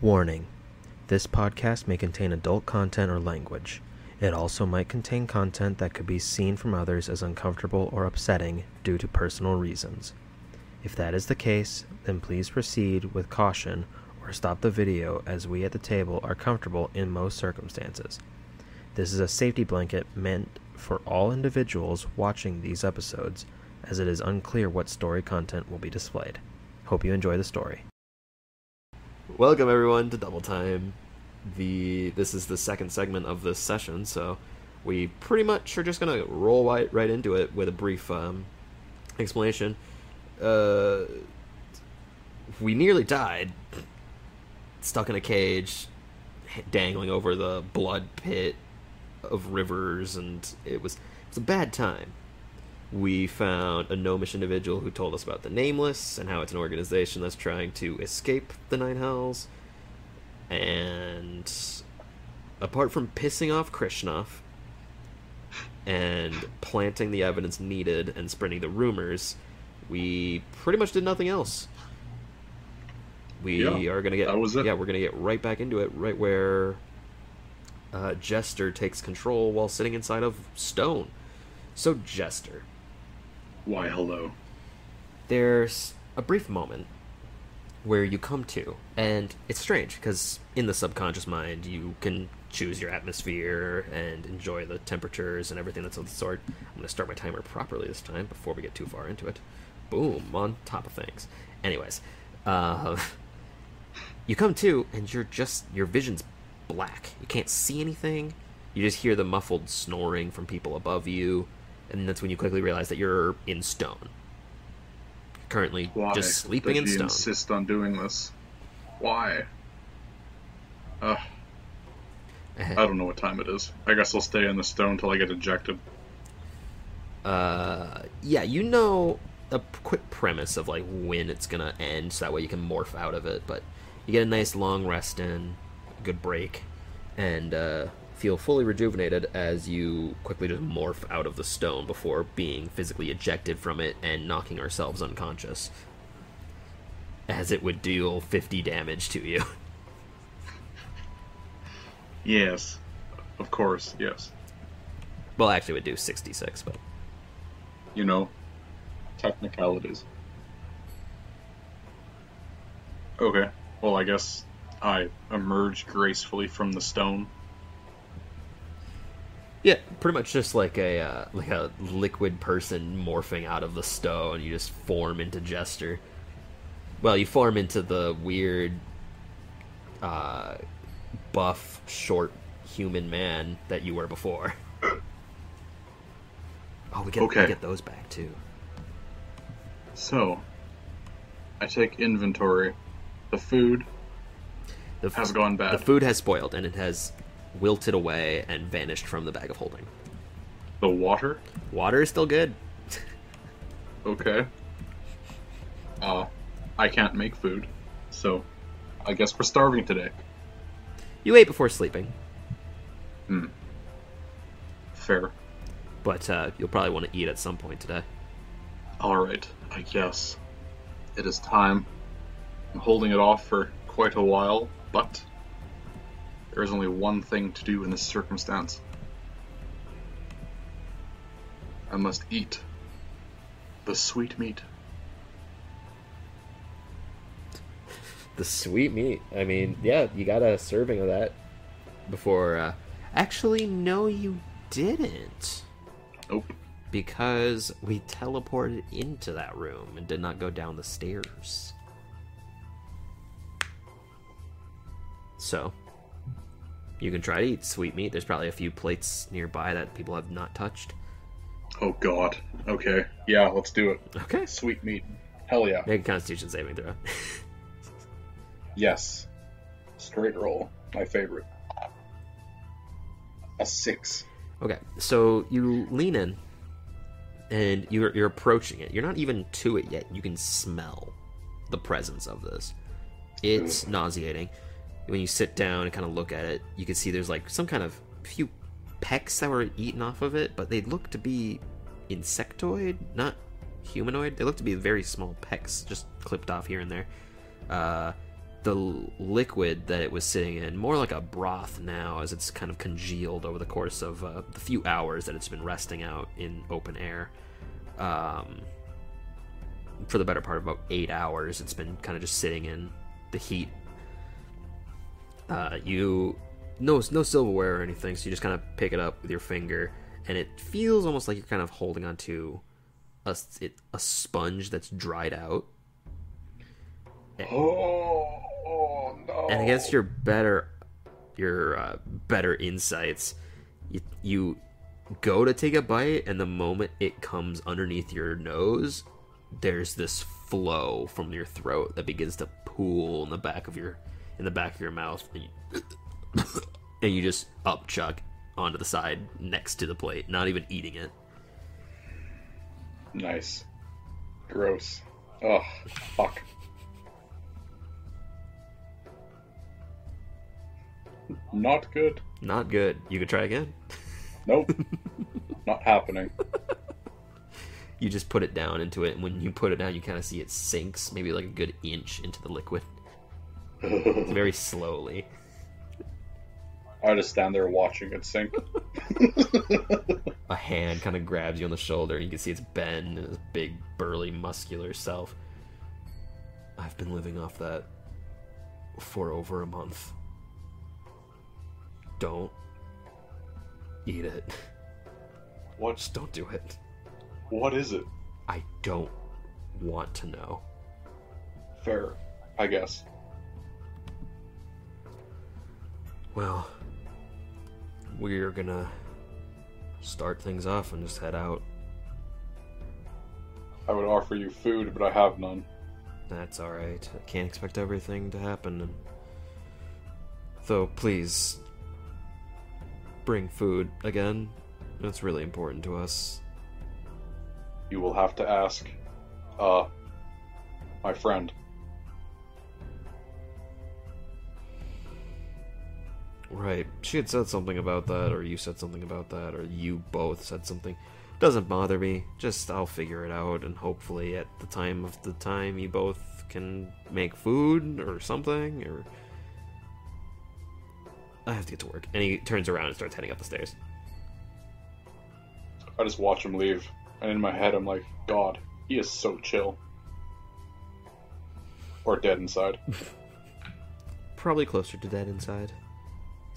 Warning This podcast may contain adult content or language. It also might contain content that could be seen from others as uncomfortable or upsetting due to personal reasons. If that is the case, then please proceed with caution or stop the video as we at the table are comfortable in most circumstances. This is a safety blanket meant for all individuals watching these episodes, as it is unclear what story content will be displayed. Hope you enjoy the story. Welcome everyone to Double Time. The this is the second segment of this session, so we pretty much are just gonna roll right, right into it with a brief um, explanation. Uh, we nearly died, stuck in a cage, dangling over the blood pit of rivers, and it was it was a bad time. We found a gnomish individual who told us about the Nameless and how it's an organization that's trying to escape the Nine Hells. And apart from pissing off Krishnov and planting the evidence needed and spreading the rumors, we pretty much did nothing else. We Yeah, are gonna get that was it. yeah, we're gonna get right back into it, right where uh, Jester takes control while sitting inside of Stone. So Jester, Why, hello. there's a brief moment where you come to, and it's strange because in the subconscious mind you can choose your atmosphere and enjoy the temperatures and everything that's of the sort. I'm going to start my timer properly this time before we get too far into it. Boom, on top of things. Anyways, uh, you come to, and you're just your vision's black. You can't see anything. You just hear the muffled snoring from people above you, and that's when you quickly realize that you're in stone. Currently, Why just sleeping in stone. insist on doing this? Why? Uh, I don't know what time it is. I guess I'll stay in the stone until I get ejected. uh, yeah, you know a quick premise of like when it's gonna end, so that way you can morph out of it. But you get a nice long rest in, a good break, and uh, feel fully rejuvenated as you quickly just morph out of the stone before being physically ejected from it and knocking ourselves unconscious, as it would deal 50 damage to you. Yes. Of course, yes. well, actually, it would do 66, but You know, technicalities. Okay. Well, I guess I emerge gracefully from the stone. Yeah, pretty much just like a uh, like a liquid person morphing out of the stone. You just form into Jester. Well, you form into the weird, uh, buff, short human man that you were before. Oh, we get Okay. we get those back too. So, I take inventory. The food The, has gone bad. the food has spoiled and it has wilted away and vanished from the bag of holding. the water. Water is still good. Okay. Uh, I can't make food, so I guess we're starving today. You ate before sleeping, Hmm. Fair. but uh, you'll probably want to eat at some point today. Alright, I guess. It is time. I'm holding it off for quite a while, but there is only one thing to do in this circumstance. I must eat the sweet meat. The sweet meat. I mean, yeah, you got a serving of that before. Uh... Actually, no, you didn't. Nope. Because we teleported into that room and did not go down the stairs. So, you can try to eat sweet meat. There's probably a few plates nearby that people have not touched. Oh god. Okay. Yeah, let's do it. Okay. Sweet meat. Hell yeah. Make a constitution saving throw. Yes. Straight roll. My favorite. A six. Okay, so you lean in, and you're you're approaching it. You're not even to it yet. You can smell the presence of this. It's nauseating. When you sit down and kind of look at it, you can see there's like some kind of few pecks that were eaten off of it, but they look to be insectoid, not humanoid. They look to be very small pecks, just clipped off here and there. Uh, the liquid that it was sitting in, more like a broth now, as it's kind of congealed over the course of uh, the few hours that it's been resting out in open air. Um, for the better part of about eight hours, it's been kind of just sitting in the heat. Uh, you no no silverware or anything, so you just kind of pick it up with your finger, and it feels almost like you're kind of holding onto a it, a sponge that's dried out. Oh, oh no. and against your better your uh, better insights you, you go to take a bite and the moment it comes underneath your nose there's this flow from your throat that begins to pool in the back of your in the back of your mouth and you, and you just upchuck onto the side next to the plate not even eating it Nice. Gross. Oh, fuck. Not good. not good you could try again Nope. Not happening. you just put it down into it and when you put it down you kind of see it sinks maybe like a good inch into the liquid very slowly I just stand there watching it sink. a hand kind of grabs you on the shoulder and you can see it's Ben and his big burly muscular self I've been living off that for over a month don't eat it What? just don't do it What is it? I don't want to know Fair, I guess. Well, we're gonna start things off and just head out. I would offer you food, but I have none. That's alright. I can't expect everything to happen. And... Though, please, bring food again. That's really important to us. You will have to ask, uh, my friend. Right. She had said something about that, or you said something about that, or you both said something. Doesn't bother me. Just I'll figure it out, and hopefully at the time of the time you both can make food or something, or. I have to get to work. And he turns around and starts heading up the stairs. I just watch him leave, and in my head I'm like, God, he is so chill. Or dead inside. Probably closer to dead inside.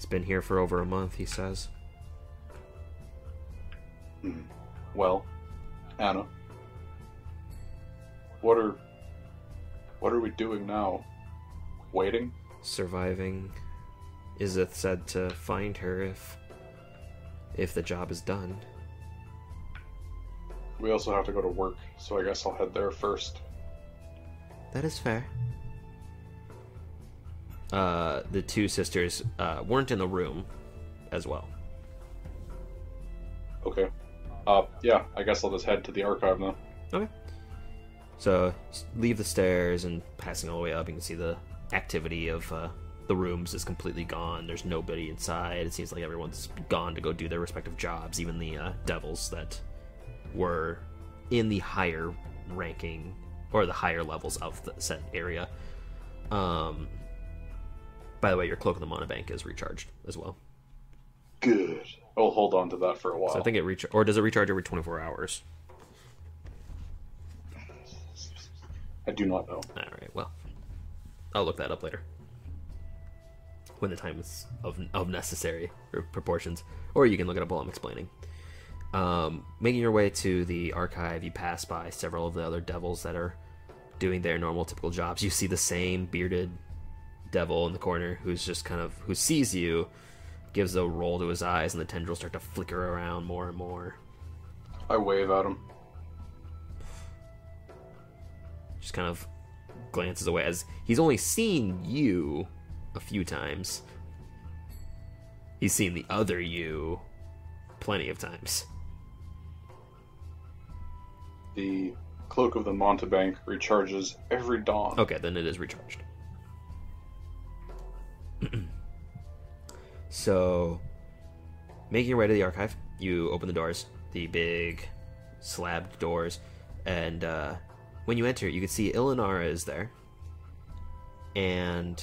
He's been here for over a month, he says. Hmm. Well, Anna, what are what are we doing now? Waiting? Surviving. Izeth said to find her if. if the job is done. We also have to go to work, so I guess I'll head there first. That is fair. Uh, the two sisters uh, weren't in the room as well. Okay. Uh, yeah, I guess I'll just head to the archive now. Okay. So leave the stairs and passing all the way up, you can see the activity of uh, the rooms is completely gone. There's nobody inside. It seems like everyone's gone to go do their respective jobs. Even the uh, devils that were in the higher ranking or the higher levels of the said area. Um. By the way, your cloak of the Mountebank is recharged as well. Good. I'll hold on to that for a while. So I think it recharge, or does it recharge every 24 hours? I do not know. All right. Well, I'll look that up later when the time is of of necessary proportions, or you can look it up while I'm explaining. Um, making your way to the archive, you pass by several of the other devils that are doing their normal, typical jobs. You see the same bearded devil in the corner who's just kind of who sees you, gives a roll to his eyes, and the tendrils start to flicker around more and more. I wave at him. just kind of glances away as he's only seen you a few times. He's seen the other you plenty of times. The cloak of the Mountebank recharges every dawn. Okay, then it is recharged. so, making your way to the archive, you open the doors, the big slabbed doors, and uh, when you enter, you can see Ilinara is there. and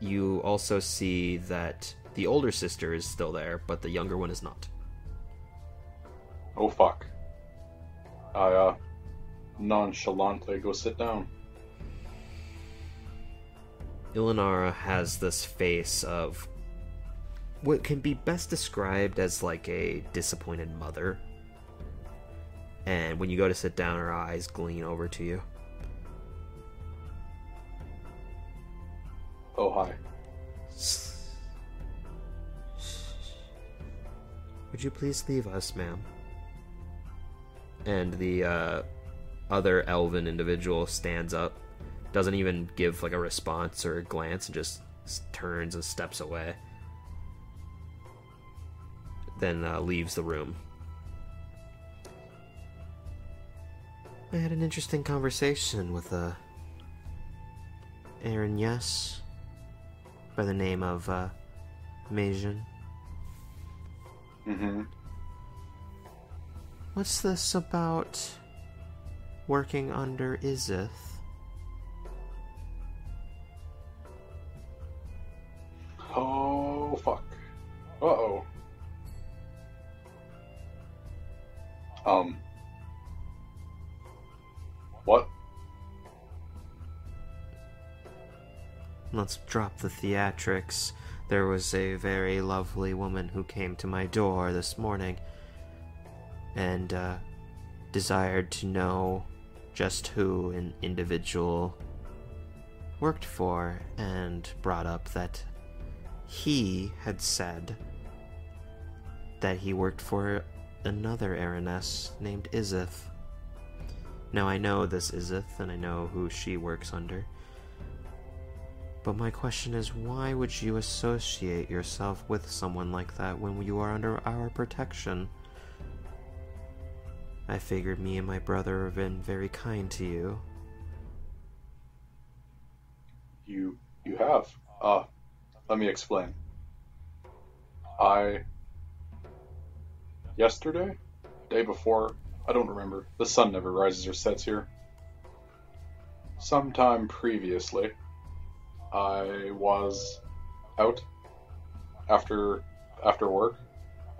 you also see that the older sister is still there, but the younger one is not. Oh fuck. I uh nonchalantly go sit down. Ilinara has this face of what can be best described as like a disappointed mother. And when you go to sit down, her eyes gleam over to you. Oh hi. Would you please leave us, ma'am? And the uh, other elven individual stands up, doesn't even give like a response or a glance, and just turns and steps away. Then uh, leaves the room. I had an interesting conversation with uh, Erinyes, by the name of uh, Majin. Mm-hmm. What's this about working under Izith? Oh fuck. Uh oh. Um. What? Let's drop the theatrics. There was a very lovely woman who came to my door this morning and uh, desired to know just who an individual worked for, and brought up that he had said that he worked for another Erinyes named Izith. Now I know this Izith, and I know who she works under. But my question is, why would you associate yourself with someone like that when you are under our protection? I figured me and my brother have been very kind to you. You you have. Uh let me explain. I yesterday, day before, I don't remember. The sun never rises or sets here. Sometime previously, I was out after after work,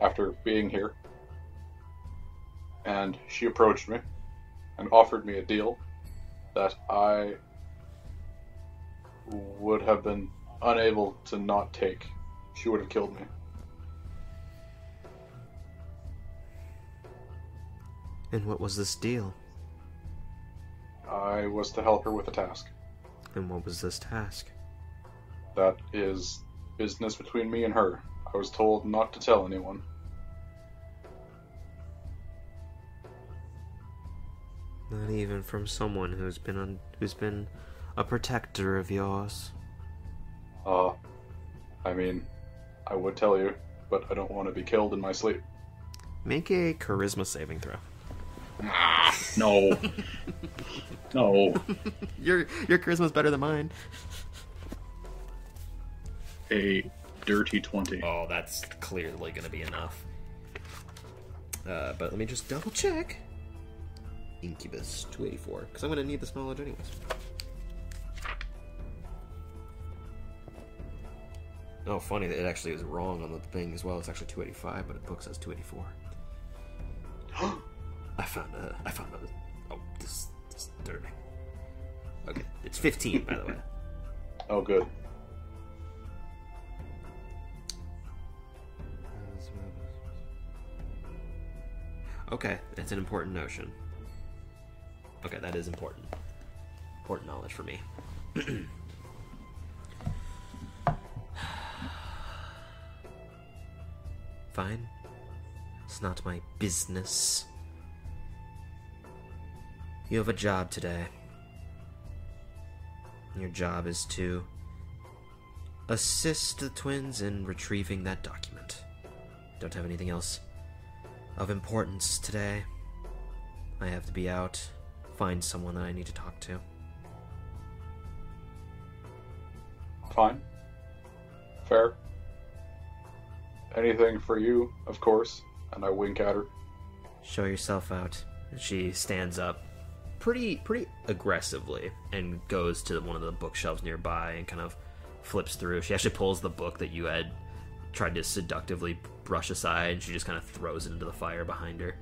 after being here, and she approached me and offered me a deal that I would have been unable to not take. She would have killed me. And what was this deal? I was to help her with a task. And what was this task? That is business between me and her. I was told not to tell anyone. Not even from someone who's been un- who's been a protector of yours. Uh, I mean, I would tell you, but I don't want to be killed in my sleep. Make a charisma saving throw. Ah, No. no. Your your charisma's better than mine. A dirty 20. Oh, that's clearly gonna be enough. Uh, but let me just double check. Incubus 284, because I'm gonna need this knowledge anyways. Oh, funny that it actually is wrong on the thing as well. It's actually 285, but the book says 284. I found a. I found a. Oh, this, this is disturbing. Okay, it's 15, by the way. Oh, good. Okay, it's an important notion. Okay, that is important. Important knowledge for me. Fine. It's not my business. You have a job today. Your job is to assist the twins in retrieving that document. Don't have anything else of importance today. I have to be out, find someone that I need to talk to. Fine. Fair. Anything for you, of course. And I wink at her. Show yourself out. She stands up, pretty pretty aggressively and goes to one of the bookshelves nearby and kind of flips through. She actually pulls the book that you had tried to seductively brush aside. And she just kind of throws it into the fire behind her.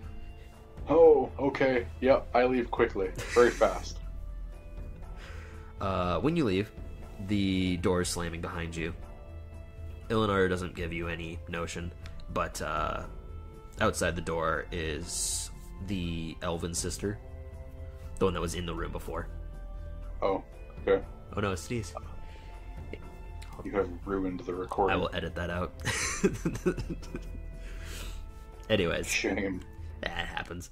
Oh, okay. Yep, I leave quickly, very fast. Uh, when you leave, the door is slamming behind you. Eleanor doesn't give you any notion, but uh, outside the door is the elven sister, the one that was in the room before. Oh, okay. Oh no, Sneeze. You have ruined the recording. I will edit that out. Anyways, Shame. that happens.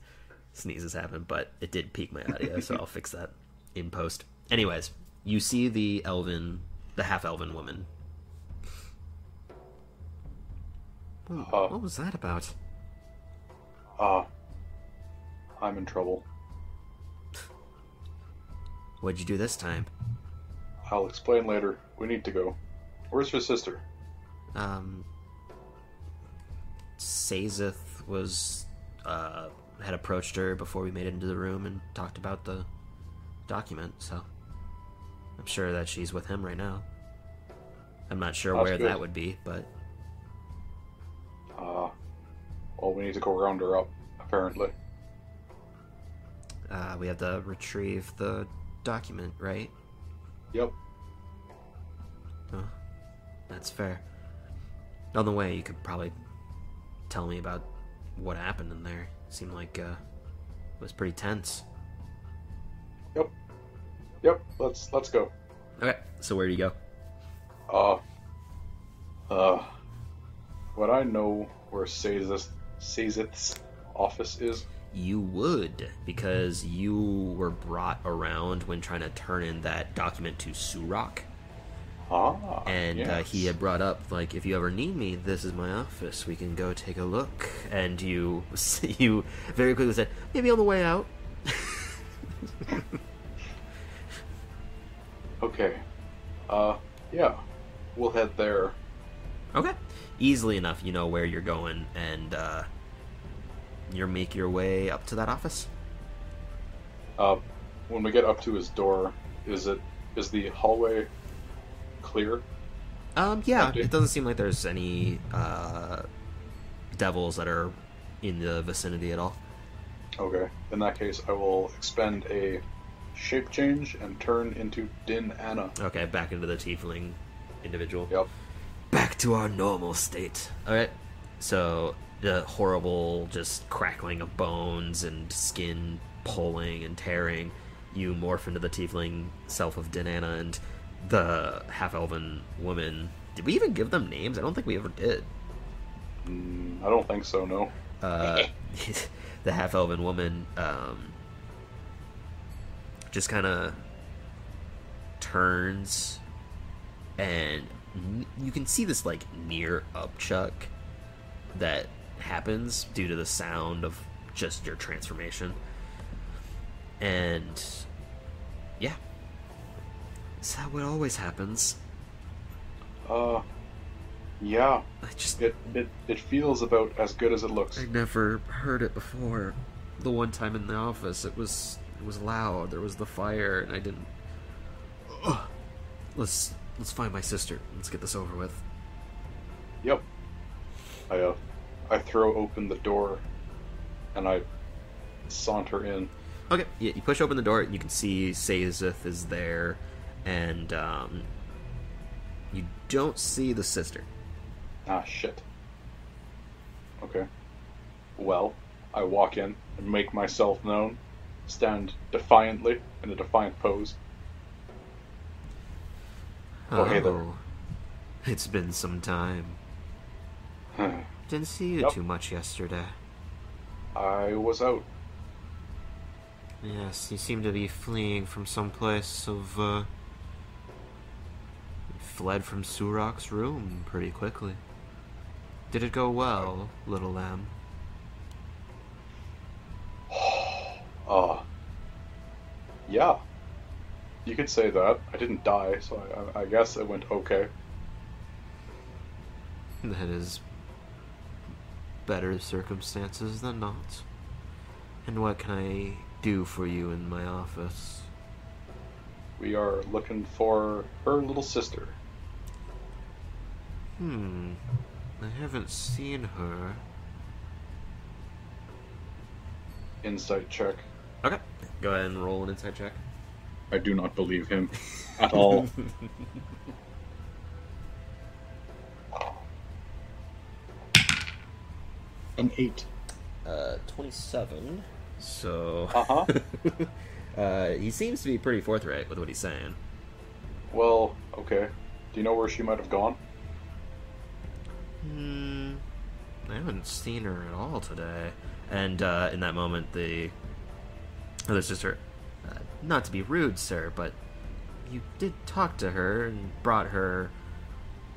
Sneezes happen, but it did peak my audio, so I'll fix that in post. Anyways, you see the elven, the half elven woman. Ooh, Uh. what was that about? Ah, I'm in trouble. What'd you do this time? I'll explain later. We need to go. Where's your sister? Um, Sazeth was uh, had approached her before we made it into the room and talked about the document. So I'm sure that she's with him right now. I'm not sure That's where good. that would be, but Ah, well, we need to go round her up, apparently. uh, we have to retrieve the document, right? Yep. Oh, that's fair. On the way, you could probably tell me about what happened in there. Seemed like uh, it was pretty tense. Yep. Yep. Let's let's go. Okay, so where do you go? Uh. Uh. Would I know where Sazeth, Sazeth's office is? You would, because you were brought around when trying to turn in that document to Surak. Ah. and uh, he had brought up like, if you ever need me, this is my office. We can go take a look. And you, you very quickly said, maybe on the way out. Okay. Uh. Yeah. We'll head there. Okay, easily enough, you know where you're going, and uh, you make your way up to that office. Uh. When we get up to his door, is it is the hallway clear? Um, yeah, Okay. it doesn't seem like there's any uh, devils that are in the vicinity at all. Okay. In that case, I will expend a shape change and turn into Din Anna. Okay, back into the tiefling individual. Yep. Back to our normal state. Alright, so the horrible just crackling of bones and skin pulling and tearing. You morph into the tiefling self of Dinana and the half elven woman. Did we even give them names? I don't think we ever did. Mm, I don't think so. No. uh, the half elven woman um, just kind of turns and n- you can see this like near upchuck that happens due to the sound of just your transformation and yeah Is that what always happens Uh. Yeah. i just It it it feels about as good as it looks. I never heard it before. The one time in the office, it was it was loud. There was the fire, and I didn't. Ugh. Let's let's find my sister. Let's get this over with. Yep. I uh, I throw open the door, and I saunter in. Okay, yeah, you push open the door, and you can see Sazeth is there, and um, you don't see the sister. Ah, shit. Okay. Well, I walk in and make myself known, stand defiantly in a defiant pose. Oh, hey there. It's been some time. Didn't see you Yep. too much yesterday. I was out. Yes, you seem to be fleeing from some place of, uh... Fled from Surok's room pretty quickly. Did it go well, little lamb? Oh. Uh, yeah. You could say that. I didn't die, so I, I, guess it went okay. That is better circumstances than not. And what can I do for you in my office? We are looking for her little sister. Hmm. I haven't seen her. Insight check. Okay. Go ahead and roll an insight check. I do not believe him at all. An eight. Uh, 27. So. Uh-huh. uh, he seems to be pretty forthright with what he's saying. Well, okay. Do you know where she might have gone? Hmm. I haven't seen her at all today. And uh, in that moment, the other sister, uh, not to be rude, sir, but you did talk to her and brought her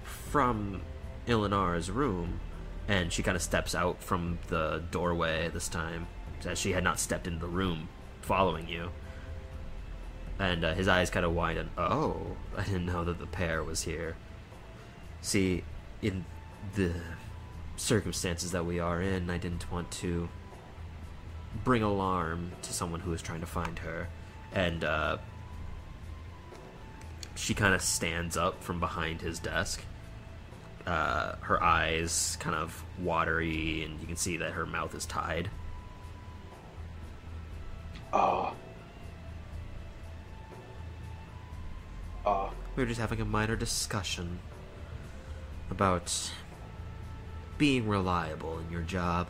from Ilinara's room, and she kind of steps out from the doorway this time, as she had not stepped into the room following you. And uh, his eyes kind of widen. Oh, I didn't know that the pair was here. See, in the circumstances that we are in, I didn't want to bring alarm to someone who was trying to find her. And uh, she kind of stands up from behind his desk. Uh, her eyes kind of watery, and you can see that her mouth is tied. Uh. Uh. We were just having a minor discussion about being reliable in your job.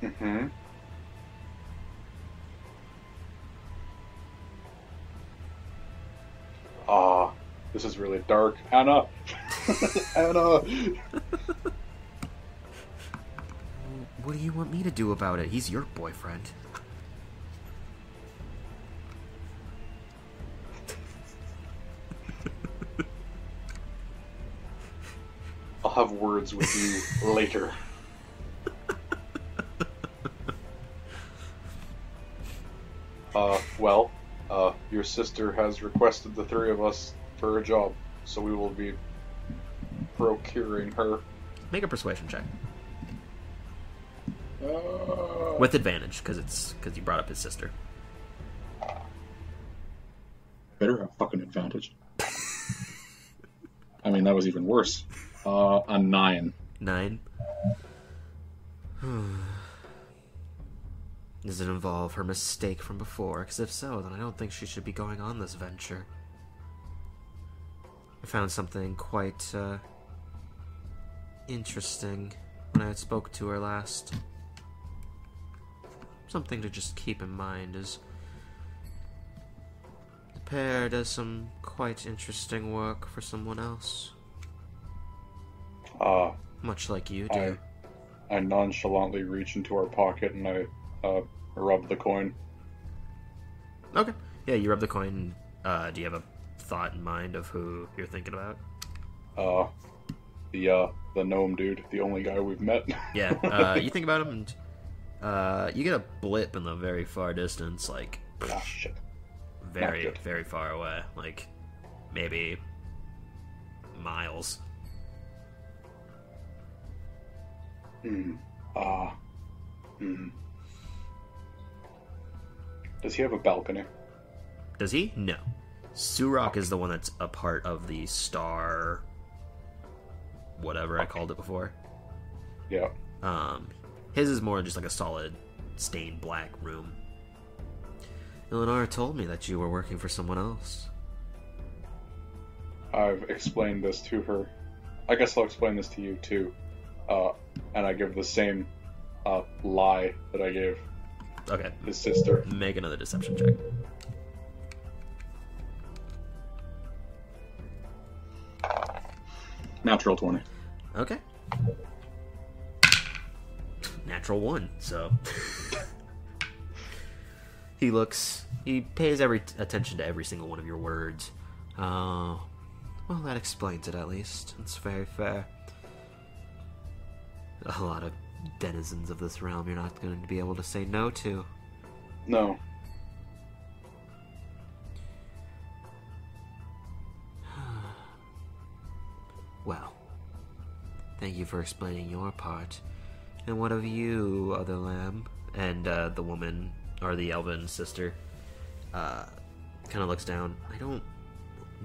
Mm-hmm. Ah, this is really dark. Anna! Anna! What do you want me to do about it? He's your boyfriend. I'll have words with you later. Uh, well, uh, your sister has requested the three of us for a job, so we will be procuring her. Make a persuasion check Uh, with advantage because it's because you brought up his sister. better have fucking advantage. I mean, that was even worse. Uh, a nine. Nine. Does it involve her mistake from before? Because if so, then I don't think she should be going on this venture. I found something quite uh, interesting when I spoke to her last. Something to just keep in mind is the pair does some quite interesting work for someone else, Uh, much like you do. I, I nonchalantly reach into our pocket and I uh, rub the coin. Okay. Yeah, you rub the coin. Uh, do you have a thought in mind of who you're thinking about? Uh, the uh, the gnome dude, the only guy we've met. Yeah. Uh, you think about him, and uh, you get a blip in the very far distance, like ah, shit. very, very far away, like maybe miles. Hmm. Ah. Hmm. Does he have a balcony? Does he? No. Surok is the one that's a part of the star. Whatever I called it before. Yeah. Um, his is more just like a solid stained black room. Eleanor told me that you were working for someone else. I've explained this to her. I guess I'll explain this to you too. Uh, and I give the same uh, lie that I gave Okay, his sister. make another deception check. Natural 20. Okay. Natural one, so. he looks. He pays every attention to every single one of your words. Oh. well, that explains it at least. It's very fair. A lot of denizens of this realm you're not going to be able to say no to. No. Well, thank you for explaining your part. And what of you, other lamb? and uh, the woman or the elven sister uh, kind of looks down. I don't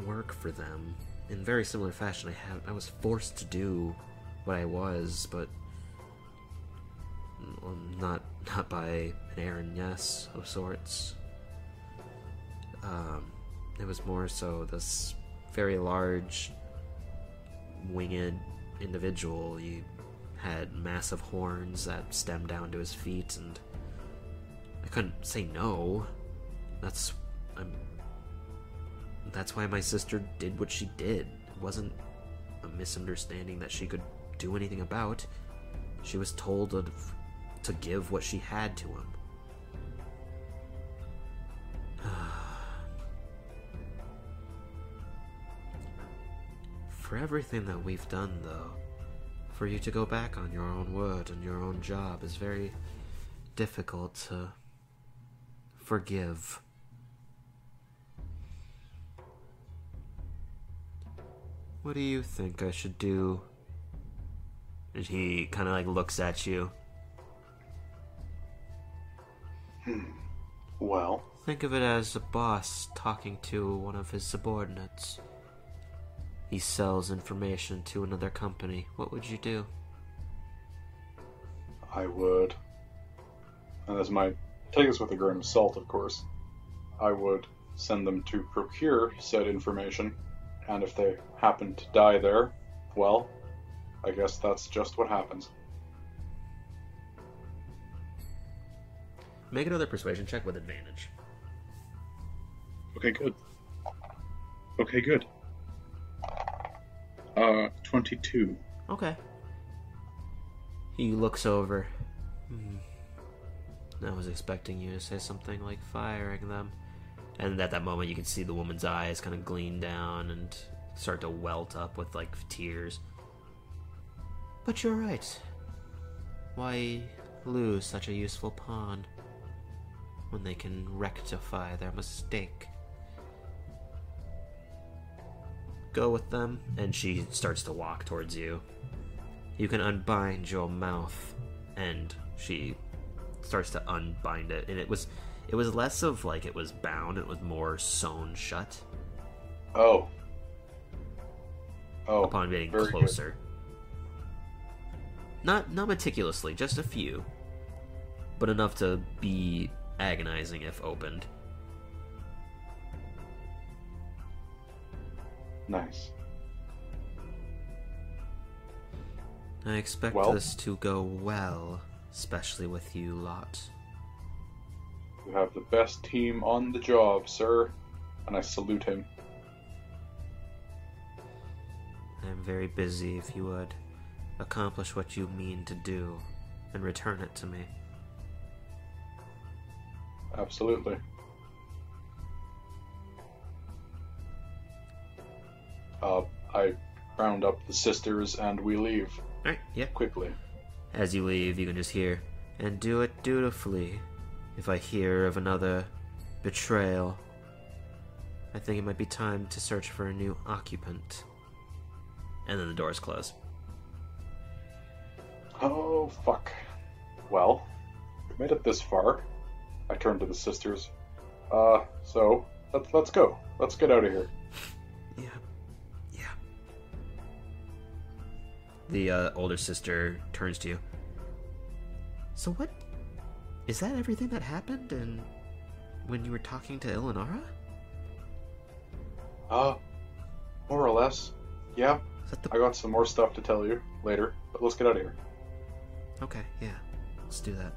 work for them. In very similar fashion, I have I was forced to do what I was, but not not by an Erinyes of sorts. Um, it was more so this very large winged individual. He had massive horns that stemmed down to his feet, and I couldn't say no. That's I'm. That's why my sister did what she did. It wasn't a misunderstanding that she could do anything about. She was told to, to give what she had to him. For everything that we've done, though, for you to go back on your own word and your own job is very difficult to forgive. What do you think I should do? And he kind of like looks at you. Hmm. Well, Think of it as a boss talking to one of his subordinates. He sells information to another company. What would you do? I would. And this might take us with a grain of salt, of course. I would send them to procure said information, and if they happen to die there, well, I guess that's just what happens. Make another persuasion check with advantage. Okay, good. Okay, good. Uh, 22. Okay. He looks over. Hmm. I was expecting you to say something like firing them. And at that moment, you can see the woman's eyes kind of gleam down and start to welt up with like tears. But you're right. Why lose such a useful pawn when they can rectify their mistake? Go with them, and she starts to walk towards you. You can unbind your mouth, and she starts to unbind it. And it was, it was less of like it was bound; it was more sewn shut Oh. Oh. upon getting very good. closer. Not not meticulously, just a few, but enough to be agonizing if opened. Nice. I expect Well- this to go well, especially with you lot. You have the best team on the job, sir. And I salute him. I am very busy. If you would accomplish what you mean to do and return it to me. Absolutely. Uh, I round up the sisters and we leave Alright, yeah. quickly. As you leave, you can just hear, and do it dutifully. If I hear of another betrayal, I think it might be time to search for a new occupant. And then the doors close. Oh, fuck. Well, we made it this far. I turn to the sisters. Uh, so, let's, let's go. Let's get out of here. Yeah. Yeah. The uh, older sister turns to you. So what? Is that everything that happened and when you were talking to Ilanara? Uh, more or less. Yeah, Is that the I got some more stuff to tell you later, but let's get out of here. Okay, yeah. Let's do that.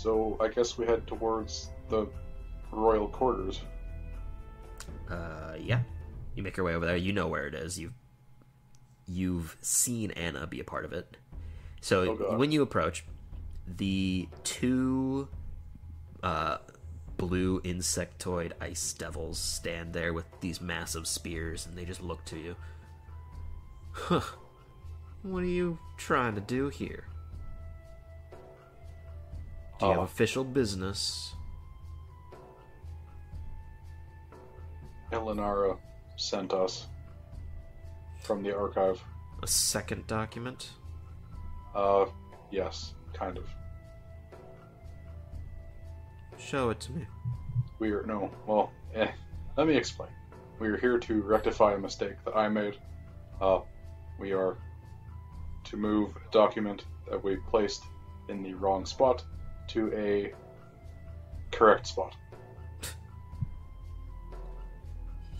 So, I guess we head towards the royal quarters. Uh, yeah. You make your way over there. You know where it is. You've you've seen Anna be a part of it. So Oh, when you approach, the two uh, blue insectoid ice devils stand there with these massive spears, and they just look to you. Huh. What are you trying to do here? Do you have Uh, official business? Elenara sent us from the archive. A second document? Uh, yes, kind of. Show it to me. We are no. Well, eh. Let me explain. We are here to rectify a mistake that I made. Uh, we are to move a document that we placed in the wrong spot to a correct spot.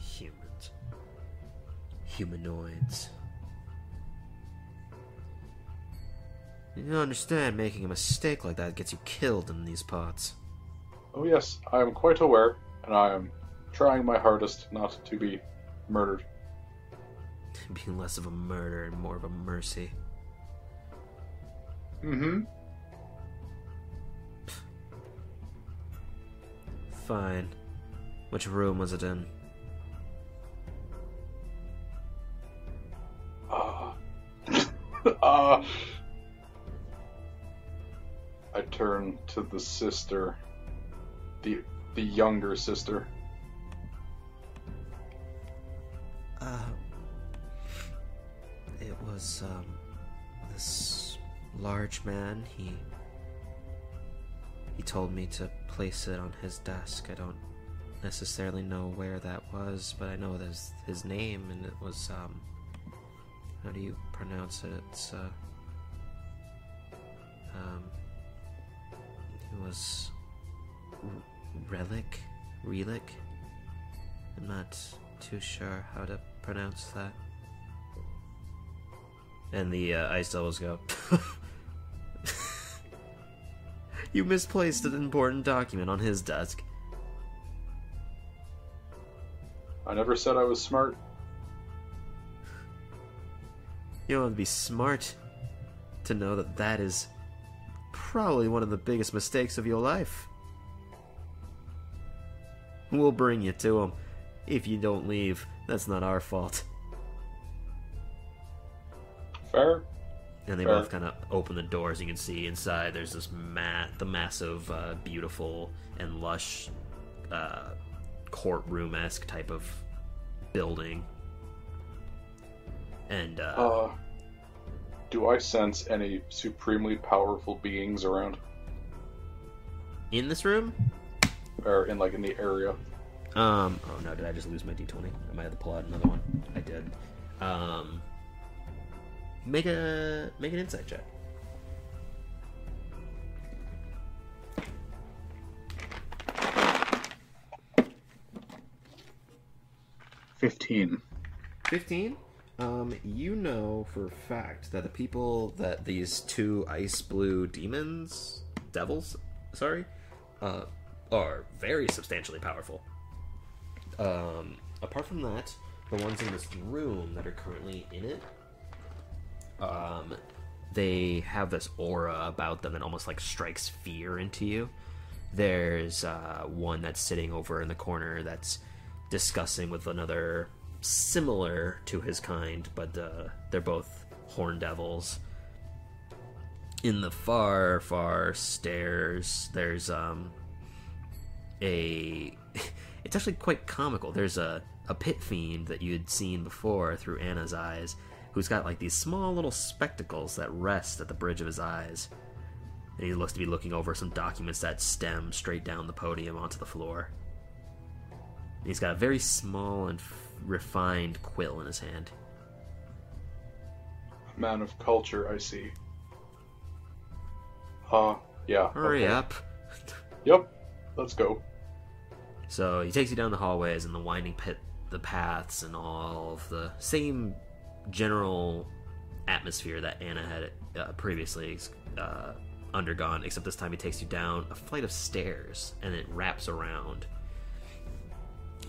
Humans. Humanoids. You don't understand making a mistake like that gets you killed in these parts. Oh yes, I am quite aware, and I am trying my hardest not to be murdered. Being less of a murder and more of a mercy. Mm-hmm. Fine. Which room was it in? Uh, uh, I turn to the sister, the the younger sister. Uh, it was um, this large man. He he told me to place it on his desk. I don't necessarily know where that was, but I know there's his name, and it was um, how do you pronounce it? It's uh, um, it was relic, relic. I'm not too sure how to pronounce that. And the uh, ice devils go. you misplaced an important document on his desk. I never said I was smart. You don't have to be smart to know that that is probably one of the biggest mistakes of your life. We'll bring you to him. If you don't leave, that's not our fault. Fair. And they Fair. both kind of open the doors. You can see inside. There's this mat, the massive, uh, beautiful and lush, uh, courtroom esque type of building. And uh, Uh, do I sense any supremely powerful beings around, in this room, or in like in the area? Um. Oh no! Did I just lose my d20? I might have to pull out another one. I did. Um. Make a make an insight check. Fifteen. Fifteen. Um. You know for a fact that the people that these two ice blue demons, devils, sorry, uh, are very substantially powerful. Um. Apart from that, the ones in this room that are currently in it um, they have this aura about them that almost like strikes fear into you. There's uh, one that's sitting over in the corner that's discussing with another similar to his kind, but uh, they're both horn devils. In the far, far stairs, there's um, a. It's actually quite comical. There's a, a pit fiend that you had seen before through Anna's eyes who's got like these small little spectacles that rest at the bridge of his eyes. And he looks to be looking over some documents that stem straight down the podium onto the floor. And he's got a very small and f- refined quill in his hand. Man of culture, I see. Uh, yeah. Hurry okay. up. Yep. Let's go. So he takes you down the hallways and the winding pit, the paths, and all of the same general atmosphere that Anna had uh, previously uh, undergone, except this time he takes you down a flight of stairs and it wraps around.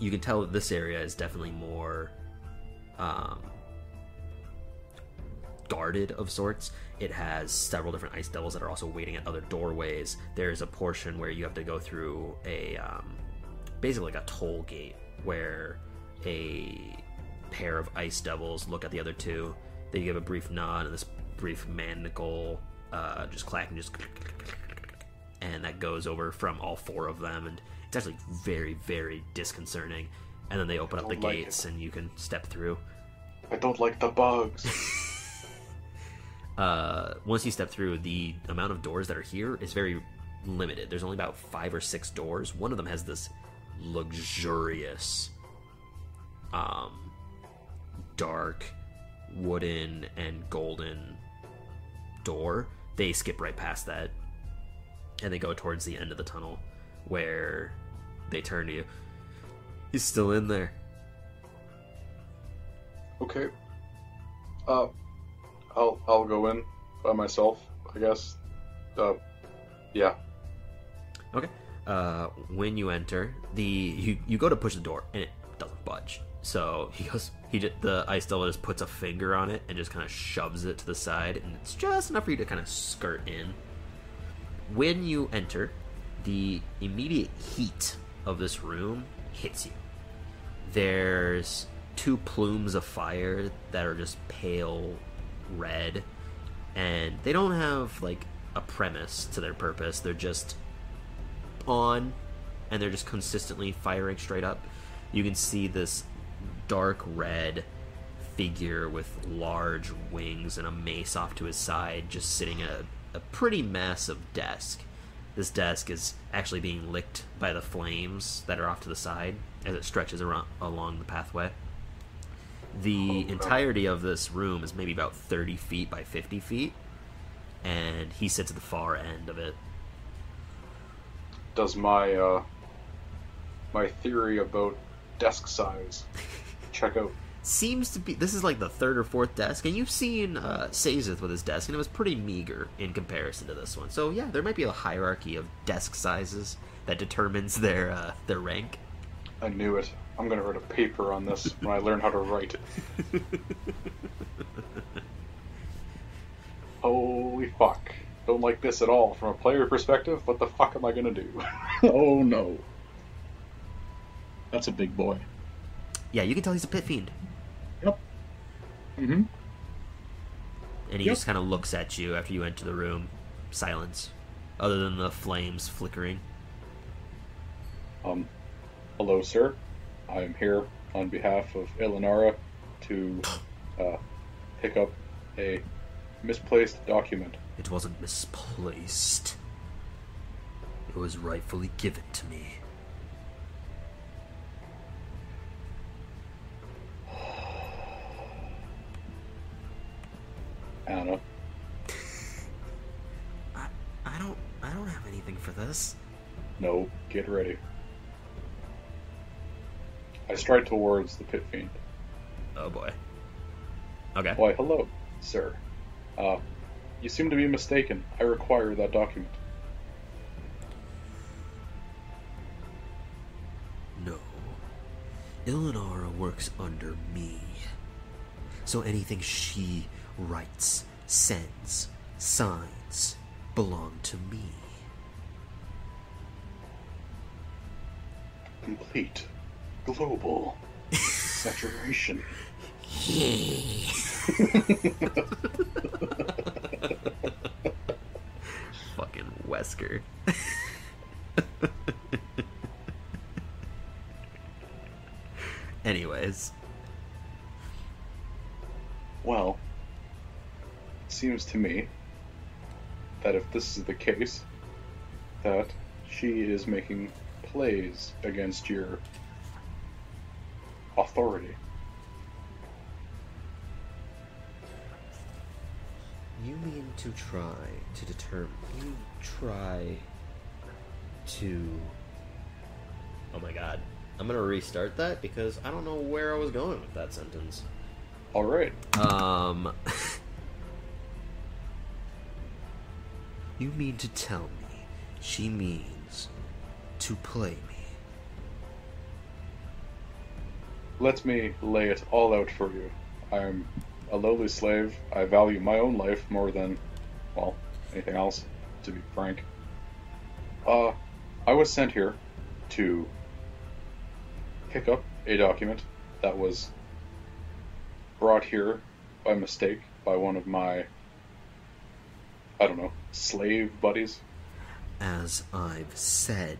You can tell that this area is definitely more um, guarded of sorts. It has several different ice devils that are also waiting at other doorways. There's a portion where you have to go through a um, basically like a toll gate where a pair of ice devils look at the other two. They give a brief nod, and this brief manacle uh, just clacking, just and that goes over from all four of them, and it's actually very, very disconcerting. And then they open up the like gates, and you can step through. I don't like the bugs. uh, once you step through, the amount of doors that are here is very limited. There's only about five or six doors. One of them has this luxurious, um, dark, wooden and golden door. They skip right past that, and they go towards the end of the tunnel, where they turn to you. He's still in there. Okay. Uh, I'll I'll go in by myself, I guess. Uh, yeah. Okay. Uh, when you enter, the you, you go to push the door and it doesn't budge. So he goes, he just, the ice devil just puts a finger on it and just kind of shoves it to the side, and it's just enough for you to kind of skirt in. When you enter, the immediate heat of this room hits you. There's two plumes of fire that are just pale red, and they don't have like a premise to their purpose. They're just on, and they're just consistently firing straight up. You can see this dark red figure with large wings and a mace off to his side, just sitting at a, a pretty massive desk. This desk is actually being licked by the flames that are off to the side as it stretches around, along the pathway. The entirety of this room is maybe about 30 feet by 50 feet, and he sits at the far end of it. Does my uh my theory about desk size check out? Seems to be this is like the third or fourth desk, and you've seen uh, Sazeth with his desk, and it was pretty meager in comparison to this one. So yeah, there might be a hierarchy of desk sizes that determines their uh, their rank. I knew it. I'm gonna write a paper on this when I learn how to write. Holy fuck. Don't like this at all. From a player perspective, what the fuck am I gonna do? oh no. That's a big boy. Yeah, you can tell he's a pit fiend, Yep. Mm-hmm. and he Yep. just kind of looks at you after you enter the room. Silence, other than the flames flickering. Um, hello, sir. I am here on behalf of Eleonora to uh, pick up a misplaced document. It wasn't misplaced. It was rightfully given to me. Anna, I, I don't, I don't have anything for this. no, get ready. I stride towards the pit fiend. Oh boy. Okay. Why, hello, sir. Uh, you seem to be mistaken. I require that document. No. Eleonora works under me. So anything she writes, sends, signs belong to me. Complete. Global. Saturation. Fucking Wesker. Anyways, Well, it seems to me that if this is the case, that she is making plays against your authority. you mean to try to determine. You try to. Oh my god. I'm gonna restart that because I don't know where I was going with that sentence. All right. Um. you mean to tell me she means to play me? Let me lay it all out for you. I am a lowly slave. I value my own life more than, well, anything else, to be frank. Uh, I was sent here to pick up a document that was brought here by mistake by one of my, I don't know, slave buddies. As I've said,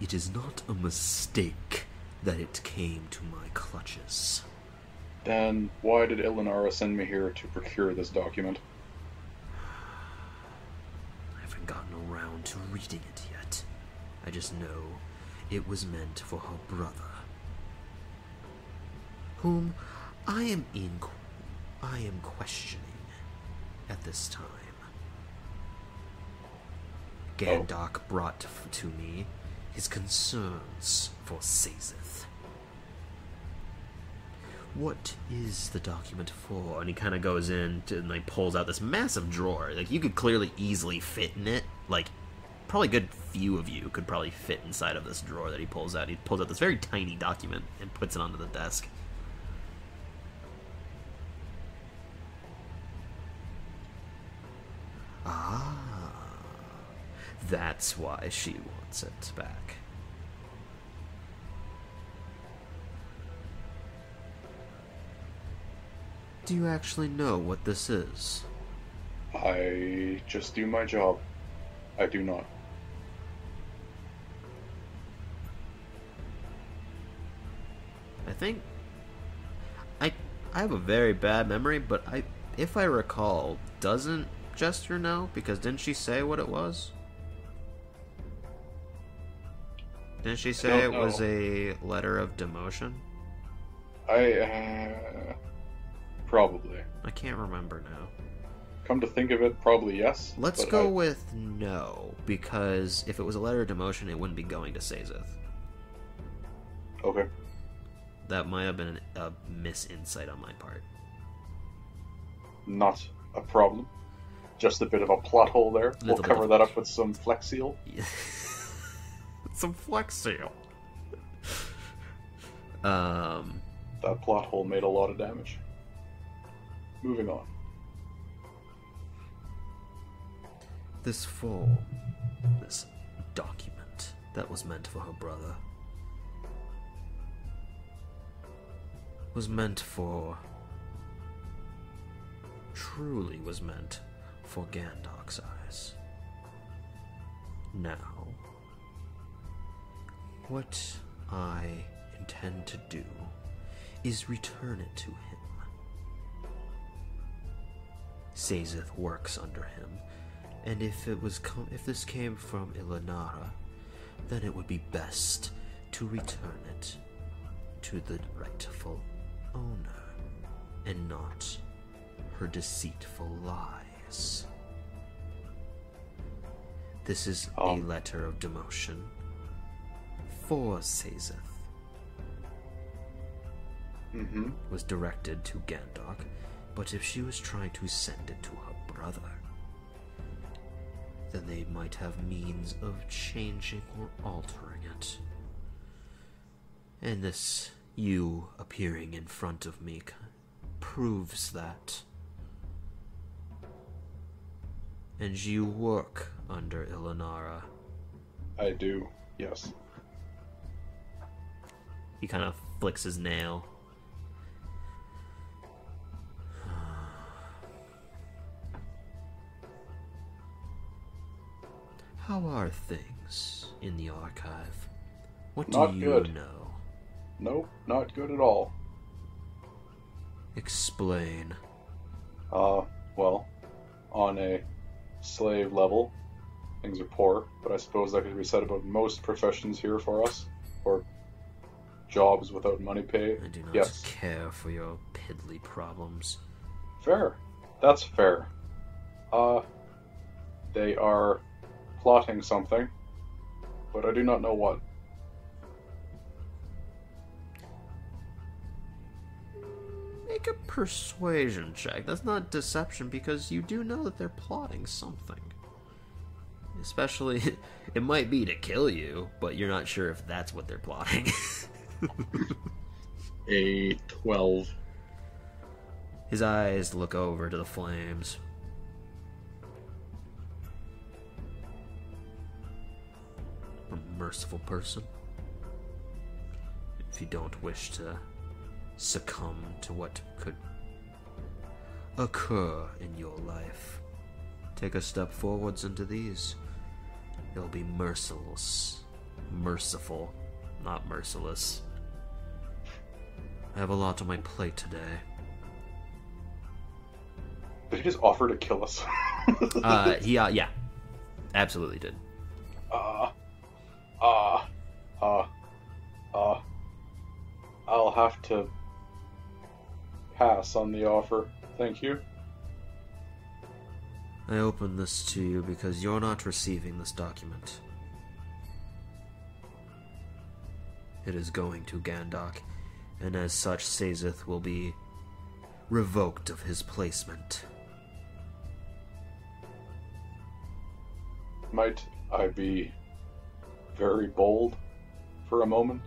it is not a mistake that it came to my clutches. Then why did Ilinara send me here to procure this document? I haven't gotten around to reading it yet. I just know it was meant for her brother, whom I am in I am questioning at this time. Gandalf brought to me his concerns for Sazeth. What is the document for? And he kind of goes in to, and like pulls out this massive drawer. Like you could clearly easily fit in it. Like probably a good few of you could probably fit inside of this drawer that he pulls out. He pulls out this very tiny document and puts it onto the desk. Ah, that's why she wants it back. Do you actually know what this is? I just do my job. I do not. I think I I have a very bad memory, but I if I recall, doesn't Jester know? Because didn't she say what it was? Didn't she say it Don't was a letter of demotion? I uh, probably. I can't remember now. Come to think of it, probably yes. Let's go I- with no, because if it was a letter of demotion, it wouldn't be going to Sazeth. Okay. That might have been a misinsight on my part. Not a problem. Just a bit of a plot hole there. We'll cover that up with some Flex Seal. Some flex seal. Um, That plot hole made a lot of damage. Moving on. this form, this document that was meant for her brother, was meant for. truly was meant for Gandalf's eyes. Now, what I intend to do is return it to him. Sazeth works under him, and if it was com- if this came from Ilinara, then it would be best to return it to the rightful owner, and not her deceitful lies. This is a Um. letter of demotion for Sazeth. Mm-hmm. was directed to Gandalf, but if she was trying to send it to her brother, then they might have means of changing or altering it. And this, you appearing in front of me, proves that. And you work under Ilinara. I do. Yes. He kind of flicks his nail. How are things in the archive? What do Not you good. know? Nope, not good at all. Explain. Uh, well, on a slave level, things are poor, but I suppose that could be said about most professions here for us, or jobs without money pay. I do not Yes. care for your piddly problems. Fair. That's fair. Uh, they are plotting something, but I do not know what. Make a persuasion check. That's not deception because you do know that they're plotting something. Especially, it might be to kill you, but you're not sure if that's what they're plotting. A 12. His eyes look over to the flames. A merciful person. If you don't wish to succumb to what could occur in your life, take a step forwards into these. They'll be merciless. Merciful, not merciless. I have a lot on my plate today. Did he just offer to kill us? Uh, he, uh, yeah. absolutely did. Uh, uh, uh, uh, I'll have to pass on the offer. Thank you. I open this to you because you're not receiving this document. It is going to Gandok, and as such, Sazeth will be revoked of his placement. Might I be very bold for a moment?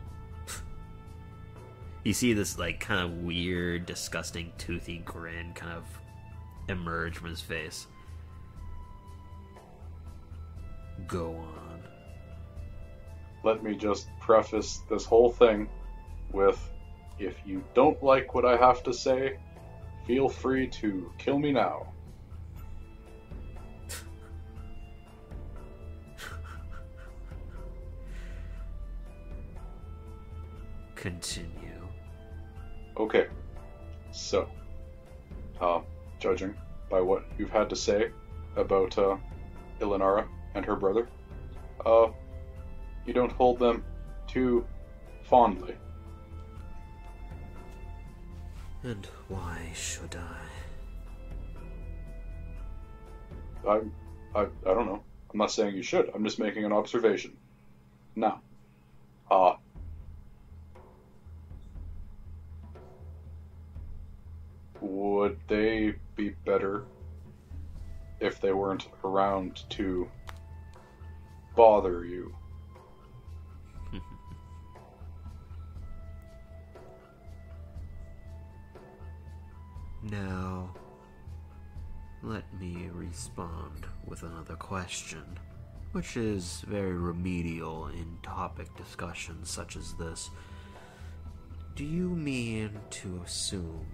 You see this like kind of weird, disgusting, toothy grin kind of emerge from his face. Go on. Let me just preface this whole thing with if you don't like what I have to say, feel free to kill me now. Continue. Okay. So, uh, judging by what you've had to say about uh, Ilinara and her brother, uh, you don't hold them too fondly. And why should I? I, I, I don't know. I'm not saying you should. I'm just making an observation. Now, uh, would they be better if they weren't around to bother you? Now, let me respond with another question, which is very remedial in topic discussions such as this. Do you mean to assume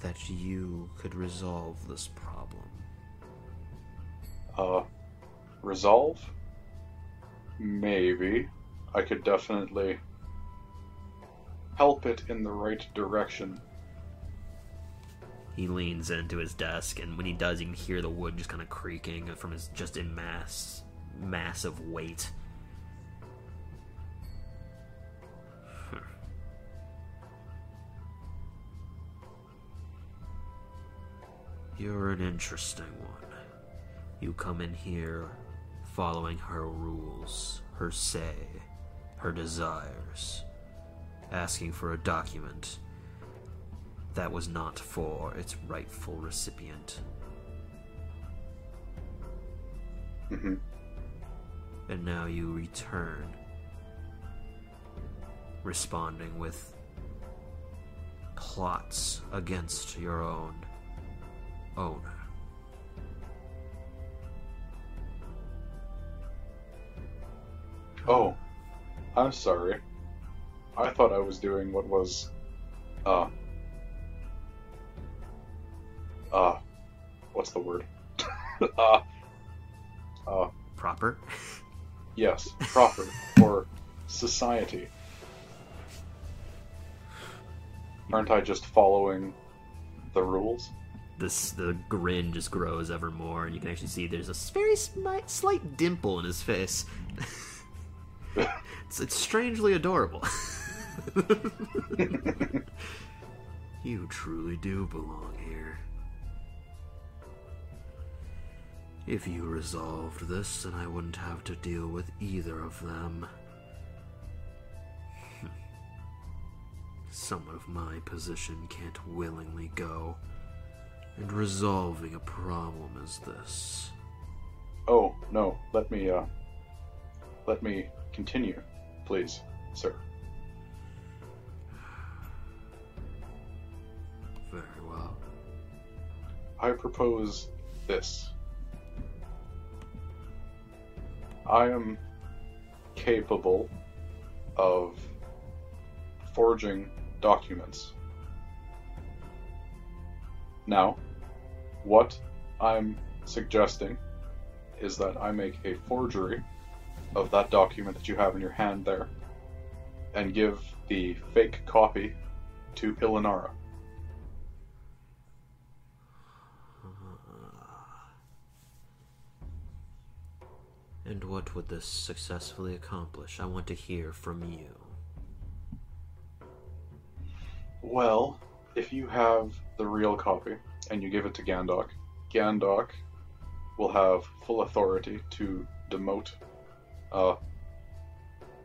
that you could resolve this problem? Uh, resolve? Maybe. I could definitely help it in the right direction. He leans into his desk, and when he does, you can hear the wood just kind of creaking from his just in mass, massive weight. You're an interesting one. You come in here following her rules, her say, her desires, asking for a document that was not for its rightful recipient. hmm And now you return, responding with plots against your own owner. Oh, I'm sorry. I thought I was doing what was, uh, uh, what's the word? uh, uh, Proper? yes, proper for society. Aren't I just following the rules? This the grin just grows ever more, and you can actually see there's a very smi- slight dimple in his face. it's, it's strangely adorable. You truly do belong here. If you resolved this, then I wouldn't have to deal with either of them. Someone of my position can't willingly go. And resolving a problem is this. Oh no, let me uh, let me continue, please, sir. Very well. I propose this. I am capable of forging documents. Now, what I'm suggesting is that I make a forgery of that document that you have in your hand there and give the fake copy to Ilinara. And what would this successfully accomplish? I want to hear from you. Well, if you have the real copy and you give it to Gandok, Gandok will have full authority to demote uh,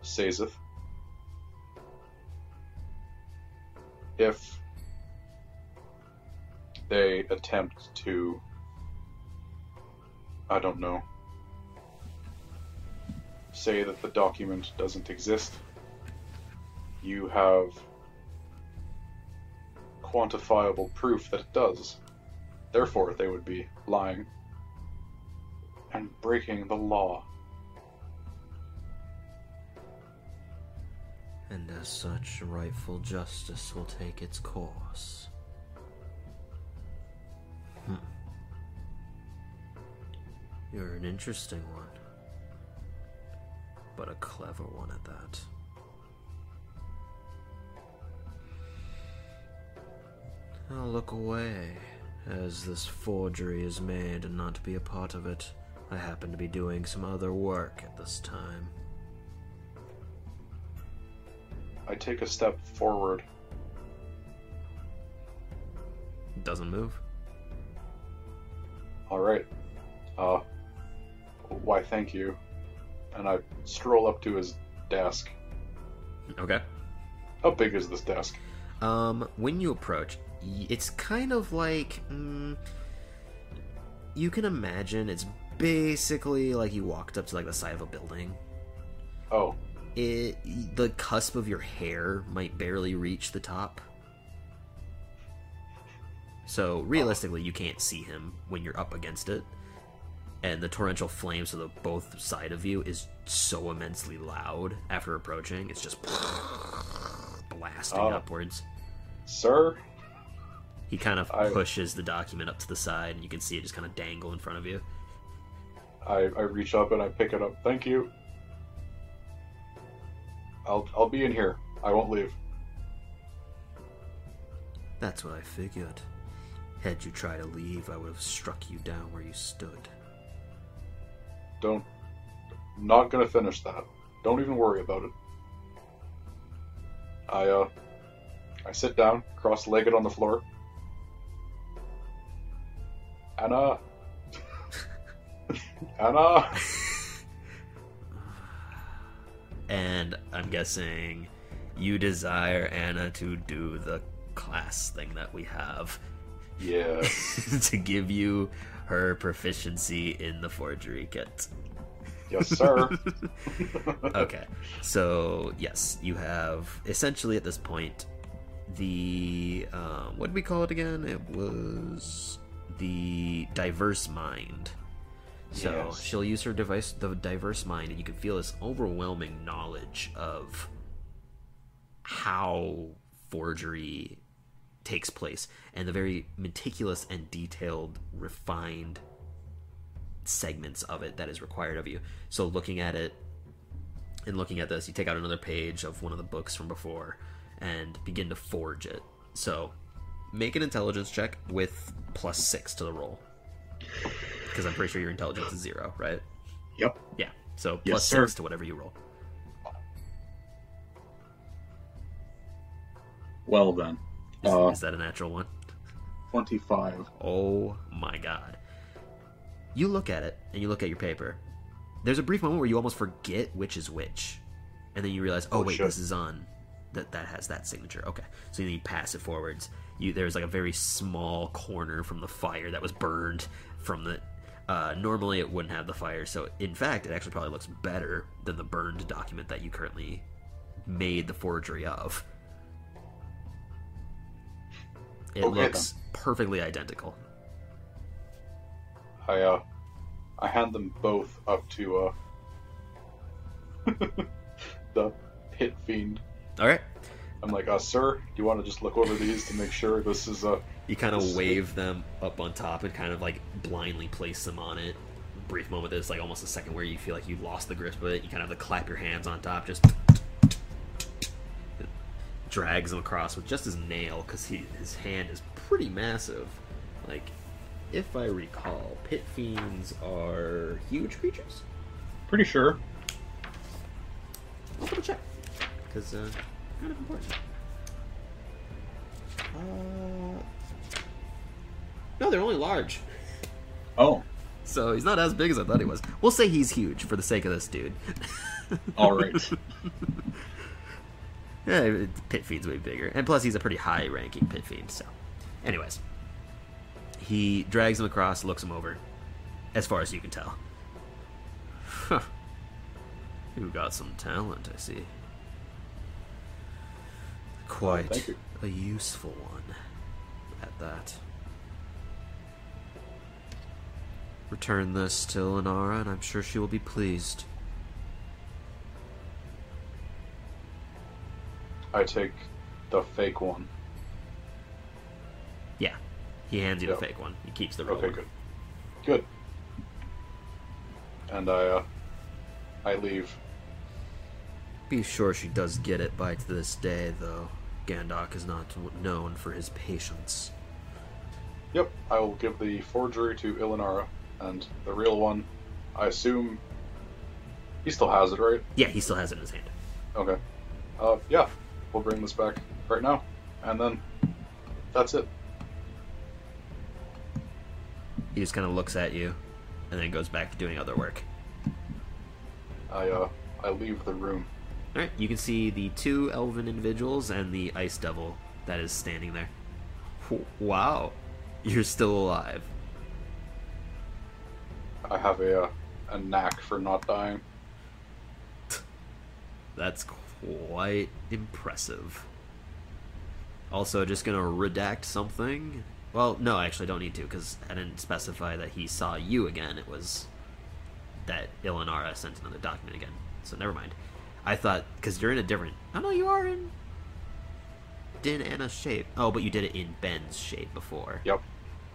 Sazeth. If they attempt to, I don't know, say that the document doesn't exist, you have quantifiable proof that it does. Therefore, they would be lying and breaking the law. And as such, rightful justice will take its course. Hmm. You're an interesting one. But a clever one at that. I'll look away as this forgery is made and not be a part of it. I happen to be doing some other work at this time. I take a step forward. Doesn't move. All right. Uh, why, thank you. And I stroll up to his desk. Okay. How big is this desk? Um, when you approach, it's kind of like mm, you can imagine it's basically like you walked up to like the side of a building. Oh, It the cusp of your hair might barely reach the top. So realistically, you can't see him when you're up against it, and the torrential flames of the both side of you is so immensely loud after approaching. It's just blasting Oh. upwards. sir? He kind of I- pushes the document up to the side, and you can see it just kind of dangle in front of you. I, I reach up and I pick it up. Thank you. I'll I'll be in here. I won't leave. That's what I figured. Had you tried to leave, I would have struck you down where you stood. Don't. Not gonna finish that. Don't even worry about it. I uh. I sit down, cross-legged on the floor. Anna. Anna. And I'm guessing you desire Anna to do the class thing that we have Yeah. to give you her proficiency in the forgery kit. Yes, sir. okay so yes you have essentially at this point the um, what did we call it again it was the diverse mind so Yes. she'll use her device the diverse mind and you can feel this overwhelming knowledge of how forgery takes place and the very meticulous and detailed refined segments of it that is required of you so looking at it and looking at this, you take out another page of one of the books from before and begin to forge it. So, make an intelligence check with plus six to the roll. Because I'm pretty sure your intelligence is zero, right? Yep. Yeah. So, plus sir. six to whatever you roll. Well then, Is, Uh, is that a natural one? 25. Oh my god. You look at it and you look at your paper. There's a brief moment where you almost forget which is which. And then you realize, oh, Oh, wait, shit. this is on that that has that signature. Okay. So then you pass it forwards. You there's like a very small corner from the fire that was burned from the uh, normally it wouldn't have the fire, so in fact it actually probably looks better than the burned document that you currently made the forgery of. It Okay, looks perfectly identical. I uh, I hand them both up to uh, the pit fiend. All right. I'm like, uh, sir, do you want to just look over these to make sure this is uh, You kind of wave them up on top and kind of like blindly place them on it. Brief moment, there's like almost a second where you feel like you lost the grip of it. You kind of to clap your hands on top, just drags him across with just his nail because his hand is pretty massive. Like, if I recall, pit fiends are huge creatures. Pretty sure. I'll double check because uh, kind of important. Uh, no, they're only large, Oh, so he's not as big as I thought he was. We'll say he's huge for the sake of this dude. all right. Yeah, Pit Fiend's way bigger, and plus he's a pretty high-ranking Pit Fiend. So, anyways, he drags him across, looks him over, as far as you can tell. Huh. You got some talent, I see. Quite a useful one, at that. Return this to Lenara, and I'm sure she will be pleased. I take the fake one. Yeah, he hands you Yeah. the fake one. He keeps the real Okay, one. good. Good. And I, uh, I leave. Be sure she does get it by to this day, though. Gandok is not known for his patience. Yep, I will give the forgery to Ilinara, and the real one, I assume he still has it, right? Yeah, he still has it in his hand. Okay. Uh, yeah, we'll bring this back right now, and then that's it. He just kind of looks at you, and then goes back to doing other work. I, uh, I leave the room. All right, you can see the two elven individuals and the ice devil that is standing there. Wow, you're still alive. I have a, uh, a knack for not dying. That's quite impressive. Also, just gonna redact something. Well, no, I actually don't need to because I didn't specify that he saw you again. It was that Ilinara sent another document again. So never mind. I thought because you're in a different. Oh no, you are in Din Anna's shape. Oh, but you did it in Ben's shape before. Yep.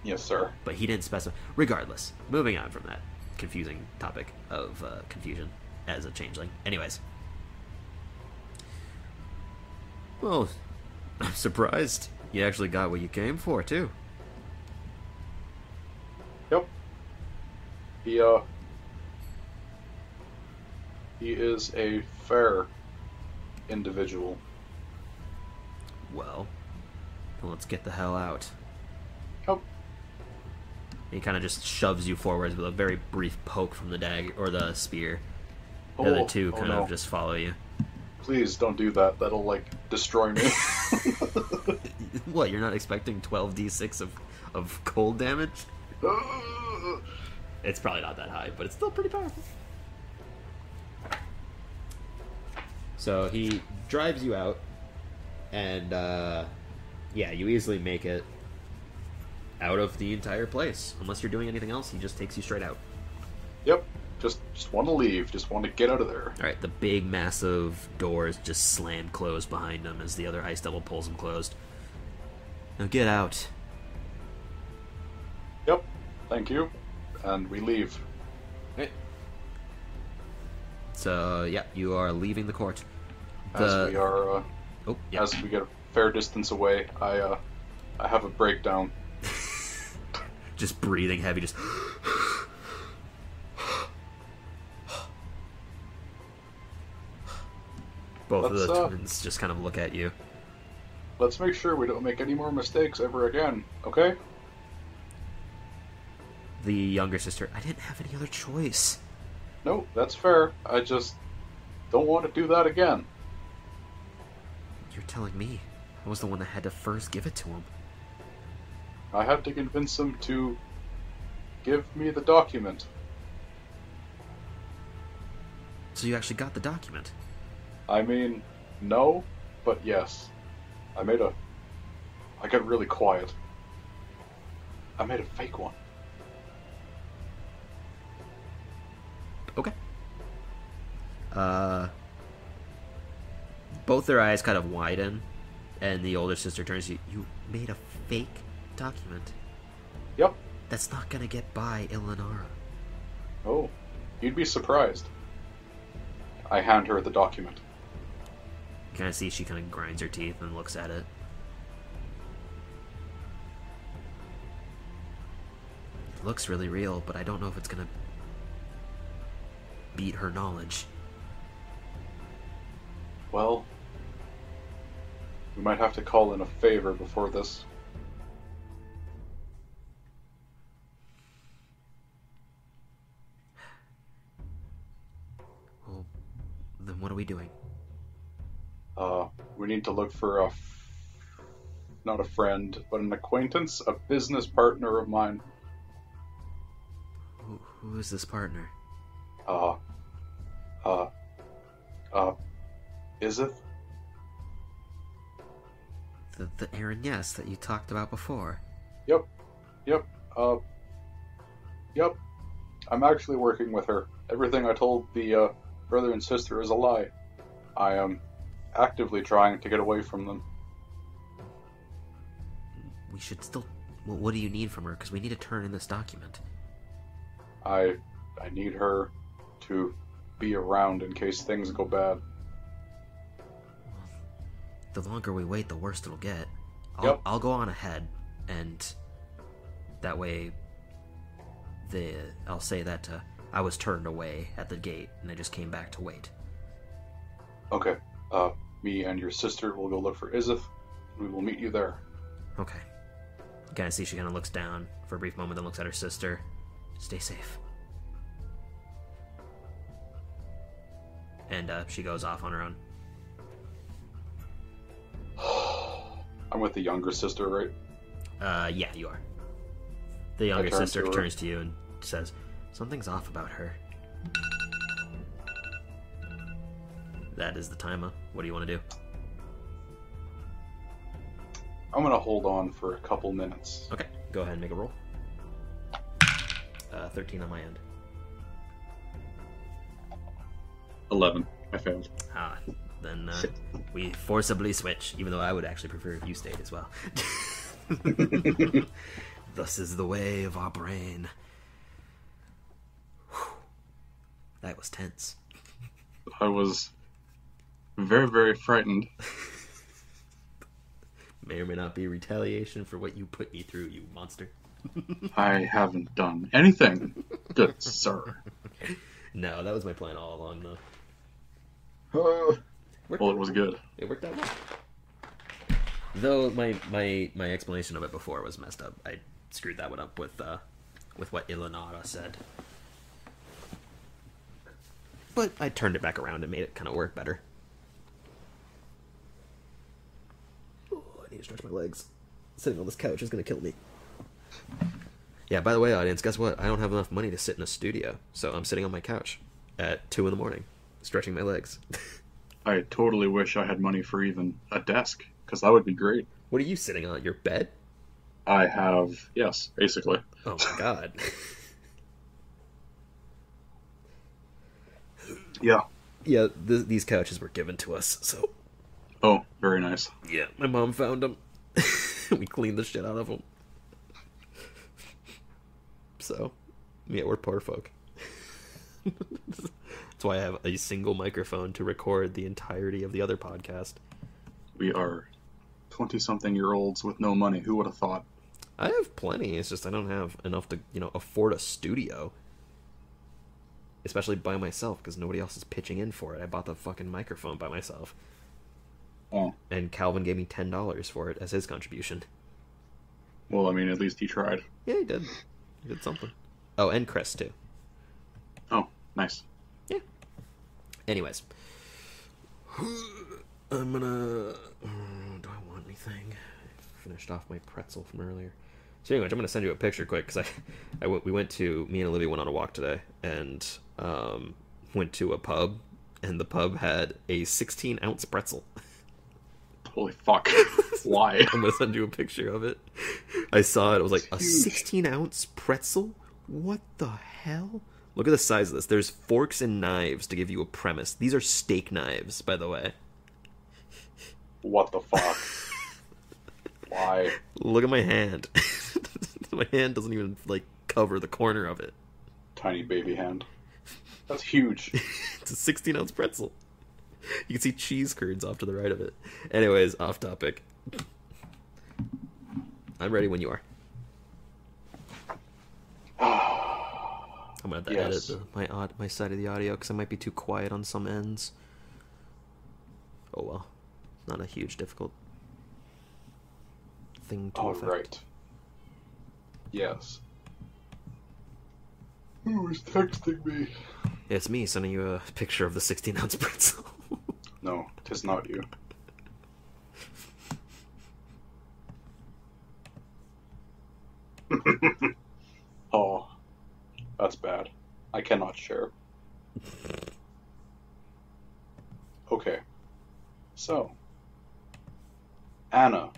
Yes, sir. But he didn't specify. Regardless, moving on from that confusing topic of uh, confusion as a changeling. Anyways. Well, I'm surprised you actually got what you came for, too. Yep. He, uh, he is a fair individual. Well, then let's get the hell out. Yep. He kind of just shoves you forwards with a very brief poke from the dagger or the spear. The other Oh, two oh kind no. of just follow you. Please don't do that. That'll, like, destroy me. what? You're not expecting 12d6 of of cold damage? It's probably not that high, but it's still pretty powerful. So he drives you out, and uh, yeah, you easily make it out of the entire place. Unless you're doing anything else, he just takes you straight out. yep. Just, just want to leave. Just want to get out of there. All right, the big, massive doors just slam closed behind him as the other ice devil pulls them closed. Now get out. Yep. Thank you. And we leave. Hey. So yeah, you are leaving the court. As we are, uh, Oh, yeah. as we get a fair distance away, I, uh, I have a breakdown. just breathing heavy, just. Both of Let's, the uh, twins just kind of look at you. Let's make sure we don't make any more mistakes ever again, okay? The younger sister, I didn't have any other choice. No, that's fair. I just don't want to do that again. You're telling me I was the one that had to first give it to him. I had to convince him to give me the document. So you actually got the document. I mean, no, but yes. I made a. I got really quiet. I made a fake one. Okay. Uh, both their eyes kind of widen, and the older sister turns to you. You made a fake document. Yep. That's not gonna get by Ilinara. Oh, you'd be surprised. I hand her the document. You kind of see she kind of grinds her teeth and looks at it. It looks really real, but I don't know if it's gonna. beat her knowledge. Well, we might have to call in a favor before this. Well, then what are we doing? Uh, we need to look for a, f- not a friend, but an acquaintance, a business partner of mine. Who, who is this partner? Uh, uh, uh, is it? The the Erinyes that you talked about before. Yep, yep, uh, yep. I'm actually working with her. Everything I told the uh, brother and sister is a lie. I am actively trying to get away from them. We should still. Well, what do you need from her? Because we need to turn in this document. I I need her to be around in case things go bad. The longer we wait, the worse it'll get. I'll, Yep. I'll go on ahead, and that way, the I'll say that uh, I was turned away at the gate, and I just came back to wait. Okay. Uh, me and your sister will go look for Izith. We will meet you there. Okay. You kind of see she kind of looks down for a brief moment, then looks at her sister. Stay safe. And uh, she goes off on her own. I'm with the younger sister, right? Uh, yeah, you are. The younger sister to turns to you and says, "Something's off about her." That is the timer. What do you want to do? I'm gonna hold on for a couple minutes. Okay, go ahead and make a roll. Uh, Thirteen on my end. 11. I failed. Ah, then uh, we forcibly switch. Even though I would actually prefer if you stayed as well. Thus is the way of our brain. Whew. That was tense. I was very, very frightened. May or may not be retaliation for what you put me through, you monster. I haven't done anything. Good sir. No, that was my plan all along, though. Uh, well, it was good. It worked out well. Though my my my explanation of it before was messed up. I screwed that one up with uh with what Ilinara said. But I turned it back around and made it kind of work better. Oh, I need to stretch my legs. Sitting on this couch is gonna kill me. Yeah, by the way, audience, guess what? I don't have enough money to sit in a studio, so I'm sitting on my couch at two in the morning, stretching my legs. I totally wish I had money for even a desk, because that would be great. what are you sitting on? Your bed? I have, yes, basically. Oh my god. Yeah. yeah, th- these couches were given to us, so Oh, very nice. yeah, my mom found them. we cleaned the shit out of them. So, yeah, we're poor folk. That's why I have a single microphone to record the entirety of the other podcast. We are 20 something year olds with no money. Who would have thought? I have plenty. It's just I don't have enough to, you know, afford a studio. Especially by myself because nobody else is pitching in for it. I bought the fucking microphone by myself. Oh, and Calvin gave me ten dollars for it as his contribution. well, I mean, at least he tried. Yeah, he did. He did something. Oh, and Chris too. Oh, nice. Yeah. Anyways, I'm gonna. uh, do I want anything? I finished off my pretzel from earlier. So anyway, I'm gonna send you a picture quick because I, I went, we went to me and Olivia went on a walk today and um went to a pub and the pub had a 16 ounce pretzel. Holy fuck. Why? I'm gonna send you a picture of it. I saw it. It was like a 16 ounce pretzel. What the hell? Look at the size of this. There's forks and knives to give you a premise. These are steak knives, by the way. What the fuck? Why? Look at my hand. my hand doesn't even like cover the corner of it. Tiny baby hand. That's huge. It's a 16 ounce pretzel. You can see cheese curds off to the right of it. Anyways, off topic. I'm ready when you are. I'm gonna have to Yes. edit the, my odd my side of the audio because I might be too quiet on some ends. Oh well, not a huge difficult thing to All affect. right. Yes. Who is texting me? It's me sending you a picture of the 16 ounce pretzel. No, tis not you. oh, that's bad. I cannot share. Okay. So, Anna,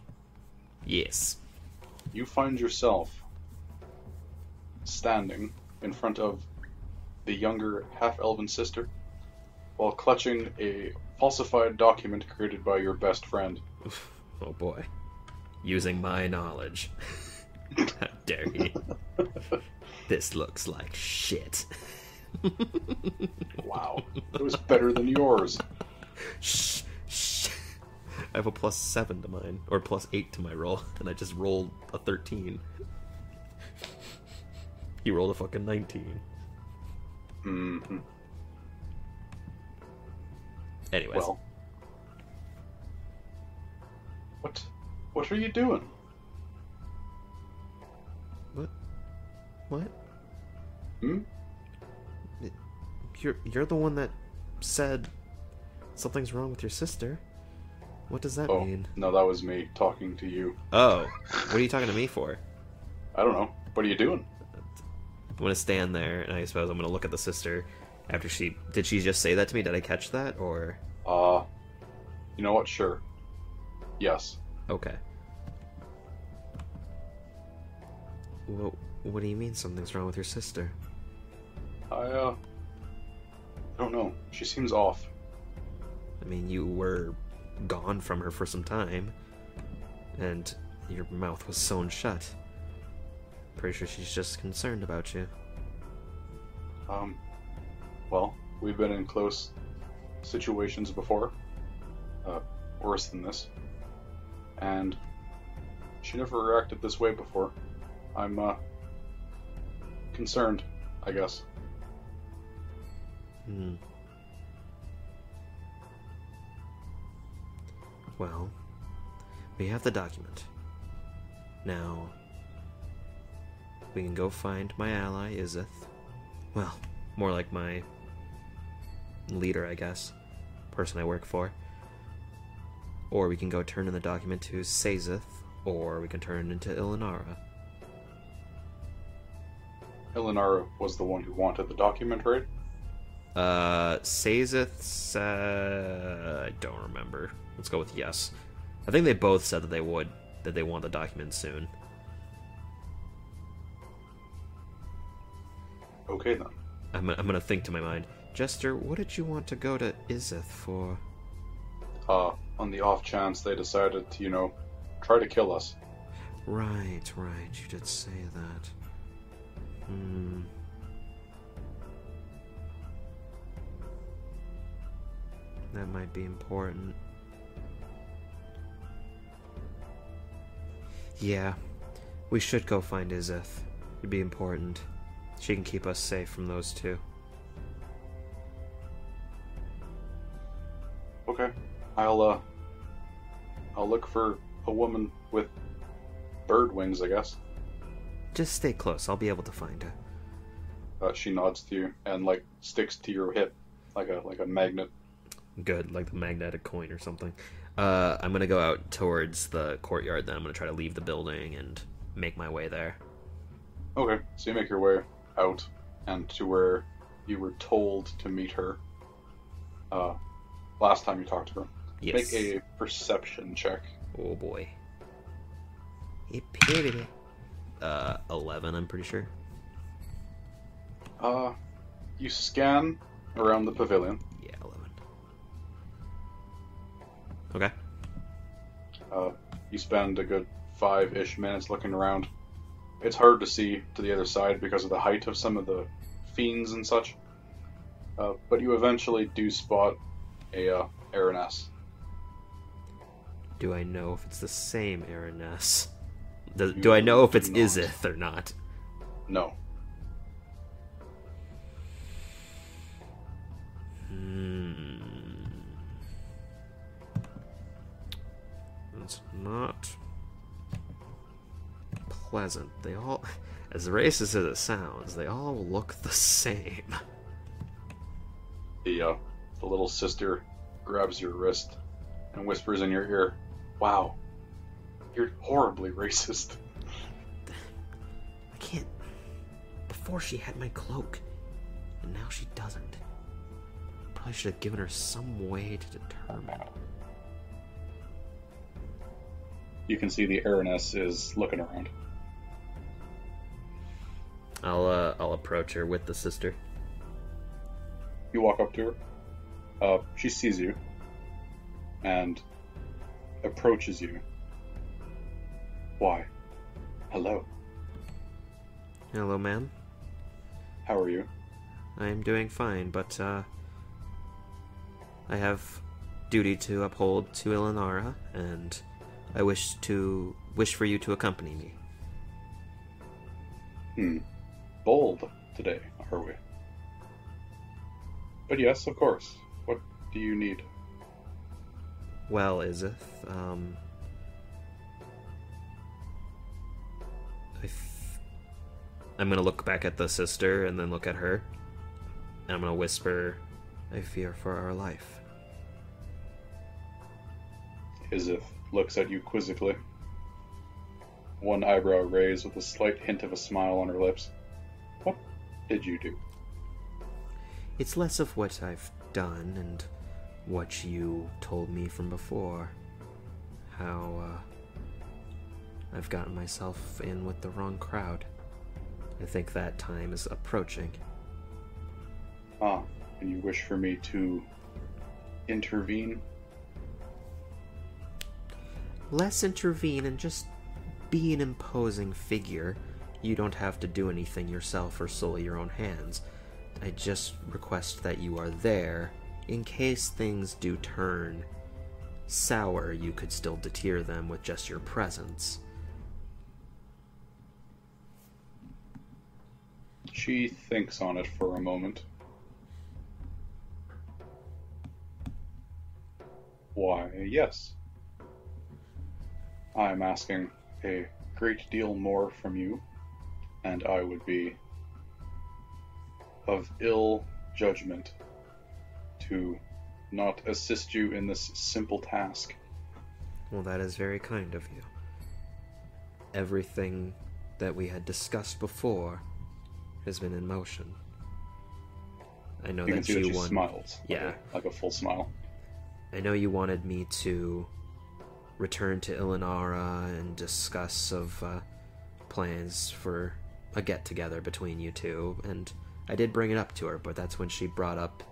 yes. you find yourself standing in front of the younger half elven sister while clutching a falsified document created by your best friend. Oh boy. Using my knowledge. How dare he? this looks like shit. Wow, it was better than yours. Shh, shh. I have a plus seven to mine, or plus eight to my roll, and I just rolled a 13. He rolled a fucking 19. hmm Anyways, Well, what? What are you doing? what? What? Hmm? You're you're the one that said something's wrong with your sister. What does that Oh, mean? no, that was me talking to you. Oh, what are you talking to me for? I don't know. What are you doing? I'm gonna stand there, and I suppose I'm gonna look at the sister after she. Did she just say that to me? Did I catch that, or Uh, you know what? Sure. Yes. okay? What What do you mean something's wrong with your sister? I, uh, I don't know. She seems off. I mean, you were gone from her for some time, and your mouth was sewn shut. Pretty sure she's just concerned about you. Um, well, we've been in close situations before. Uh, worse than this. And she never reacted this way before. I'm, uh, concerned, I guess. Hmm. Well, we have the document. Now, we can go find my ally, Izith. Well, more like my leader, I guess. Person I work for. Or we can go turn in the document to Sazith, or we can turn it into Ilinara. Elinara was the one who wanted the document, right? Uh, Sazith, uh, I don't remember. Let's go with yes. I think they both said that they would, that they want the document soon. Okay then. I'm, I'm gonna think to my mind, Jester, what did you want to go to Izith for? Uh, on the off chance they decided to, you know, try to kill us. Right, right, you did say that. Hmm. That might be important. Yeah, we should go find Izith. It'd be important. She can keep us safe from those two. Okay. I'll, uh, I'll look for a woman with bird wings, I guess. Just stay close, I'll be able to find her. Uh, she nods to you and, like, sticks to your hip like a, like a magnet. Good, like the magnetic coin or something. Uh, I'm gonna go out towards the courtyard. Then I'm gonna try to leave the building and make my way there. Okay, so you make your way out and to where you were told to meet her uh, last time you talked to her. Yes. Make a perception check. Oh boy. Uh, eleven. I'm pretty sure. Uh, you scan around the pavilion. Yeah, eleven. Okay. Uh, you spend a good five ish minutes looking around. It's hard to see to the other side because of the height of some of the fiends and such. Uh, but you eventually do spot a uh, Erinyes. Do I know if it's the same Erinyes? Do, do I know if it's not. Izith or not? No. Hmm. That's not pleasant. They all, as racist as it sounds, they all look the same. Yeah the little sister grabs your wrist and whispers in your ear, "Wow, you're horribly racist." I can't. Before she had my cloak, and now she doesn't. I Probably should have given her some way to determine. You can see the Erinyes is looking around. I'll uh, I'll approach her with the sister. You walk up to her. Uh, she sees you and approaches you. Why? Hello. Hello, ma'am. How are you? I am doing fine, but uh, I have duty to uphold to Ilinara, and I wish to wish for you to accompany me. Hmm. Bold today, are we? But yes, of course. Do you need? Well, Izith, um, I f- I'm gonna look back at the sister and then look at her, and I'm gonna whisper, "I fear for our life." Izith looks at you quizzically. One eyebrow raised with a slight hint of a smile on her lips. What did you do? It's less of what I've done and what you told me from before. How, uh, I've gotten myself in with the wrong crowd. I think that time is approaching. Ah, and you wish for me to intervene? Less intervene and just be an imposing figure. You don't have to do anything yourself or sully your own hands. I just request that you are there in case things do turn sour. You could still deter them with just your presence. She thinks on it for a moment. Why, yes. I'm asking a great deal more from you, and I would be of ill judgment to not assist you in this simple task. Well, that is very kind of you. Everything that we had discussed before has been in motion. I know You that you want. smiles. like Yeah. a- like a full smile. I know you wanted me to return to Ilinara and discuss of uh, plans for a get together between you two, and I did bring it up to her, but that's when she brought up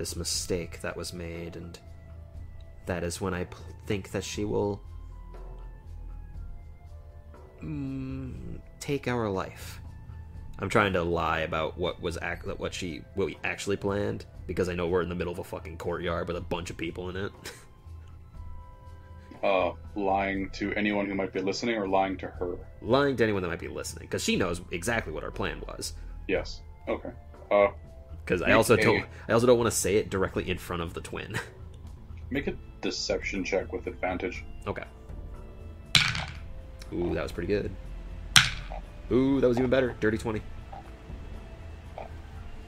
this mistake that was made, and that is when I p- think that she will mm, take our life. I'm trying to lie about what was act what she what we actually planned because I know we're in the middle of a fucking courtyard with a bunch of people in it. Uh, lying to anyone who might be listening or lying to her? lying to anyone that might be listening because she knows exactly what our plan was. Yes. Okay. Uh, Because I also a- don't I also don't want to say it directly in front of the twin. make a deception check with advantage. okay. Ooh, that was pretty good. Ooh, that was even better. Dirty twenty.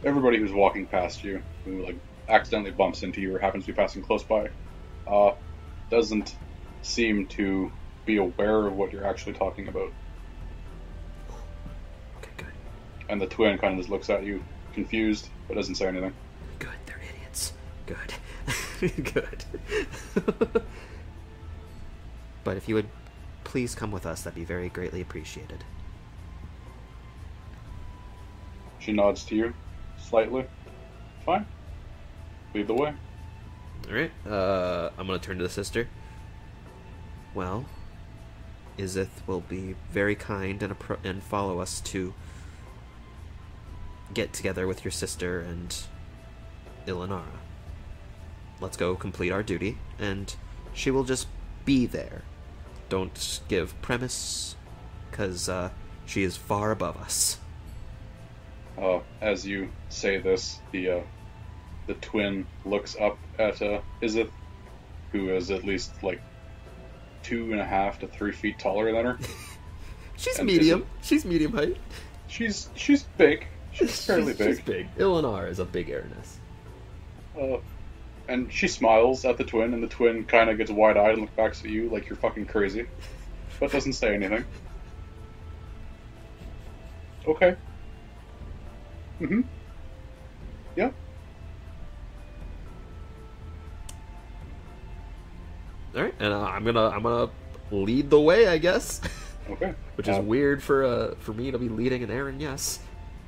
everybody who's walking past you, who like accidentally bumps into you or happens to be passing close by, uh, doesn't seem to be aware of what you're actually talking about. Okay, good. And the twin kind of just looks at you, confused, but doesn't say anything. Good. They're idiots. Good. good. but if you would please come with us, that'd be very greatly appreciated. She nods to you, slightly. Fine. Lead the way. All right. Uh, I'm gonna turn to the sister. Well, Izith will be very kind and appro- and follow us to get together with your sister and Ilinara. Let's go complete our duty, and she will just be there. Don't give premise, cause uh, she is far above us. Uh, as you say this, the uh, the twin looks up at uh, Izith, who is at least like two and a half to three feet taller than her. She's And medium. She's medium height. She's she's big. She's fairly She's big. big. Ilinar is a big Erinyes. Uh, and she smiles at the twin, and the twin kind of gets wide eyed and looks back at you like you're fucking crazy, but doesn't say anything. Okay. Mm hmm. Yeah. All right, and uh, I'm gonna I'm gonna lead the way, I guess, Okay. which is Uh, weird for uh for me to be leading an Erinyes,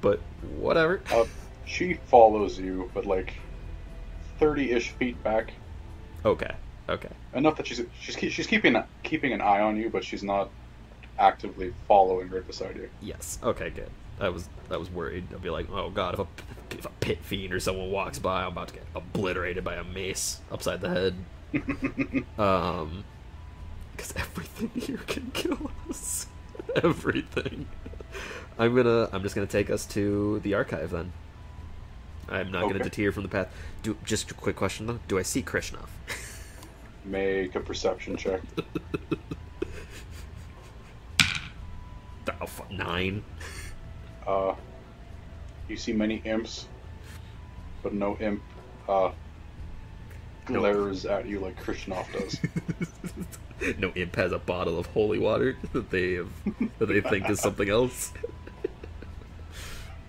but whatever. Uh, she follows you, but like thirty-ish feet back. Okay, okay. Enough that she's she's she's keeping keeping an eye on you, but she's not actively following right beside you. Yes. Okay. Good. I was I was worried. I'd be like, oh god, if a if a pit fiend or someone walks by, I'm about to get obliterated by a mace upside the head. Um, because everything here can kill us. everything. I'm gonna. I'm just gonna take us to the archive then. I'm not gonna Okay. deter from the path. Do just a quick question though. Do I see Krishnov? Make a perception check. oh, fuck, nine. Uh, you see many imps, but no imp uh, glares at you like Krishnov does. no imp has a bottle of holy water that they have that they think is something else.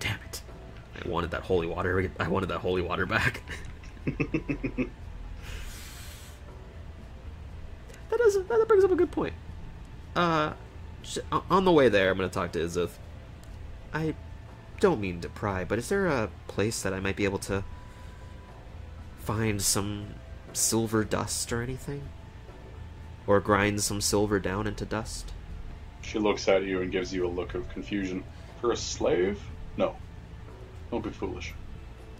Damn it! I wanted that holy water. I wanted that holy water back. That does that brings up a good point. Uh, on- on the way there, I'm going to talk to Izith. I don't mean to pry, but is there a place that I might be able to find some silver dust or anything? Or grind some silver down into dust? she looks at you and gives you a look of confusion. For a slave? No. Don't be foolish.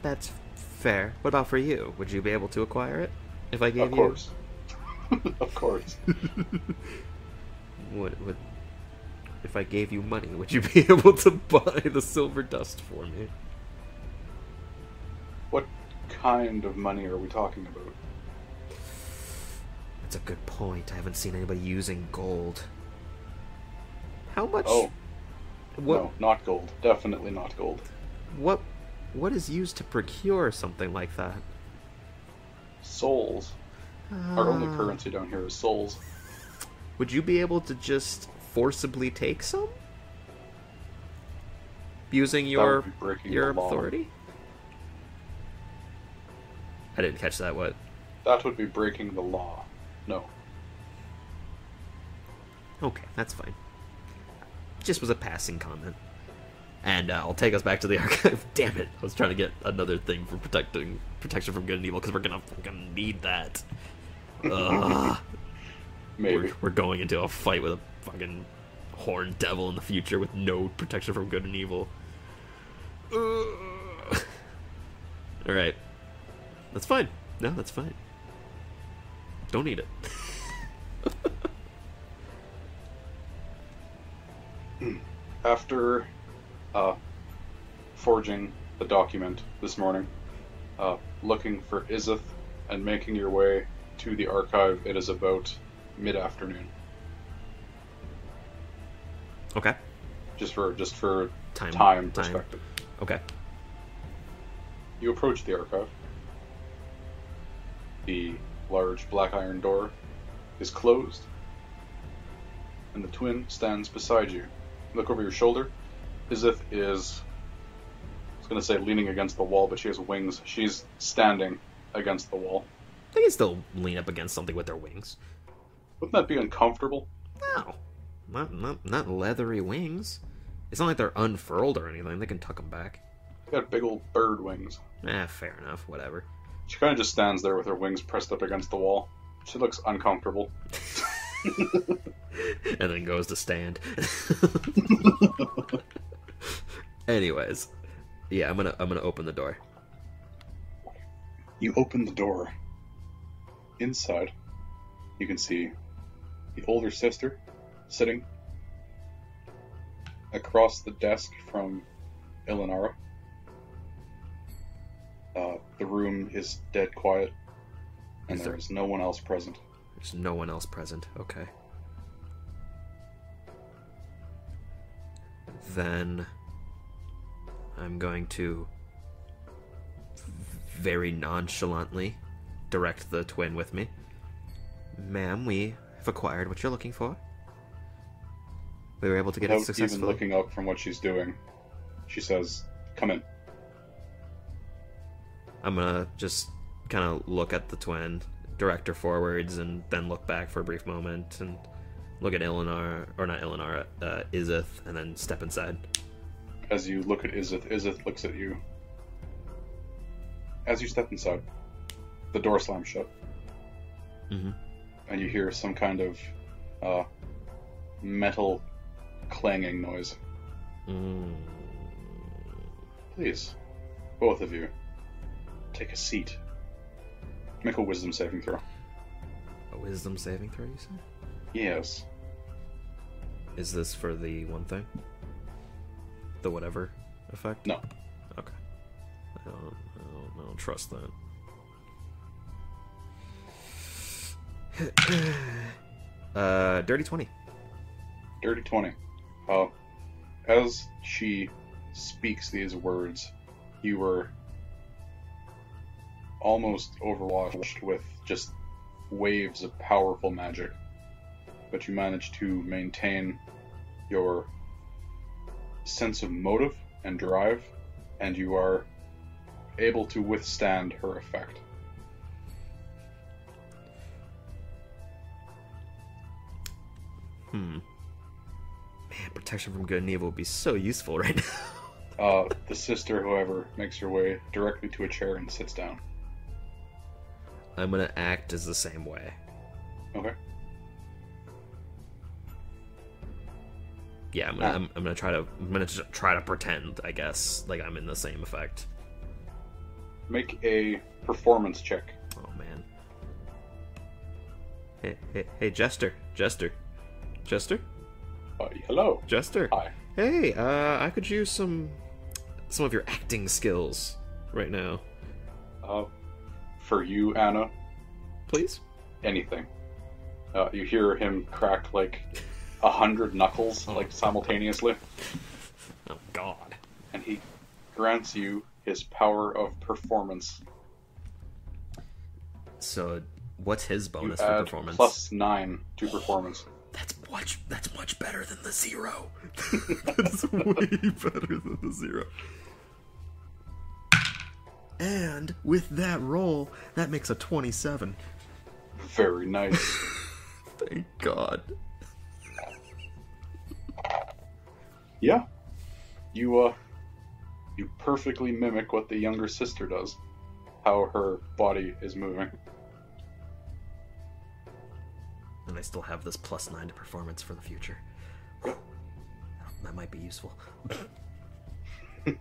That's fair. What about for you? Would you be able to acquire it if I gave you? Of you? course. of course. Would, would if I gave you money, would you be able to buy the silver dust for me? What kind of money are we talking about? That's a good point. I haven't seen anybody using gold. How much? Oh, what? no, not gold. Definitely not gold. What? What is used to procure something like that? Souls. Our only Ah. currency down here is souls. Would you be able to just forcibly take some? Using your would be breaking your authority? I didn't catch that. What? That would be breaking the law. No. Okay, that's fine. Just was a passing comment. And uh, I'll take us back to the archive. Damn it! I was trying to get another thing for protecting protection from good and evil because we're gonna fucking need that. Ugh. Maybe. we're, we're going into a fight with a fucking horned devil in the future with no protection from good and evil. Ugh. All right, that's fine. No, that's fine. Don't need it. After uh, forging the document this morning, uh, looking for Izith, and making your way to the archive, it is about mid afternoon. Okay. Just for just for Time. time Time. perspective. Okay. You approach the archive. The large black iron door is closed, and the twin stands beside you. Look over your shoulder. Izith is, I was going to say leaning against the wall, but she has wings. She's standing against the wall. They can still lean up against something with their wings. Wouldn't that be uncomfortable? No, not not not leathery wings. It's not like they're unfurled or anything. They can tuck them back. They got big old bird wings. Eh, fair enough. Whatever. She kind of just stands there with her wings pressed up against the wall. She looks uncomfortable. and then goes to stand. Anyways, yeah, I'm gonna I'm gonna open the door. You open the door. Inside, you can see the older sister sitting across the desk from Ilinara. Uh, the room is dead quiet, and Is there there- is no one else present. There's no one else present. Okay. Then I'm going to very nonchalantly direct the twin with me. Ma'am, we have acquired what you're looking for. We were able to get it Without even looking up from what she's doing, she says, "Come in." I'm gonna just kind of look at the twin, direct her forwards, and then look back for a brief moment and look at Ilinar, or not Ilinar, uh, Izith, and then step inside. As you look at Izith, Izith looks at you. As you step inside, the door slams shut, Mm-hmm. and you hear some kind of uh, metal clanging noise. Mm. Please, both of you, take a seat. Make a wisdom saving throw. A wisdom saving throw, you say? Yes. Is this for the one thing? The whatever effect? No. Okay. I don't, I don't, I don't trust that. uh, dirty 20. Dirty 20. Uh, as she speaks these words, you were almost overwashed with just waves of powerful magic. But you manage to maintain your sense of motive and drive, and you are able to withstand her effect. Hmm. Man, protection from good and evil would be so useful right now. Uh, the sister, however, makes her way directly to a chair and sits down. I'm gonna act as the same way. Okay. Yeah, I'm gonna, Ah. I'm, I'm gonna try to I'm gonna try to pretend, I guess, like I'm in the same effect. Make a performance check. Oh man. Hey, hey, hey, Jester, Jester, Jester, Uh, hello. Jester. Hi. Hey, uh, I could use some some of your acting skills right now, Uh, for you, Anna, please. anything. Uh, you hear him crack like a hundred knuckles, like simultaneously, Oh God. and he grants you his power of performance. So, what's his You bonus for add performance? plus nine to performance. That's much. That's much better than the zero. that's way better than the zero. And with that roll, that makes a twenty-seven. Very nice. Thank God. yeah. You uh, you perfectly mimic what the younger sister does. How her body is moving. And I still have this plus nine to performance for the future. Whew. That might be useful.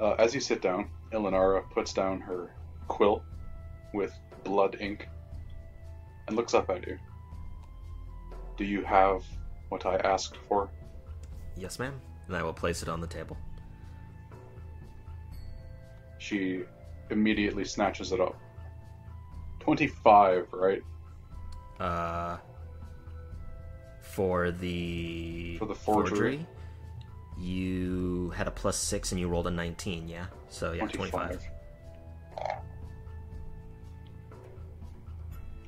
Uh, as you sit down, Ilinara puts down her quill with blood ink and looks up at you. Do you have what I asked for? Yes, ma'am. And I will place it on the table. She immediately snatches it up. 25, right? Uh, for the For the forgery? You had a plus six and you rolled a nineteen. Yeah, so yeah, twenty-five.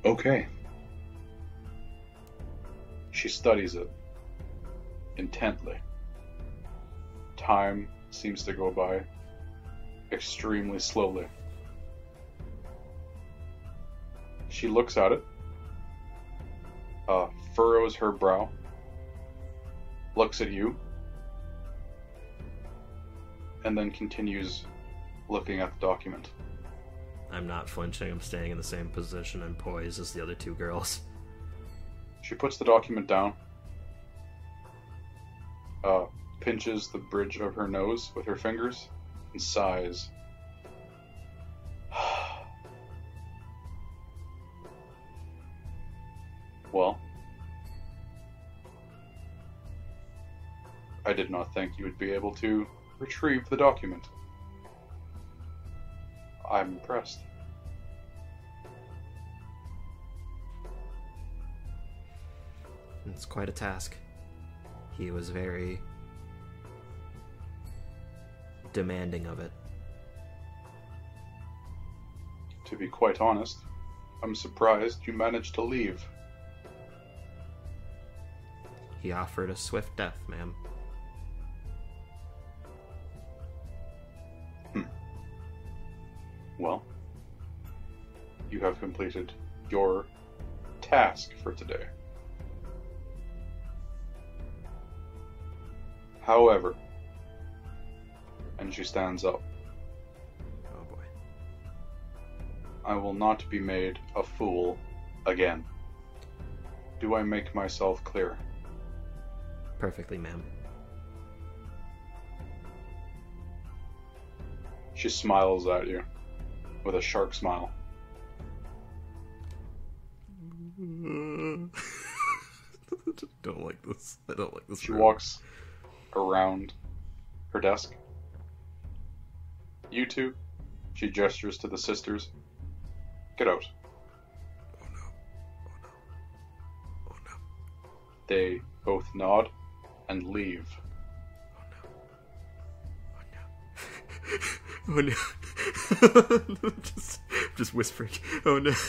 Okay. She studies it intently. Time seems to go by extremely slowly. She looks at it, uh, furrows her brow, looks at you, and then continues looking at the document. I'm not flinching. I'm staying in the same position and poise as the other two girls. She puts the document down, uh, pinches the bridge of her nose with her fingers, and sighs. well, I did not think you would be able to retrieve the document. I'm impressed. It's quite a task. He was very demanding of it. To be quite honest, I'm surprised you managed to leave. He offered a swift death, ma'am. Well, you have completed your task for today. However, and she stands up, Oh boy. I will not be made a fool again. Do I make myself clear? Perfectly, ma'am. She smiles at you with a shark smile. don't like this. I don't like this. She room. walks around her desk. You two, she gestures to the sisters. Get out. Oh no. Oh no. Oh no. They both nod and leave. Oh no. Oh no. Oh, just, just whispering. Oh no.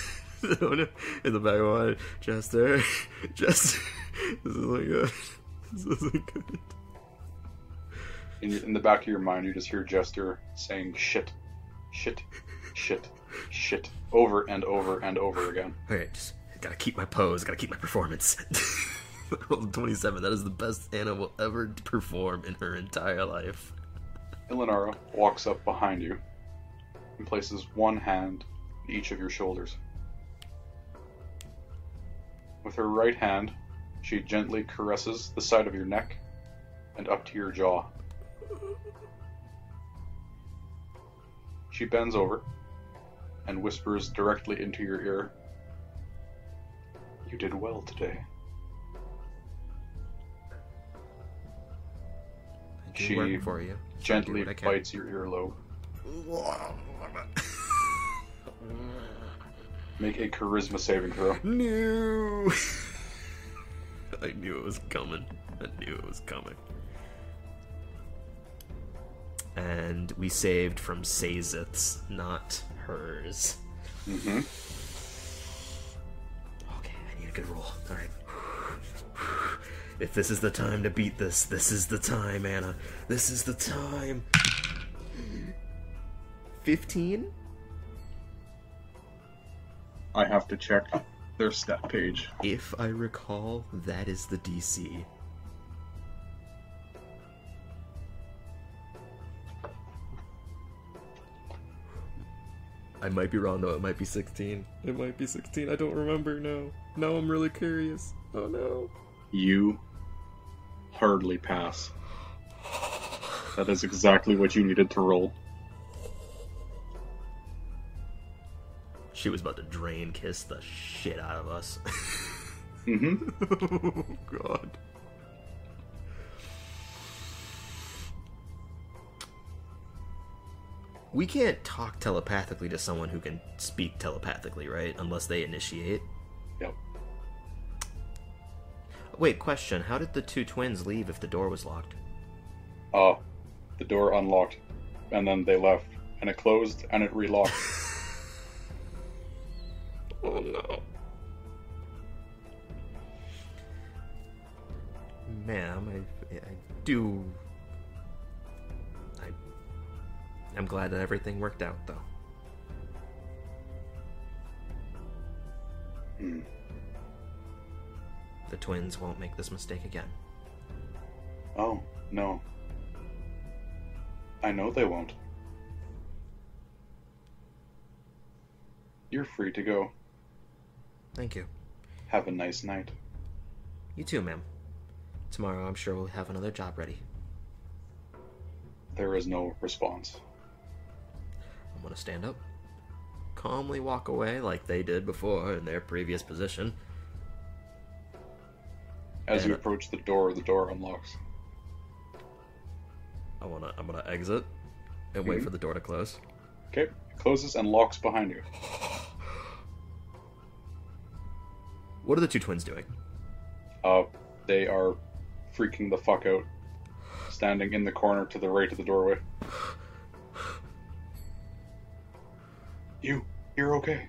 Oh no. In the back of my mind. Jester. Jester. This isn't good. This isn't good. In, in the back of your mind, you just hear Jester saying shit, shit, shit, shit over and over and over again. Alright, just gotta keep my pose, gotta keep my performance. 27, that is the best Anna will ever perform in her entire life. Ilinara walks up behind you and places one hand on each of your shoulders. With her right hand, she gently caresses the side of your neck and up to your jaw. She bends over and whispers directly into your ear You did well today. I She for you. so Gently what I can. bites your earlobe. Make a charisma saving throw. No! I knew it was coming. I knew it was coming. And we saved from Sazith's, not hers. Mm-hmm. Okay, I need a good roll. Alright. If this is the time to beat this, this is the time, Anna. This is the time. 15? I have to check their stat page. If I recall, that is the DC. I might be wrong though, it might be 16. It might be 16, I don't remember now. Now I'm really curious. Oh no. You hardly pass. That is exactly what you needed to roll. She was about to drain kiss the shit out of us. Mm-hmm. oh god. We can't talk telepathically to someone who can speak telepathically, right? Unless they initiate. Yep. Wait, question. How did the two twins leave if the door was locked? Uh, the door unlocked, and then they left, and it closed, and it relocked. Oh no. Ma'am, I, I do. I, I'm glad that everything worked out, though. Hmm. The twins won't make this mistake again. Oh, no. I know they won't. You're free to go. Thank you. Have a nice night. You too, ma'am. Tomorrow, I'm sure we'll have another job ready. There is no response. I'm gonna stand up, calmly walk away like they did before in their previous position. As you approach the door, the door unlocks. I wanna, I'm gonna exit and wait Mhm. for the door to close. Okay, it closes and locks behind you. What are the two twins doing? Uh, they are freaking the fuck out, standing in the corner to the right of the doorway. You, you're okay.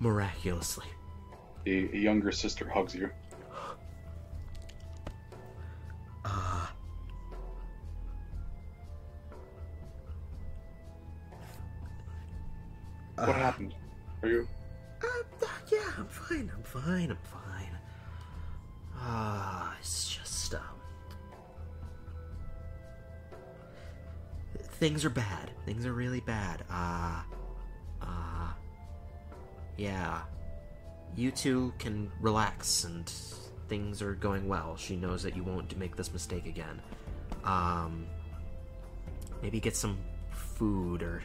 Miraculously. The younger sister hugs you. Uh, What happened? Are you? Uh, fine. I'm fine. I'm fine. Ah, it's just um, things are bad. Things are really bad. Ah, uh, ah, uh, yeah. You two can relax, and things are going well. She knows that you won't make this mistake again. Um, maybe get some food or.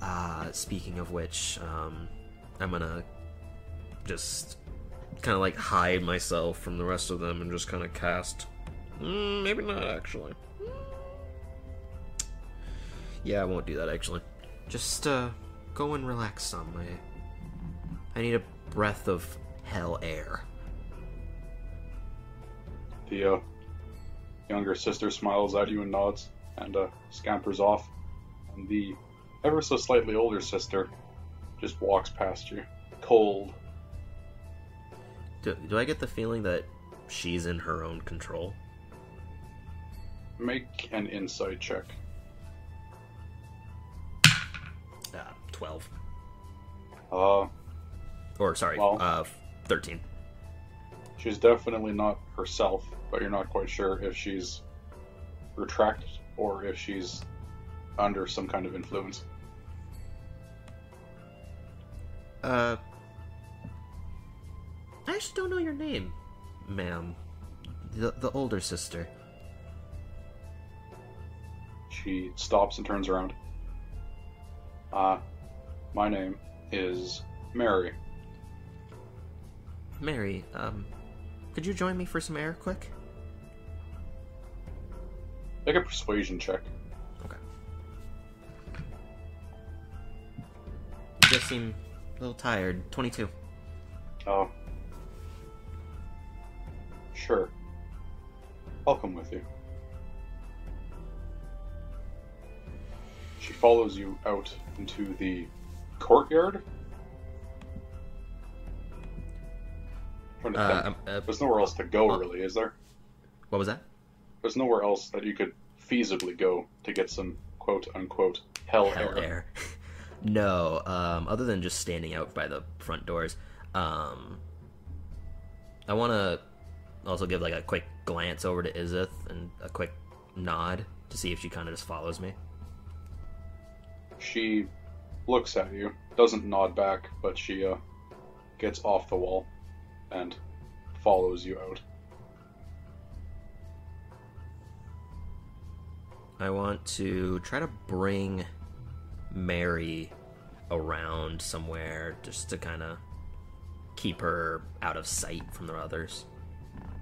Uh, speaking of which, um, I'm gonna just kind of like hide myself from the rest of them and just kind of cast. Mm, maybe not actually. Yeah, I won't do that actually. Just uh, go and relax some. I I need a breath of hell air. The uh, younger sister smiles at you and nods, and uh, scampers off, and the ever so slightly older sister just walks past you, cold. Do, do I get the feeling that she's in her own control? Make an insight check. Uh, 12. Uh, Or, sorry, Well- uh, 13. she's definitely not herself, but you're not quite sure if she's retracted or if she's under some kind of influence. Uh, I just don't know your name, ma'am. The, the older sister. She stops and turns around. Uh, my name is Mary. Mary, um, could you join me for some air quick? Make a persuasion check. Okay. You just seem a little tired. 22. Oh. Sure. I'll come with you. She follows you out into the courtyard. Uh, um, uh, There's nowhere else to go, uh, really, is there? what was that? There's nowhere else that you could feasibly go to get some quote unquote hell, Hell air. air. no, um, other than just standing out by the front doors, um, I want to also give like a quick glance over to Izith and a quick nod to see if she kind of just follows me. She looks at you, doesn't nod back, but she uh, gets off the wall and follows you out. I want to try to bring Mary around somewhere just to kind of keep her out of sight from the others.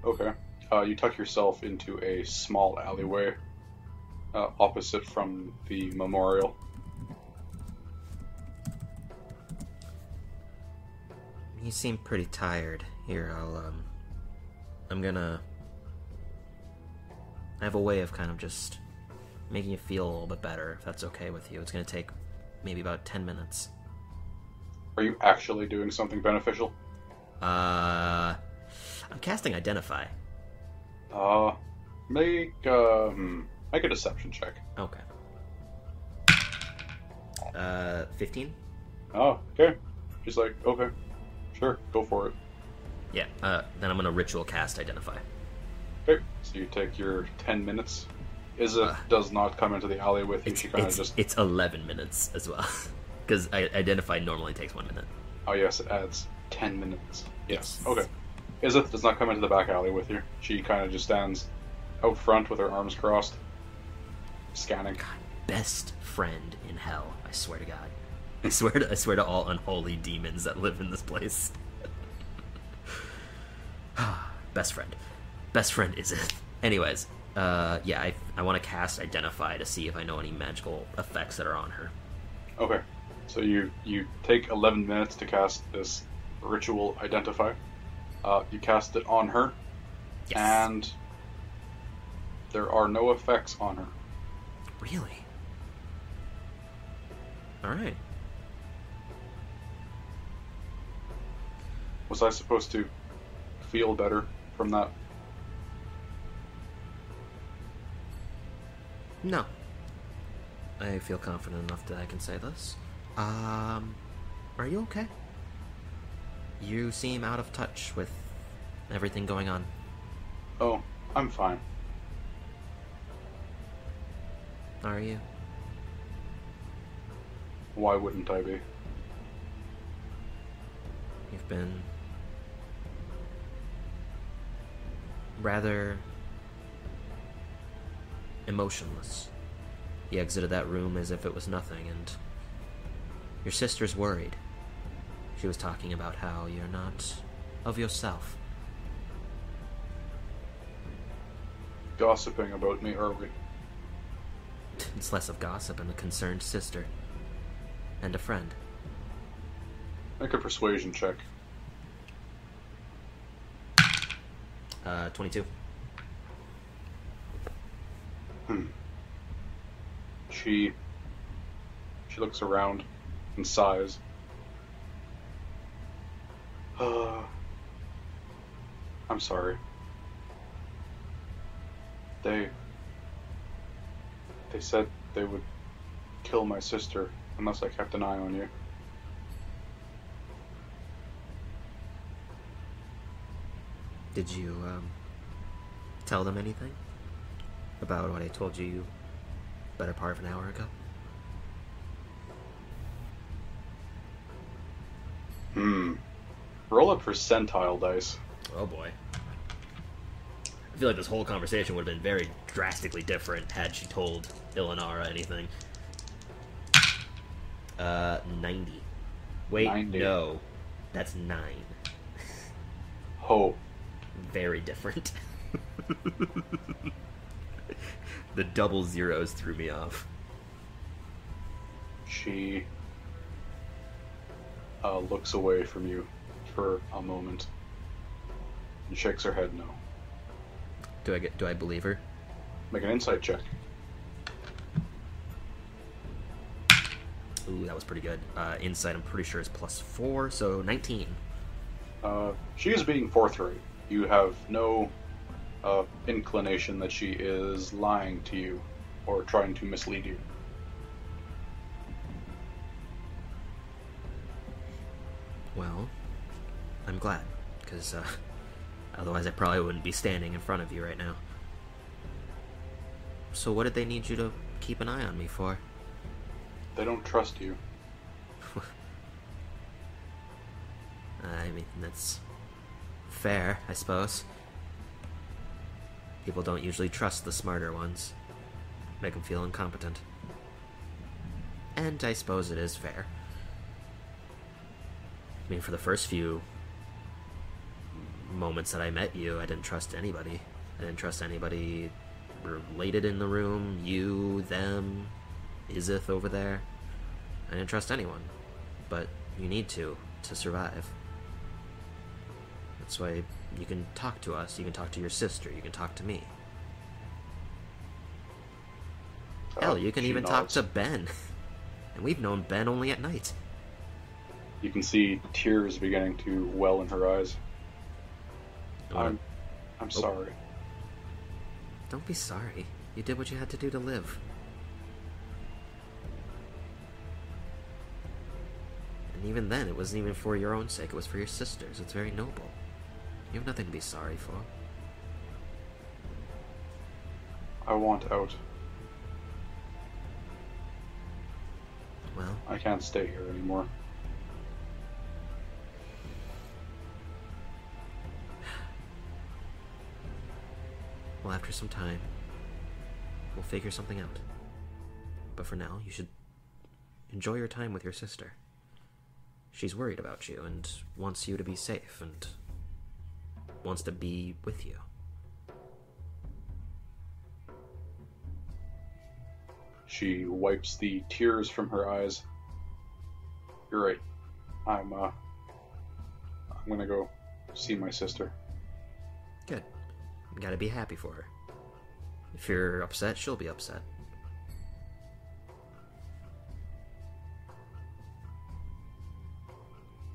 Okay. Uh, you tuck yourself into a small alleyway uh, opposite from the memorial. You seem pretty tired. Here, I'll um I'm gonna I have a way of kind of just making you feel a little bit better, if that's okay with you. It's gonna take maybe about ten minutes. Are you actually doing something beneficial? Uh I'm casting Identify. Uh, make uh, hmm, make a deception check. Okay. Uh fifteen? Oh, okay. She's like, okay, sure, go for it. Yeah, uh then I'm gonna ritual cast Identify. Okay, so you take your ten minutes. Izith Uh, does not come into the alley with you. It's She kind of it's, just it's eleven minutes as well. Because Identify normally takes one minute. Oh yes, it adds ten minutes. Yes. Yes. Okay. Izith does not come into the back alley with you. She kind of just stands out front with her arms crossed, scanning. best friend in hell. I swear to God. I swear to I swear to all unholy demons that live in this place. best friend. Best friend is. Anyways, uh, yeah, I, I want to cast Identify to see if I know any magical effects that are on her. Okay. So you you take eleven minutes to cast this ritual identify. Uh, you cast it on her, Yes. and there are no effects on her. Really? Alright. Was I supposed to feel better from that? No. I feel confident enough that I can say this. Um, are you okay? You seem out of touch with everything going on. Oh, I'm fine. Are you? Why wouldn't I be? You've been rather emotionless. You exited that room as if it was nothing, and your sister's worried. She was talking about how you're not of yourself. Gossiping about me, are we? It's less of gossip and a concerned sister. And a friend. Make a persuasion check. Uh, 22. Hmm. She she looks around and sighs. Uh, I'm sorry. They they said they would kill my sister unless I kept an eye on you. Did you, um, tell them anything? About what I told you better part of an hour ago? Hmm. Roll a percentile dice. Oh boy. I feel like this whole conversation would have been very drastically different had she told Ilinara anything. Uh, 90. Wait, 90. no. That's 9. Ho. Very different. the double zeros threw me off. She uh, looks away from you for a moment and shakes her head no. Do I get? Do I believe her? Make an insight check. Ooh, that was pretty good. Uh, insight, I'm pretty sure is plus four, so 19. Uh, she is being forthright. You have no uh, inclination that she is lying to you or trying to mislead you. Glad, because uh, otherwise I probably wouldn't be standing in front of you right now. So, what did they need you to keep an eye on me for? They don't trust you. I mean, that's fair, I suppose. People don't usually trust the smarter ones, make them feel incompetent. And I suppose it is fair. I mean, for the first few moments that I met you, I didn't trust anybody. I didn't trust anybody related in the room, you, them, Izith over there. I didn't trust anyone. But you need to, to survive. That's why you can talk to us, you can talk to your sister, you can talk to me. Hell, Uh, you can even talk to Ben. And we've known Ben only at night. You can see tears beginning to well in her eyes. I'm, I'm Oh. sorry. Don't be sorry. You did what you had to do to live. And even then, it wasn't even for your own sake, it was for your sister's. It's very noble. You have nothing to be sorry for. I want out. Well, I can't stay here anymore. Well, after some time, we'll figure something out. But for now, you should enjoy your time with your sister. She's worried about you and wants you to be safe and wants to be with you. She wipes the tears from her eyes. You're right. I'm uh I'm gonna go see my sister. You gotta be happy for her. If you're upset, she'll be upset.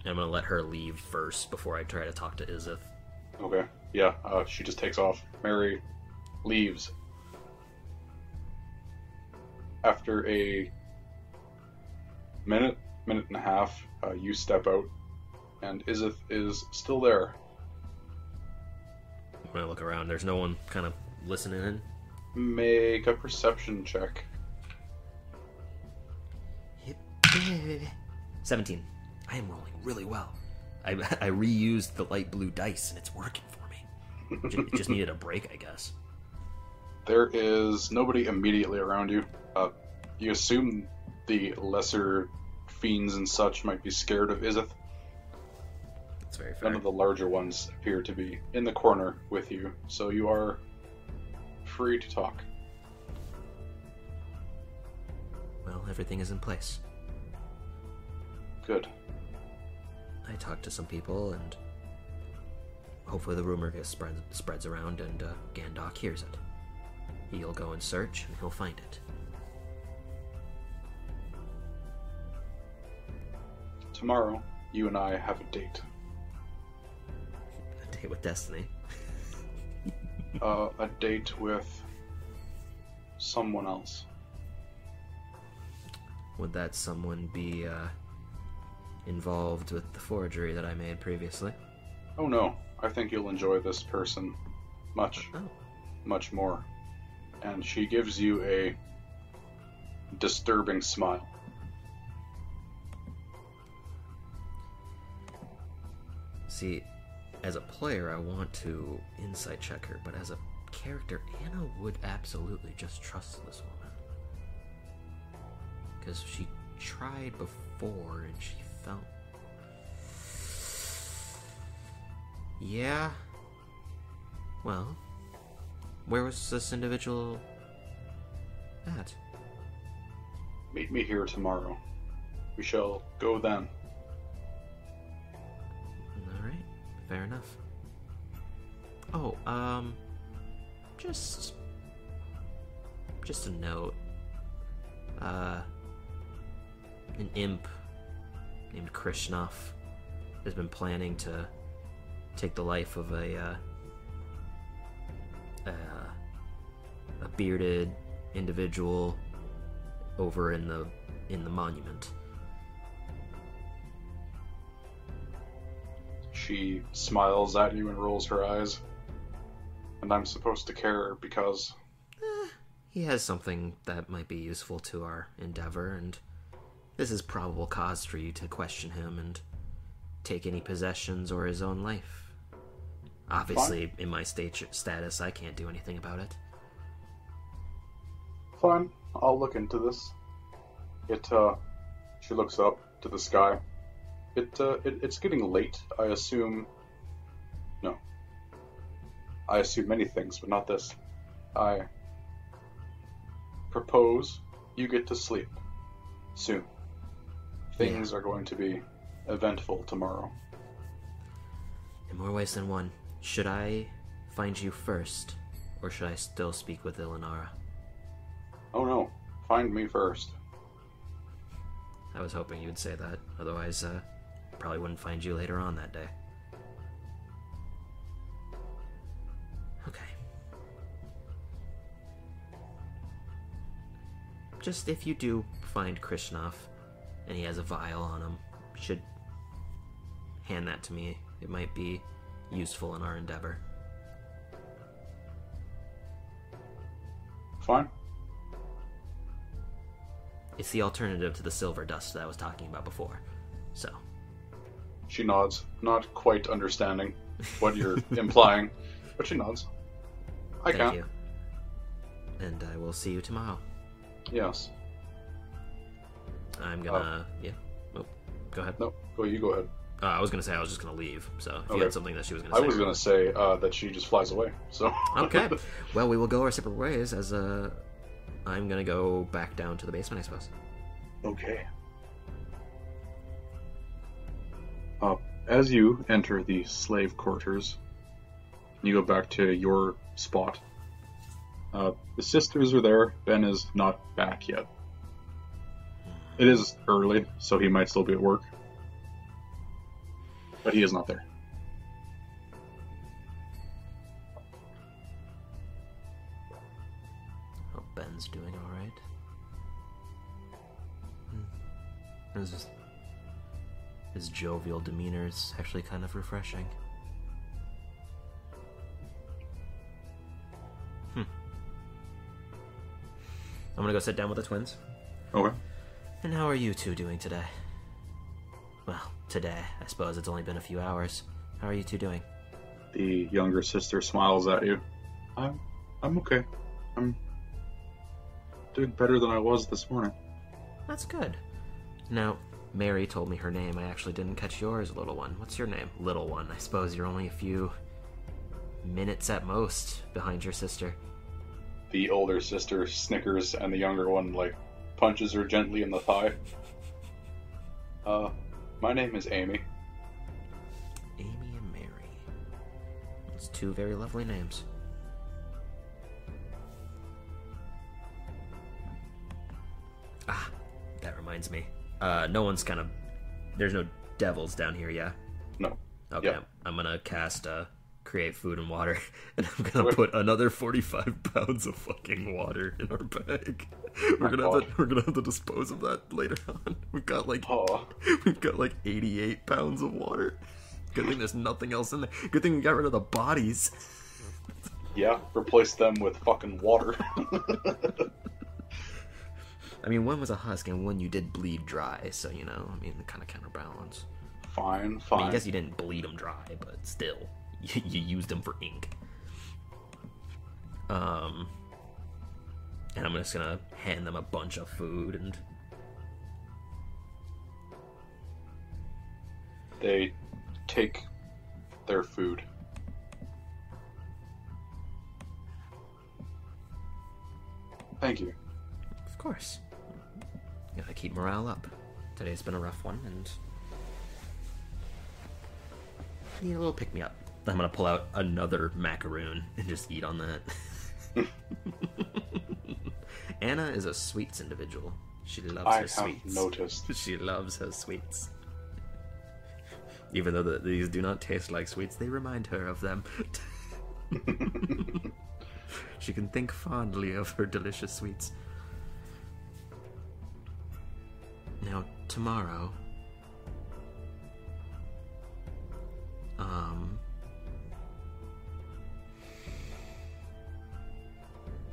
I'm gonna let her leave first before I try to talk to Izith. Okay. Yeah, uh, she just takes off. Mary leaves. After a minute, minute and a half, uh, you step out, and Izith is still there. When I look around, there's no one kind of listening in. Make a perception check. 17. I am rolling really well. I, I reused the light blue dice and it's working for me. Ju- It just needed a break, I guess. There is nobody immediately around you. Uh, you assume the lesser fiends and such might be scared of Izith. It's very fair. None of the larger ones appear to be in the corner with you, so you are free to talk. Well, everything is in place. Good. I talked to some people, and hopefully the rumor gets spread, spreads around, and uh, Gandok hears it. He'll go and search, and he'll find it. Tomorrow, you and I have a date. With Destiny. Uh, a date with someone else. Would that someone be uh, involved with the forgery that I made previously? Oh no, I think you'll enjoy this person much, Oh, much more. And she gives you a disturbing smile. see, as a player, I want to insight check her, but as a character, Anna would absolutely just trust this woman. Because she tried before and she felt. Yeah. Well, where was this individual at? Meet me here tomorrow. We shall go then. Fair enough. Oh, um, just, just a note. Uh, an imp named Krishnov has been planning to take the life of a, uh, uh, a bearded individual over in the in the monument. She smiles at you and rolls her eyes. And I'm supposed to care because He has something that might be useful to our endeavor, and this is probable cause for you to question him and take any possessions or his own life. Obviously, in my state status, I can't do anything about it. Fine, I'll look into this. It, uh, she looks up to the sky. It, uh, it, it's getting late. I assume. No. I assume many things, but not this. I propose you get to sleep soon. Things are going to be eventful tomorrow. In more ways than one, should I find you first, or should I still speak with Ilinara? Oh no, find me first. I was hoping you'd say that, otherwise, uh, probably wouldn't find you later on that day. Okay. Just if you do find Krishnov and he has a vial on him, you should hand that to me. It might be useful in our endeavor. Fine. It's the alternative to the silver dust that I was talking about before. So, She nods, not quite understanding what you're implying, but she nods. I thank can. you. And I will see you tomorrow. Yes. I'm gonna. Yeah. Oh, go ahead. No, go. You go ahead. Uh, I was gonna say I was just gonna leave. So if you Okay. had something that she was gonna I say, was gonna say uh, that she just flies away. So. okay. Well, we will go our separate ways. As uh, I'm gonna go back down to the basement, I suppose. okay. Uh, as you enter the slave quarters, you go back to your spot. Uh, the sisters are there. Ben is not back yet. It is early, so he might still be at work. But he is not there. Ben's doing alright. Hmm. His, just, his jovial demeanor is actually kind of refreshing. Hmm. I'm gonna go sit down with the twins. Okay. And how are you two doing today? Well, today. I suppose it's only been a few hours. How are you two doing? The younger sister smiles at you. I'm, I'm okay. I'm doing better than I was this morning. That's good. Now, Mary told me her name. I actually didn't catch yours, little one. What's your name? Little one. I suppose you're only a few minutes at most behind your sister. The older sister snickers, and the younger one like punches her gently in the thigh. Uh, my name is Amy. Amy and Mary. It's two very lovely names. Ah, that reminds me. Uh, no one's kind of. There's no devils down here, yeah? No. Okay, Yeah. I'm gonna cast uh, create food and water, and I'm gonna put another 45 pounds of fucking water in our bag. We're My gonna have to, we're gonna have to dispose of that later on. We've got like Oh, we've got like 88 pounds of water. Good thing there's nothing else in there. Good thing we got rid of the bodies. yeah. Replace them with fucking water. I mean, one was a husk and one you did bleed dry, so you know, I mean, kind of counterbalance. fine, I mean, fine. I guess you didn't bleed them dry, but still, you, you used them for ink. Um, and I'm just gonna hand them a bunch of food and They take their food. Thank you. of course, gotta keep morale up. Today's been a rough one, and need a little pick me up. I'm gonna pull out another macaroon and just eat on that. Anna is a sweets individual. She loves I her have sweets. noticed. She loves her sweets. Even though the, these do not taste like sweets, they remind her of them. she can think fondly of her delicious sweets. Now, tomorrow. Um.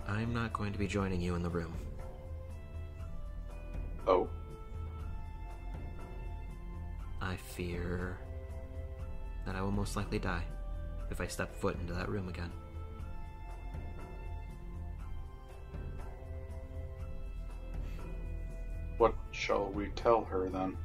I'm not going to be joining you in the room. Oh, I fear that I will most likely die if I step foot into that room again. What shall we tell her then?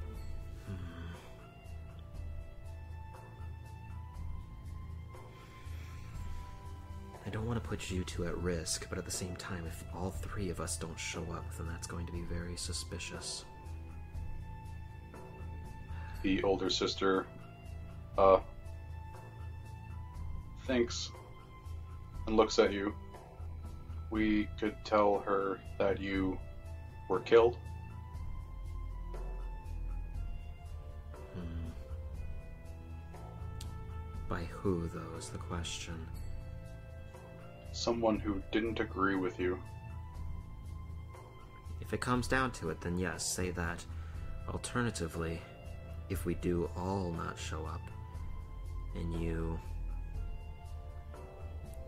I don't want to put you two at risk, but at the same time, if all three of us don't show up, then that's going to be very suspicious. The older sister, uh, thinks and looks at you. We could tell her that you were killed. By who, though, is the question. Someone who didn't agree with you. If it comes down to it, then yes, say that. Alternatively, if we do all not show up, and you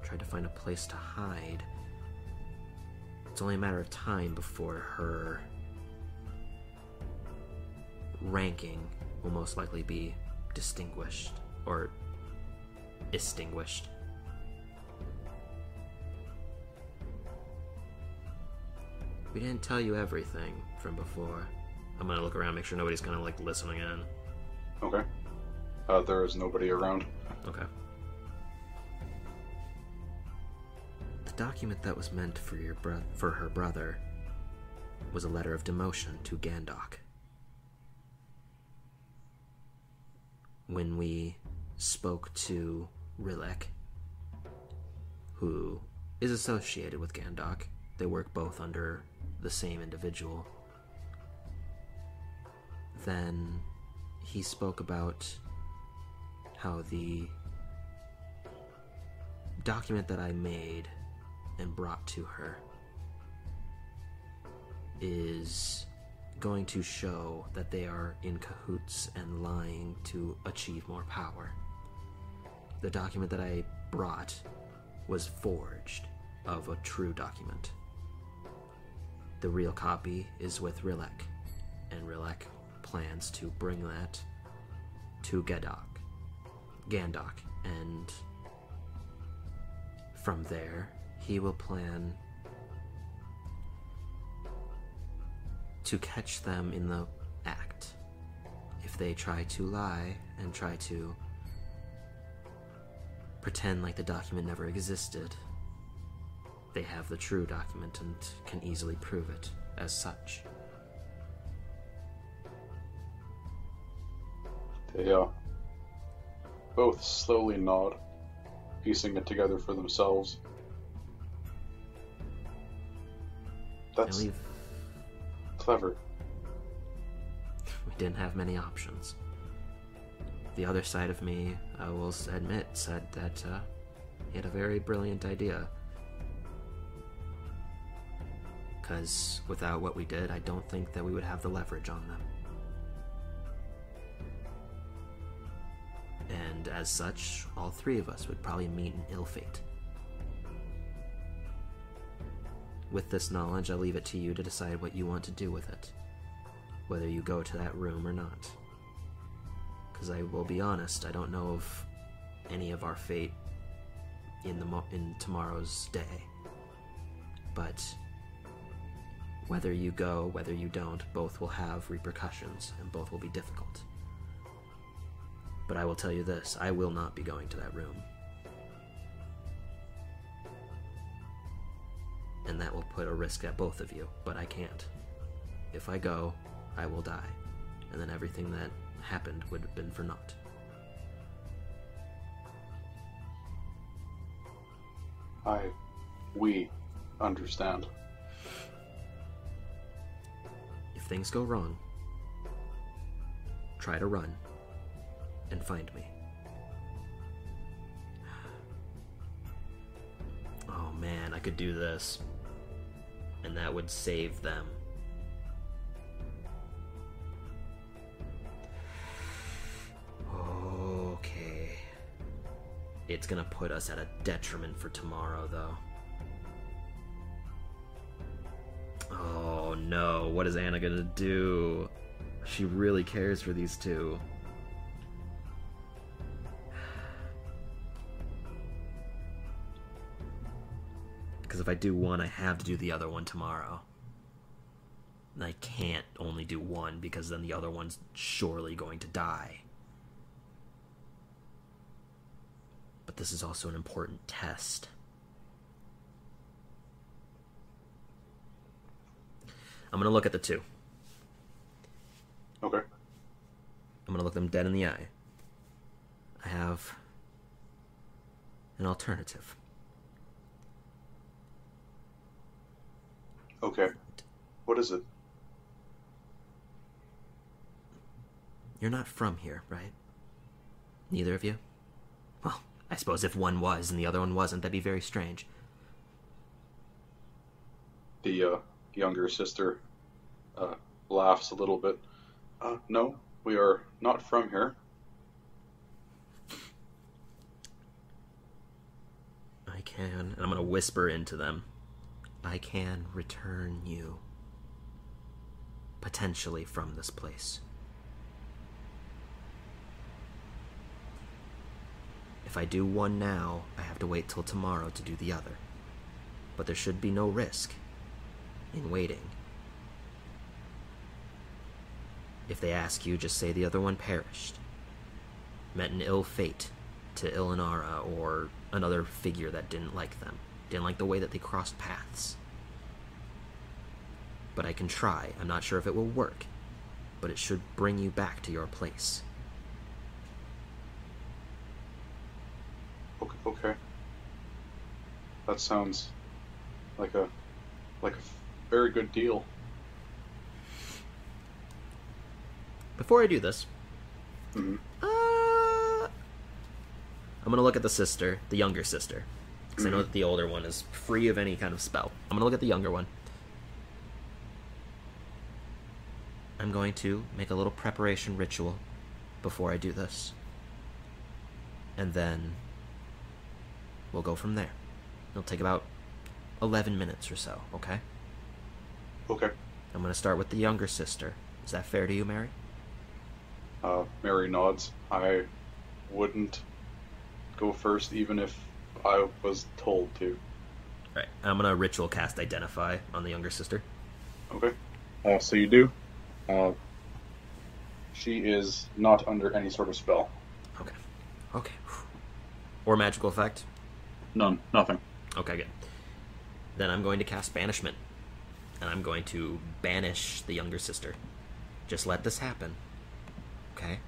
try to find a place to hide, it's only a matter of time before her ranking will most likely be distinguished or extinguished. We didn't tell you everything from before. I'm gonna look around, make sure nobody's kind of like listening in. Okay. Uh, there is nobody around. Okay. The document that was meant for your bro- for her brother was a letter of demotion to Gandok. when we spoke to Rilek, who is associated with Gandok, they work both under the same individual. Then he spoke about how the document that I made and brought to her is going to show that they are in cahoots and lying to achieve more power. The document that I brought was forged of a true document. The real copy is with Rilek, and Rilek plans to bring that to Gadok, Gandok, and from there he will plan to catch them in the act. If they try to lie and try to pretend like the document never existed, they have the true document and can easily prove it as such. They uh, both slowly nod, piecing it together for themselves. That's clever. we didn't have many options. The other side of me, I will admit, said that uh, he had a very brilliant idea. Because without what we did, I don't think that we would have the leverage on them. And as such, all three of us would probably meet an ill fate. With this knowledge, I leave it to you to decide what you want to do with it whether you go to that room or not. Because I will be honest, I don't know of any of our fate in the mo- in tomorrow's day. But whether you go, whether you don't, both will have repercussions and both will be difficult. But I will tell you this: I will not be going to that room. And that will put a risk at both of you, but I can't. If I go, I will die, and then everything that happened would have been for naught. I, we, understand. If things go wrong, try to run and find me. Oh man, I could do this. And that would save them. It's gonna put us at a detriment for tomorrow, though. Oh no, what is Anna gonna do? She really cares for these two. Because if I do one, I have to do the other one tomorrow. And I can't only do one because then the other one's surely going to die. But this is also an important test. I'm gonna look at the two. Okay. I'm gonna look them dead in the eye. I have an alternative. Okay. What is it? You're not from here, right? Neither of you? I suppose if one was and the other one wasn't, that'd be very strange. The uh, younger sister uh, laughs a little bit. Uh, no, we are not from here. I can, and I'm gonna whisper into them. I can return you. Potentially from this place. If I do one now, I have to wait till tomorrow to do the other. But there should be no risk in waiting. If they ask you, just say the other one perished. Met an ill fate to Ilinara or another figure that didn't like them, didn't like the way that they crossed paths. But I can try. I'm not sure if it will work, but it should bring you back to your place. Okay. That sounds like a like a very good deal. Before I do this, hmm uh, I'm gonna look at the sister, the younger sister, because I know Mhm. that the older one is free of any kind of spell. I'm gonna look at the younger one. I'm going to make a little preparation ritual before I do this, and then we'll go from there. It'll take about 11 minutes or so. Okay. Okay. I'm gonna start with the younger sister. Is that fair to you, Mary? Uh, Mary nods. I wouldn't go first, even if I was told to. Right. I'm gonna ritual cast identify on the younger sister. Okay. Uh, so you do. Uh, she is not under any sort of spell. Okay. Okay. Or magical effect. None. Nothing. Okay, good. Then I'm going to cast banishment, and I'm going to banish the younger sister. Just let this happen. Okay.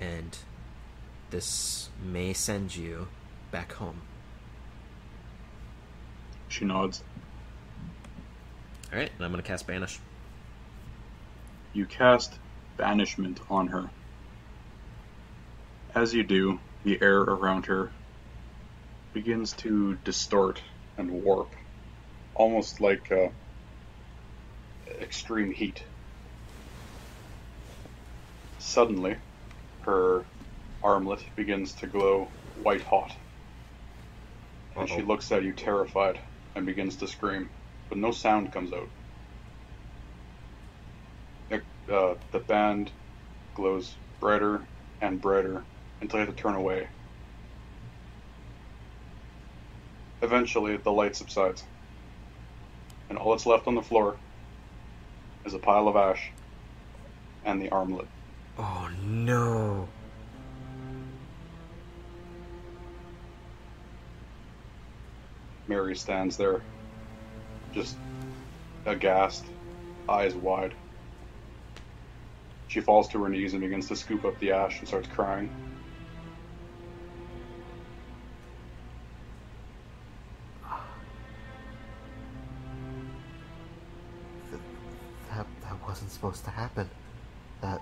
And this may send you back home. She nods. All right, and I'm going to cast banish. You cast banishment on her. As you do, the air around her begins to distort and warp, almost like uh, extreme heat. Suddenly, her armlet begins to glow white hot, and she Uh-oh. looks at you terrified and begins to scream, but no sound comes out. Uh, the band glows brighter and brighter until you have to turn away. Eventually, the light subsides, and all that's left on the floor is a pile of ash and the armlet. Oh no. Mary stands there, just aghast, eyes wide. She falls to her knees and begins to scoop up the ash and starts crying. Supposed to happen. That.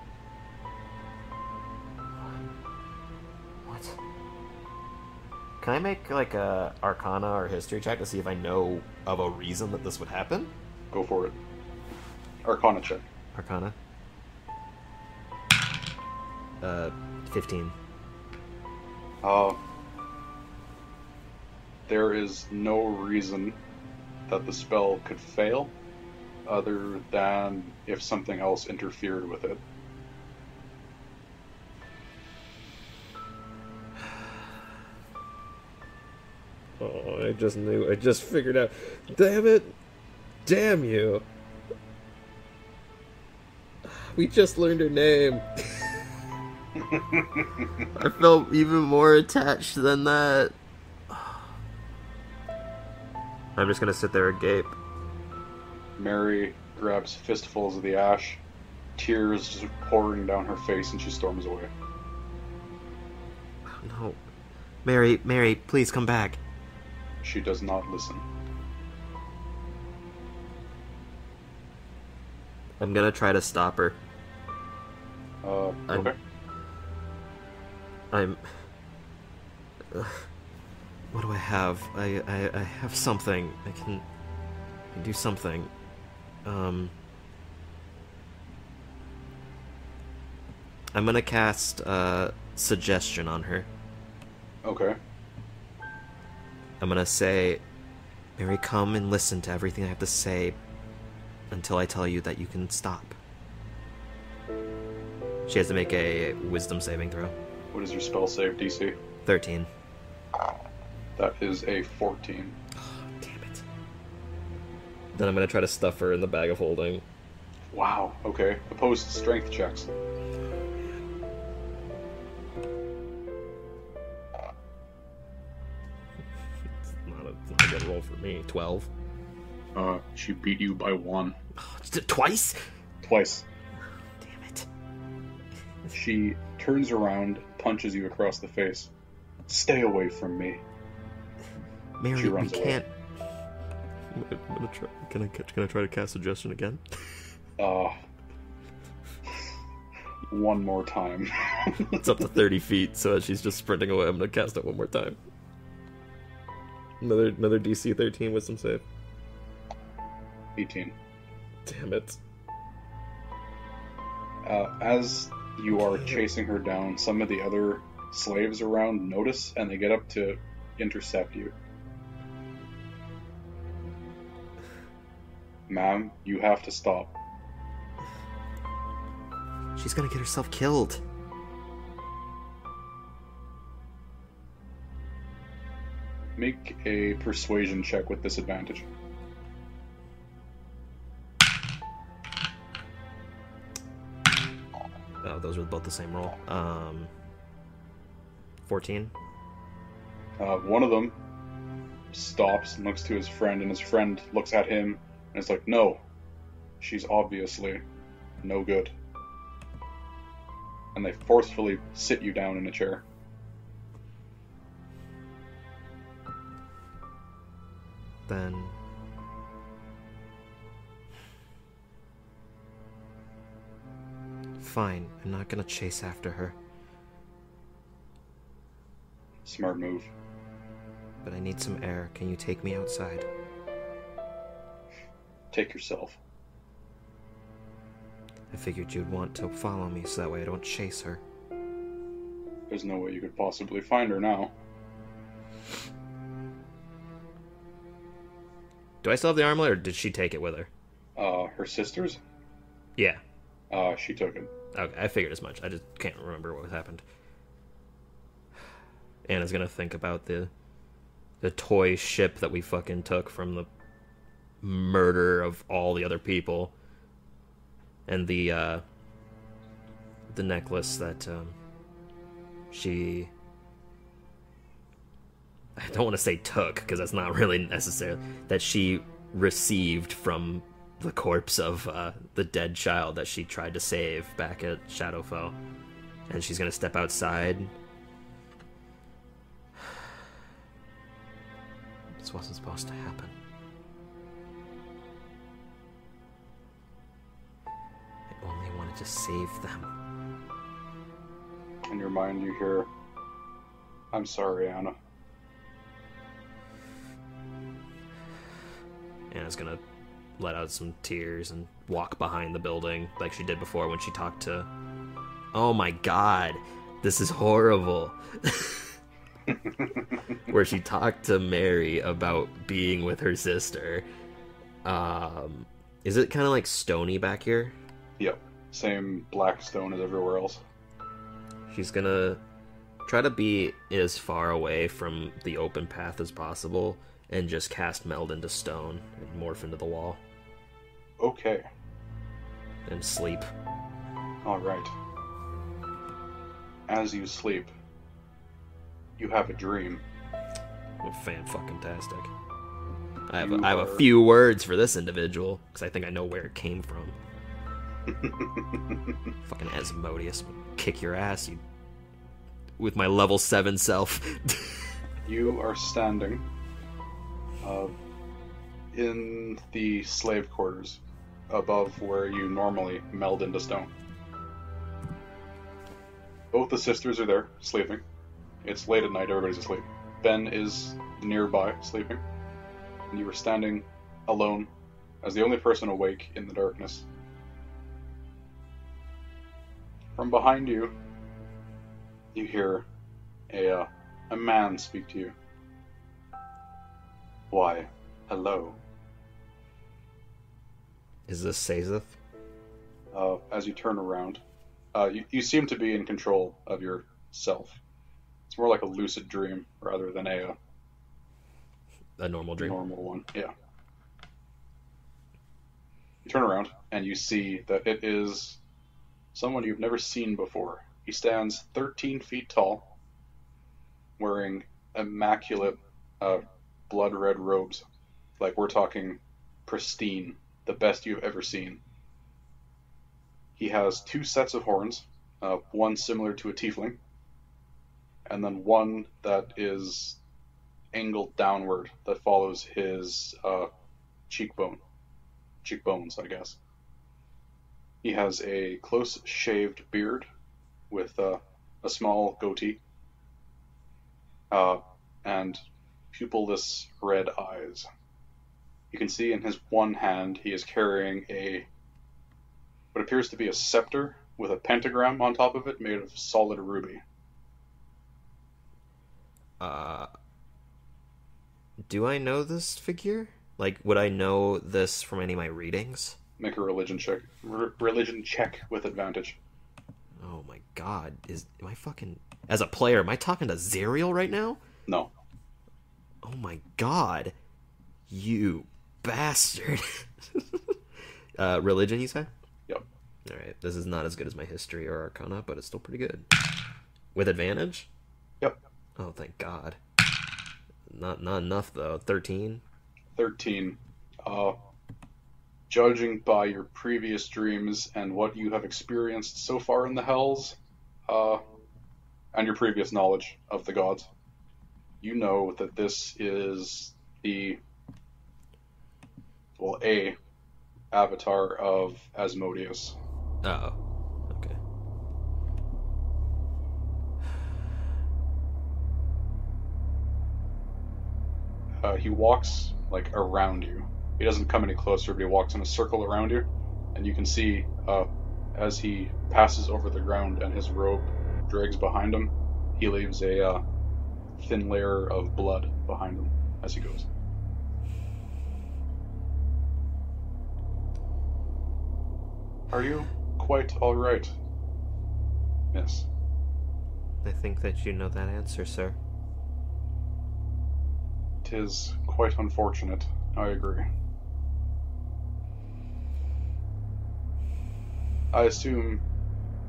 What? Can I make like a Arcana or History check to see if I know of a reason that this would happen? Go for it. Arcana check. Arcana. Uh, fifteen. Uh, there is no reason that the spell could fail other than if something else interfered with it. Oh, I just knew. I just figured out. Damn it! Damn you! We just learned her name. I felt even more attached than that. I'm just gonna sit there and gape. Mary grabs fistfuls of the ash, tears just pouring down her face, and she storms away. No, Mary, Mary, please come back. She does not listen. I'm gonna try to stop her. Uh, I'm- I'm. What do I have? I, I I have something. I can, I can do something. Um. I'm gonna cast uh, suggestion on her. Okay. I'm gonna say, Mary, come and listen to everything I have to say until I tell you that you can stop. She has to make a wisdom saving throw. What is your spell save DC? 13. That is a 14. Damn it. Then I'm gonna try to stuff her in the bag of holding. Wow. Okay. Opposed strength checks. It's not a, it's not a good roll for me. 12. Uh, she beat you by one. Twice? Twice. Damn it. She turns around, punches you across the face. Stay away from me. Mary, She we runs away. can't. I'm gonna try. Can I can I try to cast suggestion again? Uh, one more time. It's up to thirty feet, so as she's just sprinting away, I'm gonna cast it one more time. Another another DC 13 wisdom save. 18. Damn it. Uh, as you are chasing her down, some of the other slaves around notice and they get up to intercept you. Ma'am, you have to stop. She's gonna get herself killed. Make a persuasion check with disadvantage. Oh, those were both the same roll. Um, fourteen. Uh, one of them stops and looks to his friend, and his friend looks at him and is like, No, she's obviously no good. And they forcefully sit you down in a chair. Then. Fine, I'm not gonna chase after her, Smart move. but I need some air. Can you take me outside? Take yourself. I figured you'd want to follow me so that way I don't chase her. There's no way you could possibly find her now. Do I still have the armlet, or did she take it with her? Uh, her sisters? Yeah. Uh, she took it. Okay, I figured as much. I just can't remember what happened. Anna's gonna think about the the toy ship that we fucking took from the murder of all the other people, and the uh, the necklace that um, she. I don't want to say took because that's not really necessary. That she received from the corpse of uh, the dead child that she tried to save back at Shadowfell. And she's gonna step outside. This wasn't supposed to happen. I only wanted to save them. In your mind, you hear, I'm sorry, Anna. Anna's gonna let out some tears and walk behind the building like she did before when she talked to. Oh my god, this is horrible. Where she talked to Mary about being with her sister. Um, is it kind of like stony back here? Yep. Same black stone as everywhere else. She's gonna try to be as far away from the open path as possible and just cast meld into stone and morph into the wall Okay. and sleep. Alright. As you sleep, you have a dream. Oh, fan fucking tastic. I have a, I have a few words for this individual because I think I know where it came from. Fucking Asmodeus, kick your ass, you. With my level seven self. You are standing uh, in the slave quarters above where you normally meld into stone. Both the sisters are there, sleeping. It's late at night, everybody's asleep. Ben is nearby, sleeping. And you are standing alone as the only person awake in the darkness. From behind you, you hear a, uh, a man speak to you. Why, hello. Is this Sazeth? Uh, as you turn around, uh, you, you seem to be in control of yourself. It's more like a lucid dream rather than a, uh A normal dream. normal one. Yeah. You turn around and you see that it is someone you've never seen before. He stands 13 feet tall, wearing immaculate uh, blood red robes. Like we're talking pristine, the best you've ever seen. He has two sets of horns, uh, one similar to a tiefling, and then one that is angled downward that follows his uh, cheekbone, cheekbones, I guess. He has a close shaved beard with uh, a small goatee uh, and pupilless red eyes. You can see in his one hand he is carrying a what appears to be a scepter with a pentagram on top of it made of solid ruby. Uh, do I know this figure? Like, would I know this from any of my readings? Make a religion check. R- religion check with advantage. Oh my god, is am I fucking as a player? Am I talking to Zariel right now? No. Oh my god, you bastard! uh, religion, you say? Yep. All right, this is not as good as my history or Arcana, but it's still pretty good. With advantage? Yep. Oh, thank God. Not not enough though. Thirteen. 13. Uh, judging by your previous dreams and what you have experienced so far in the Hells, uh, and your previous knowledge of the gods, you know that this is the, well, a avatar of Asmodeus. Oh. Okay. Uh, he walks like around you. He doesn't come any closer, but he walks in a circle around you, and you can see uh, as he passes over the ground and his robe drags behind him, he leaves a uh, thin layer of blood behind him as he goes. Are you quite all right? Yes. I think that you know that answer, sir. Tis quite unfortunate. I agree. I assume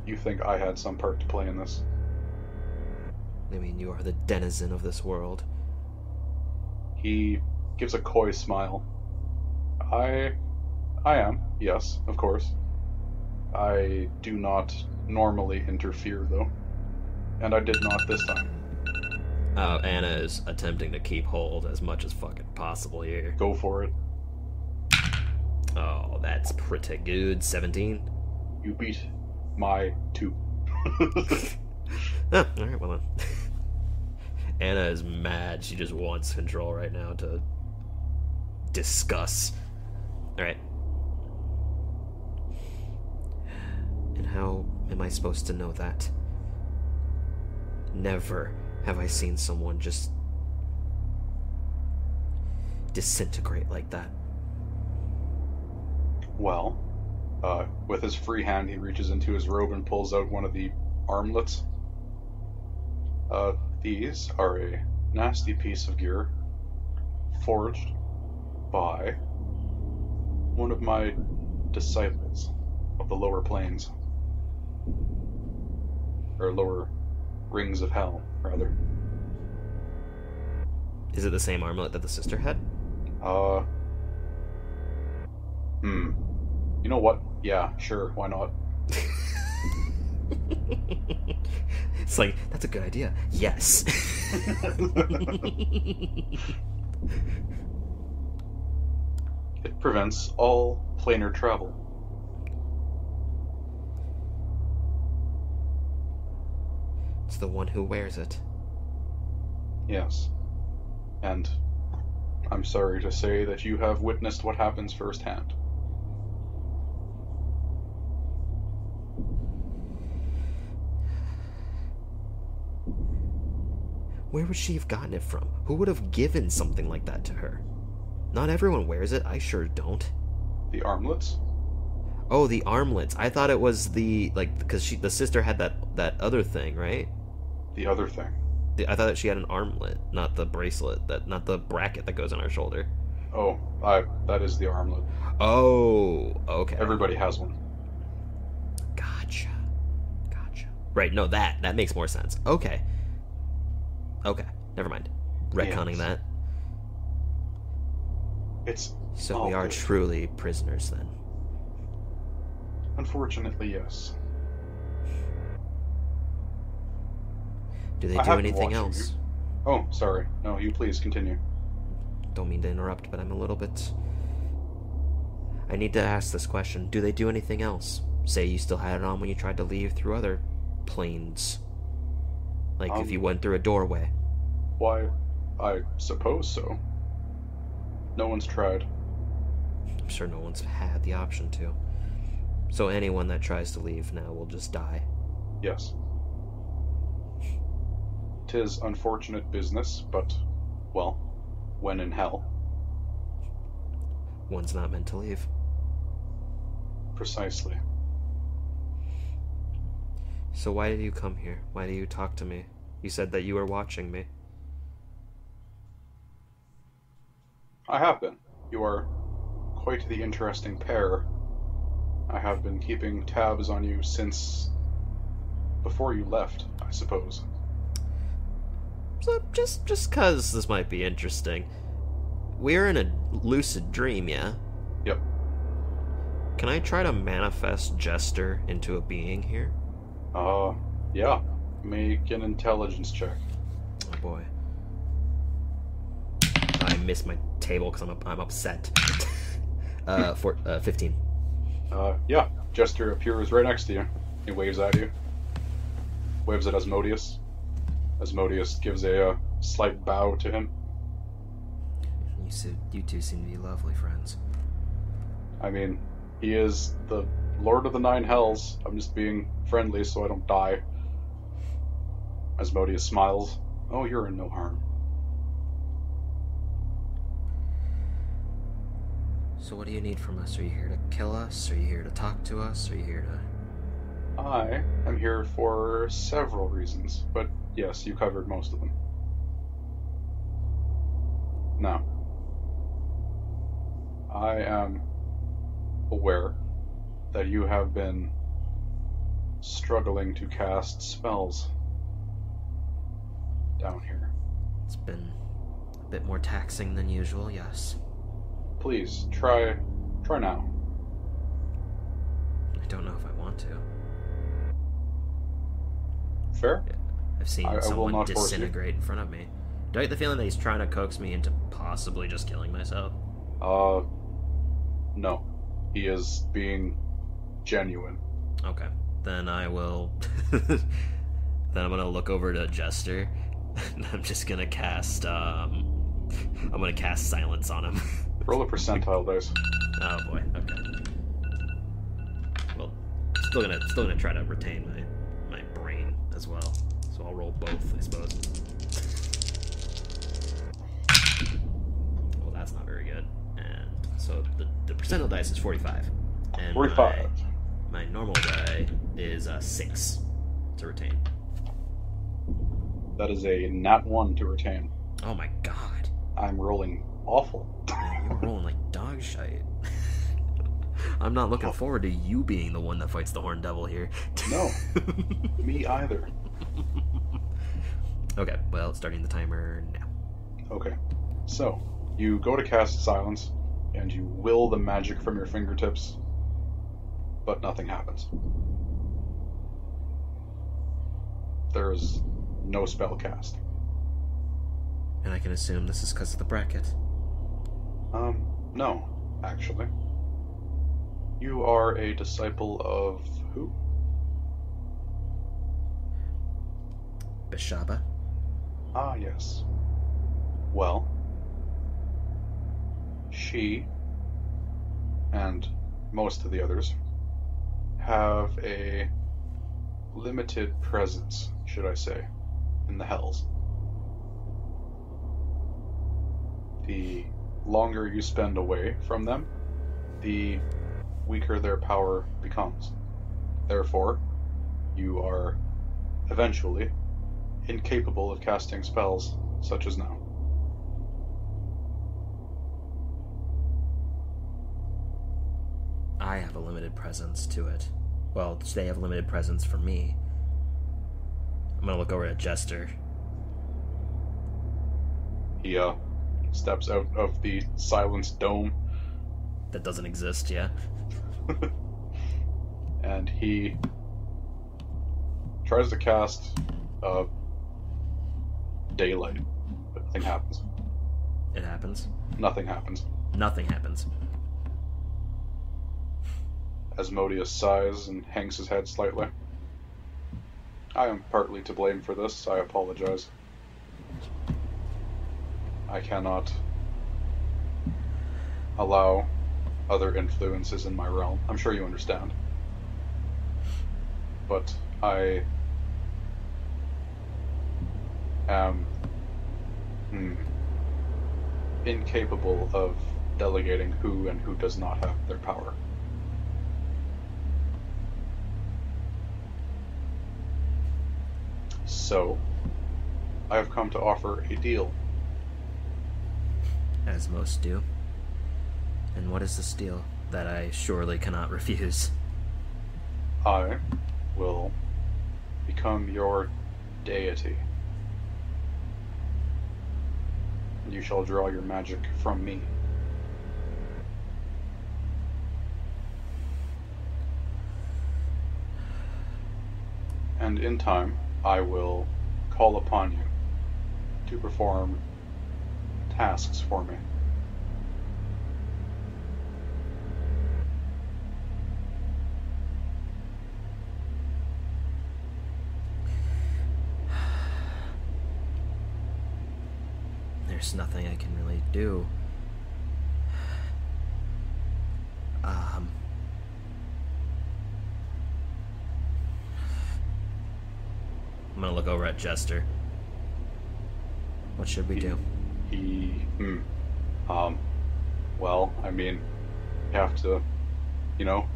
you think I had some part to play in this. I mean, you are the denizen of this world. He gives a coy smile. I I am, yes, of course. I do not normally interfere though. And I did not this time. Oh, Anna is attempting to keep hold as much as fucking possible here. Go for it. Oh, that's pretty good. 17? You beat my two. Oh, alright, well then. Anna is mad. She just wants control right now to discuss. Alright. And how am I supposed to know that? Never have I seen someone just disintegrate like that. Well, uh, with his free hand, he reaches into his robe and pulls out one of the armlets. Uh, these are a nasty piece of gear forged by one of my disciples of the lower planes. Or lower rings of hell, rather. Is it the same armlet that the sister had? Uh. Hmm. You know what? Yeah, sure, why not? it's like, that's a good idea. Yes. It prevents all planar travel. it's the one who wears it. Yes. And I'm sorry to say that you have witnessed what happens firsthand. Where would she have gotten it from? Who would have given something like that to her? Not everyone wears it. I sure don't. The armlets? Oh, the armlets. I thought it was the like because she the sister had that that other thing, right? The other thing. The, I thought that she had an armlet, not the bracelet, that not the bracket that goes on her shoulder. Oh, I, that is the armlet. Oh, okay. Everybody has one. Gotcha. Gotcha. Right, no, that that makes more sense. Okay. Okay. Never mind. Retconning that. It's. So we are good. truly prisoners then. Unfortunately, yes. Do they I do anything else? Oh, sorry. No, you please continue. Don't mean to interrupt, but I'm a little bit. I need to ask this question. Do they do anything else? Say you still had it on when you tried to leave through other planes. Like if Um, you went through a doorway. Why, I suppose so. No one's tried. I'm sure no one's had the option to. So anyone that tries to leave now will just die. Yes. Tis unfortunate business, but, well, when in hell. One's not meant to leave. Precisely. So why did you come here? Why do you talk to me? You said that you were watching me. I have been. You are quite the interesting pair. I have been keeping tabs on you since before you left, I suppose. So just just cause this might be interesting. We're in a lucid dream, yeah? Yep. Can I try to manifest Jester into a being here? Uh, yeah. Make an intelligence check. Oh boy. I missed my table because I'm, up, I'm upset. uh, for, uh, 15. Uh, yeah. Jester appears right next to you. He waves at you. Waves at Asmodeus. Asmodeus gives a uh, slight bow to him. You, you two seem to be lovely friends. I mean, he is the Lord of the Nine Hells. I'm just being friendly so I don't die. Asmodeus smiles. Oh, you're in no harm. So what do you need from us? Are you here to kill us? Are you here to talk to us? Are you here to... I am here for several reasons, but yes, you covered most of them. Now, I am aware that you have been struggling to cast spells down here. It's been a bit more taxing than usual, yes. Please try try now. I don't know if I want to. Fair? I've seen I- I someone you. disintegrate in front of me. Do I get the feeling that he's trying to coax me into possibly just killing myself? Uh no. He is being genuine. Okay. Then I will. then I'm gonna look over to Jester. And I'm just gonna cast. um... I'm gonna cast silence on him. Roll a percentile dice. oh boy. Okay. Well, still gonna still gonna try to retain my my brain as well. So I'll roll both, I suppose. Well, that's not very good. And so the the percentile dice is 45. And 45. My, normal die is a six to retain. That is a nat 1 to retain. Oh my god. I'm rolling awful. You're rolling like dog shite. I'm not looking oh. forward to you being the one that fights the Horn Devil here. No. Me either. okay, well, starting the timer now. Okay. So, you go to cast silence, and you will the magic from your fingertips, but nothing happens. There is no spell cast. And I can assume this is because of the bracket. Um, no, actually. You are a disciple of who? Beshaba? Ah, yes. Well, she and most of the others have a limited presence, should I say, in the Hells. The longer you spend away from them, the weaker their power becomes. Therefore, you are eventually incapable of casting spells such as now. I have a limited presence to it. Well, they have limited presence for me. I'm gonna look over at Jester. He uh, steps out of the silenced dome That doesn't exist, yeah? and he tries to cast a daylight, but nothing happens. It happens. Nothing happens. Nothing happens. Asmodeus sighs and hangs his head slightly. I am partly to blame for this. I apologize. I cannot allow other influences in my realm. I'm sure you understand. But I am hmm, incapable of delegating who and who does not have their power. So, I have come to offer a deal. As most do. And what is this deal that I surely cannot refuse? I will become your deity. You shall draw your magic from me. And in time, I will call upon you to perform tasks for me. There's nothing I can really do. Um. I'm gonna look over at Jester. What should we do? He, hmm, um, well, I mean, you have to, you know,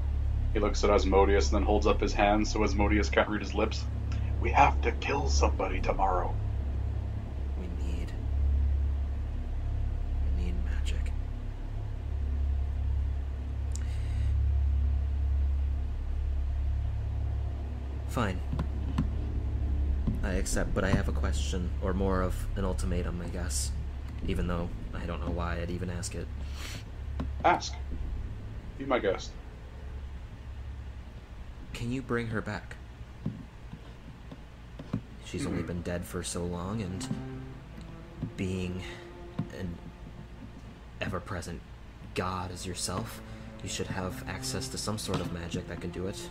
he looks at Asmodeus and then holds up his hand so Asmodeus can't read his lips. We have to kill somebody tomorrow. We need. We need magic. Fine. I accept, but I have a question, or more of an ultimatum, I guess. Even though I don't know why I'd even ask it. Ask. Be my guest. Can you bring her back? She's only mm-hmm. been dead for so long, and being an ever present god as yourself, you should have access to some sort of magic that can do it.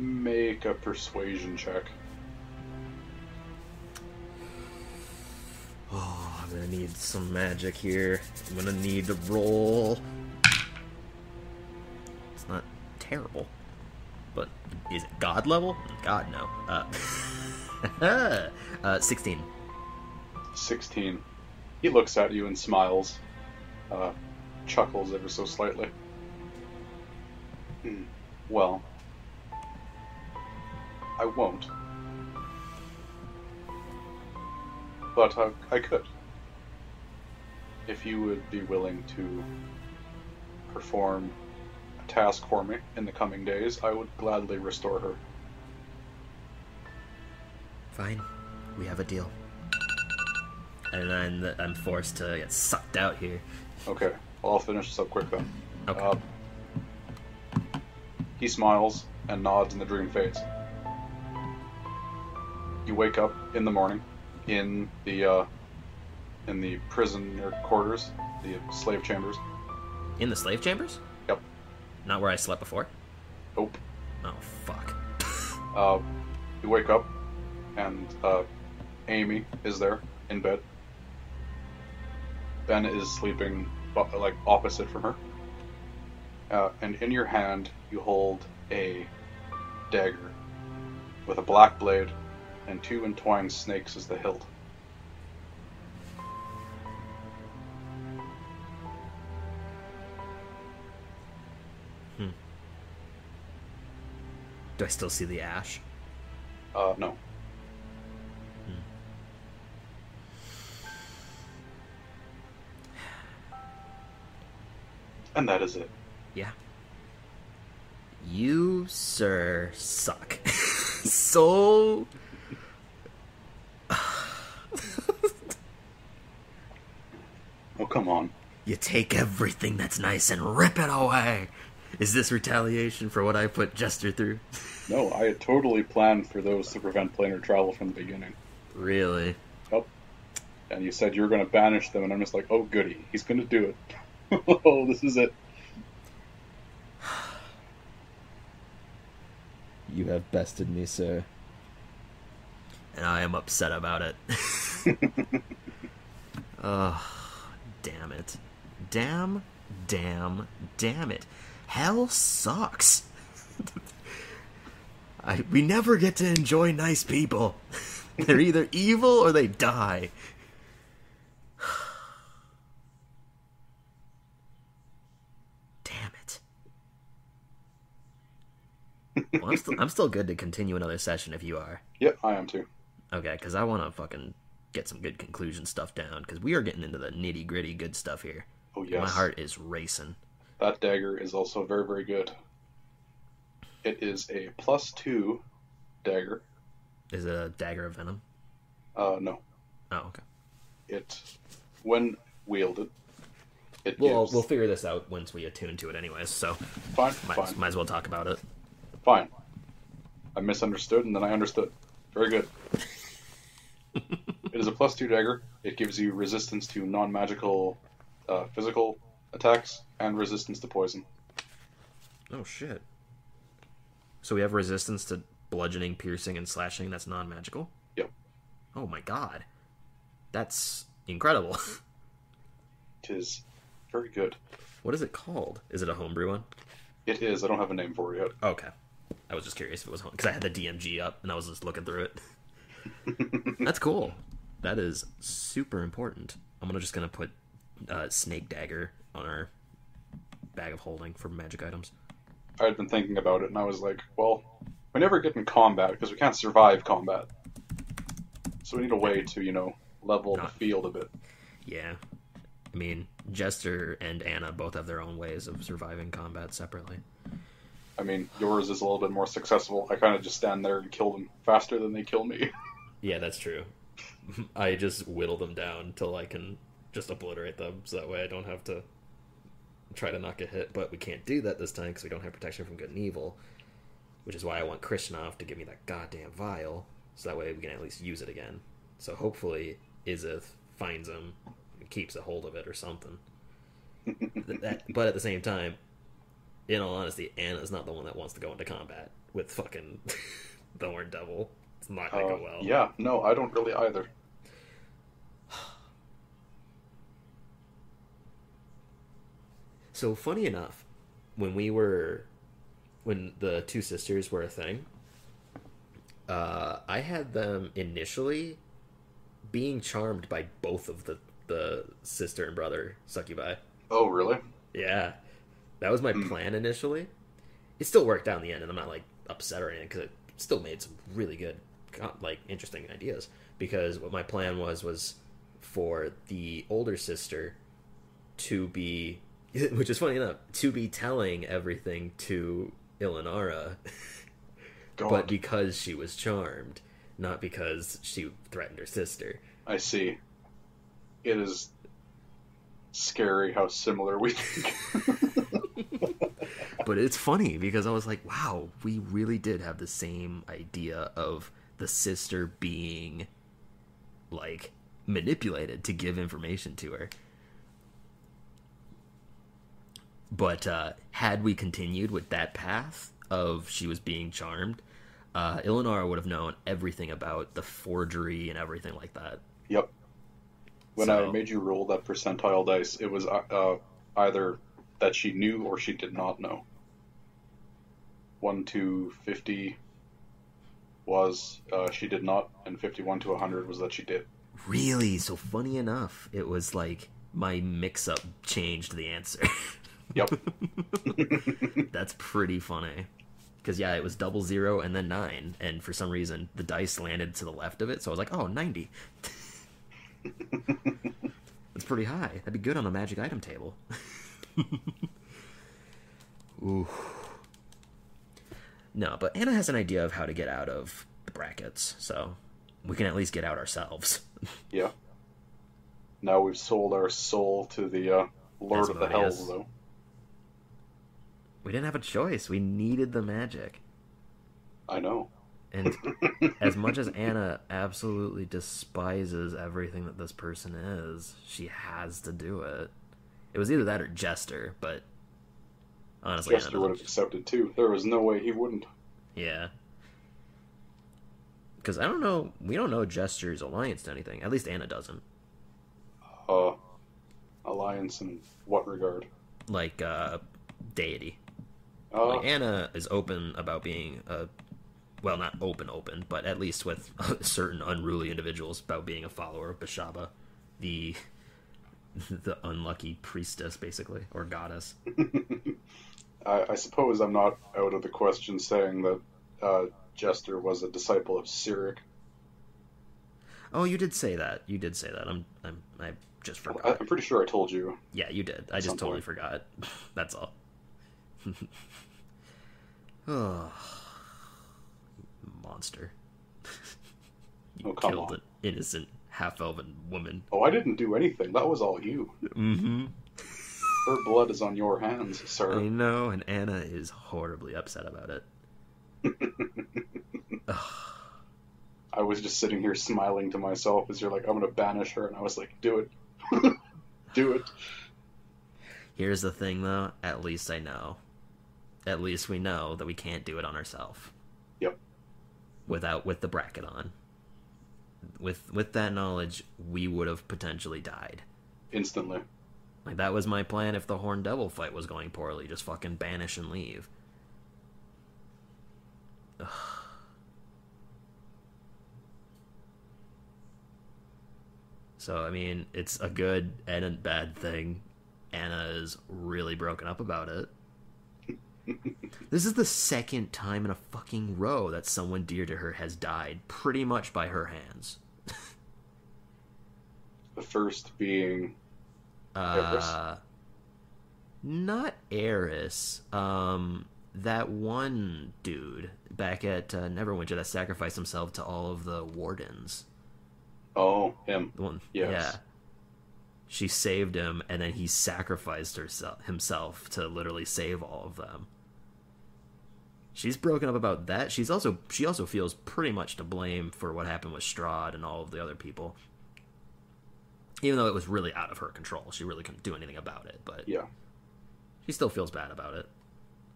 Make a persuasion check. Oh, I'm gonna need some magic here. I'm gonna need to roll. It's not terrible, but is it god level? God no. Uh, uh 16. 16. He looks at you and smiles, uh, chuckles ever so slightly. Hmm. Well, I won't. But I, I could. If you would be willing to perform a task for me in the coming days, I would gladly restore her. Fine, we have a deal. And then I'm forced to get sucked out here. Okay, well, I'll finish this up quick then. Okay. Uh, he smiles and nods, and the dream fades. You wake up in the morning in the uh, in the prisoner quarters, the slave chambers. In the slave chambers? Yep. Not where I slept before? Nope. Oh, fuck. Uh, you wake up, and uh, Amy is there in bed. Ben is sleeping like opposite from her. Uh, and in your hand, you hold a dagger with a black blade and two entwined snakes as the hilt. Do I still see the ash? Uh, no. And that is it. Yeah. You, sir, suck. so. Come on. You take everything that's nice and rip it away. Is this retaliation for what I put Jester through? No, I had totally planned for those to prevent planar travel from the beginning. Really? Oh. And you said you were going to banish them, and I'm just like, oh, goody, he's going to do it. oh, this is it. You have bested me, sir. And I am upset about it. Ugh, damn it. Damn, damn, damn it. Hell sucks. I, we never get to enjoy nice people. They're either evil or they die. Damn it. Well, I'm, still, I'm still good to continue another session if you are. Yep, I am too. Okay, because I want to fucking get some good conclusion stuff down, because we are getting into the nitty gritty good stuff here. Oh, yes. My heart is racing. That dagger is also very, very good. It is a plus two dagger. Is it a dagger of venom? Uh, no. Oh, okay. It, when wielded, it We'll, gives. we'll figure this out once we attune to it, anyways, so fine, might, fine, might as well talk about it. fine. I misunderstood, and then I understood. Very good. it is a plus two dagger. It gives you resistance to non-magical, uh, physical attacks and resistance to poison. Oh, shit. So we have resistance to bludgeoning, piercing, and slashing that's non magical? Yep. Oh my god. That's incredible. It is very good. what is it called? Is it a homebrew one? It is. I don't have a name for it yet. Okay. I was just curious if it was home because I had the DMG up and I was just looking through it. That's cool. That is super important. I'm gonna just gonna put uh, snake dagger on our bag of holding for magic items. I had been thinking about it, and I was like, well, we never get in combat because we can't survive combat. So we need a way to, you know, level the field a bit. Yeah. I mean, Jester and Anna both have their own ways of surviving combat separately. I mean, yours is a little bit more successful. I kind of just stand there and kill them faster than they kill me. Yeah, that's true. I just whittle them down till I can just obliterate them, so that way I don't have to try to knock a hit. But we can't do that this time because we don't have protection from good and evil, which is why I want Krishnov to give me that goddamn vial, so that way we can at least use it again. So hopefully Izith finds him, and keeps a hold of it or something. That, but at the same time, in all honesty, Anna's not the one that wants to go into combat with fucking the Horned Devil. It's not gonna Uh, go well. yeah, no, I don't really either. So funny enough, when we were when the two sisters were a thing, uh, I had them initially being charmed by both of the the sister and brother succubi. Oh, really? Yeah, that was my plan initially. It still worked out in the end, and I'm not like upset or anything because it still made some really good, like interesting ideas. Because what my plan was was for the older sister to be, which is funny enough, to be telling everything to Ilinara, but because she was charmed, not because she threatened her sister. I see. It is scary how similar we think. but it's funny because I was like, wow, we really did have the same idea of the sister being like manipulated to give information to her. But uh, had we continued with that path of she was being charmed, uh, Ilinara would have known everything about the forgery and everything like that. Yep. When So- I made you roll that percentile dice, it was uh, uh, either that she knew or she did not know. 1 to 50 was uh, she did not, and 51 to 100 was that she did. Really? So funny enough, it was like my mix up changed the answer. Yep. That's pretty funny. Because, yeah, it was double zero and then nine. And for some reason, the dice landed to the left of it. So I was like, oh, 90. That's pretty high. That'd be good on a magic item table. Ooh. No, but Anna has an idea of how to get out of the brackets. So we can at least get out ourselves. yeah. Now we've sold our soul to the uh, Lord of the Hells, though. We didn't have a choice. We needed the magic. I know. And as much as Anna absolutely despises everything that this person is, she has to do it. It was either that or Jester, but honestly, Jester would have accepted too. There was no way he wouldn't. yeah. Because I don't know, we don't know Jester's alliance to anything. At least Anna doesn't. Uh, alliance in what regard? Like uh, deity. Uh, Like Anna is open about being a, well, not open, open, but at least with certain unruly individuals about being a follower of Beshaba, the the unlucky priestess, basically, or goddess. I, I suppose I'm not out of the question saying that uh, Jester was a disciple of Cyric. Oh, you did say that. You did say that. I'm, I'm, I just forgot. I'm pretty sure I told you. Yeah, you did. I just totally point. forgot. That's all. Oh, monster! Oh, come Killed on. an innocent half-elven woman. Oh, I didn't do anything. That was all you. Mm-hmm. Her blood is on your hands, sir. I know, and Anna is horribly upset about it. I was just sitting here smiling to myself as you're like, I'm going to banish her. And I was like, do it. do it. Here's the thing, though. At least I know. At least we know that we can't do it on ourselves. Yep. Without with the bracket on. With with that knowledge, we would have potentially died. Instantly. Like that was my plan if the Horn Devil fight was going poorly. Just fucking banish and leave. Ugh. So I mean, it's a good and a bad thing. Anna is really broken up about it. This is the second time in a fucking row that someone dear to her has died, pretty much by her hands. The first being. Eris? Uh, not Eris. Um, that one dude back at uh, Neverwinter that sacrificed himself to all of the wardens. Oh, him. The one, Yes. yeah. She saved him, and then he sacrificed herself himself to literally save all of them. She's broken up about that. She's also she also feels pretty much to blame for what happened with Strahd and all of the other people. Even though it was really out of her control, she really couldn't do anything about it. But Yeah. she still feels bad about it.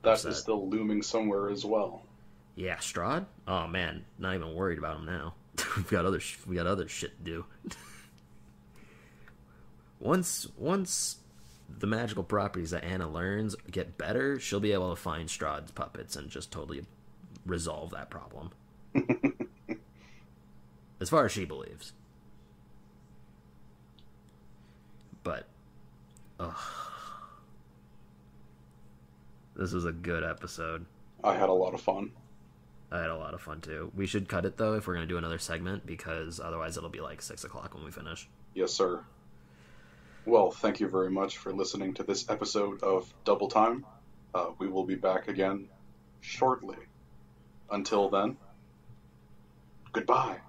That Upset. is still looming somewhere as well. Yeah, Strahd. Oh man, not even worried about him now. We've got other sh- we got other shit to do. once once the magical properties that Anna learns get better, she'll be able to find Strahd's puppets and just totally resolve that problem. as far as she believes. But, ugh. This was a good episode. I had a lot of fun. I had a lot of fun too. We should cut it though if we're gonna do another segment because otherwise it'll be like six o'clock when we finish. Yes, sir. Well, thank you very much for listening to this episode of Double Time. Uh, we will be back again shortly. Until then, goodbye.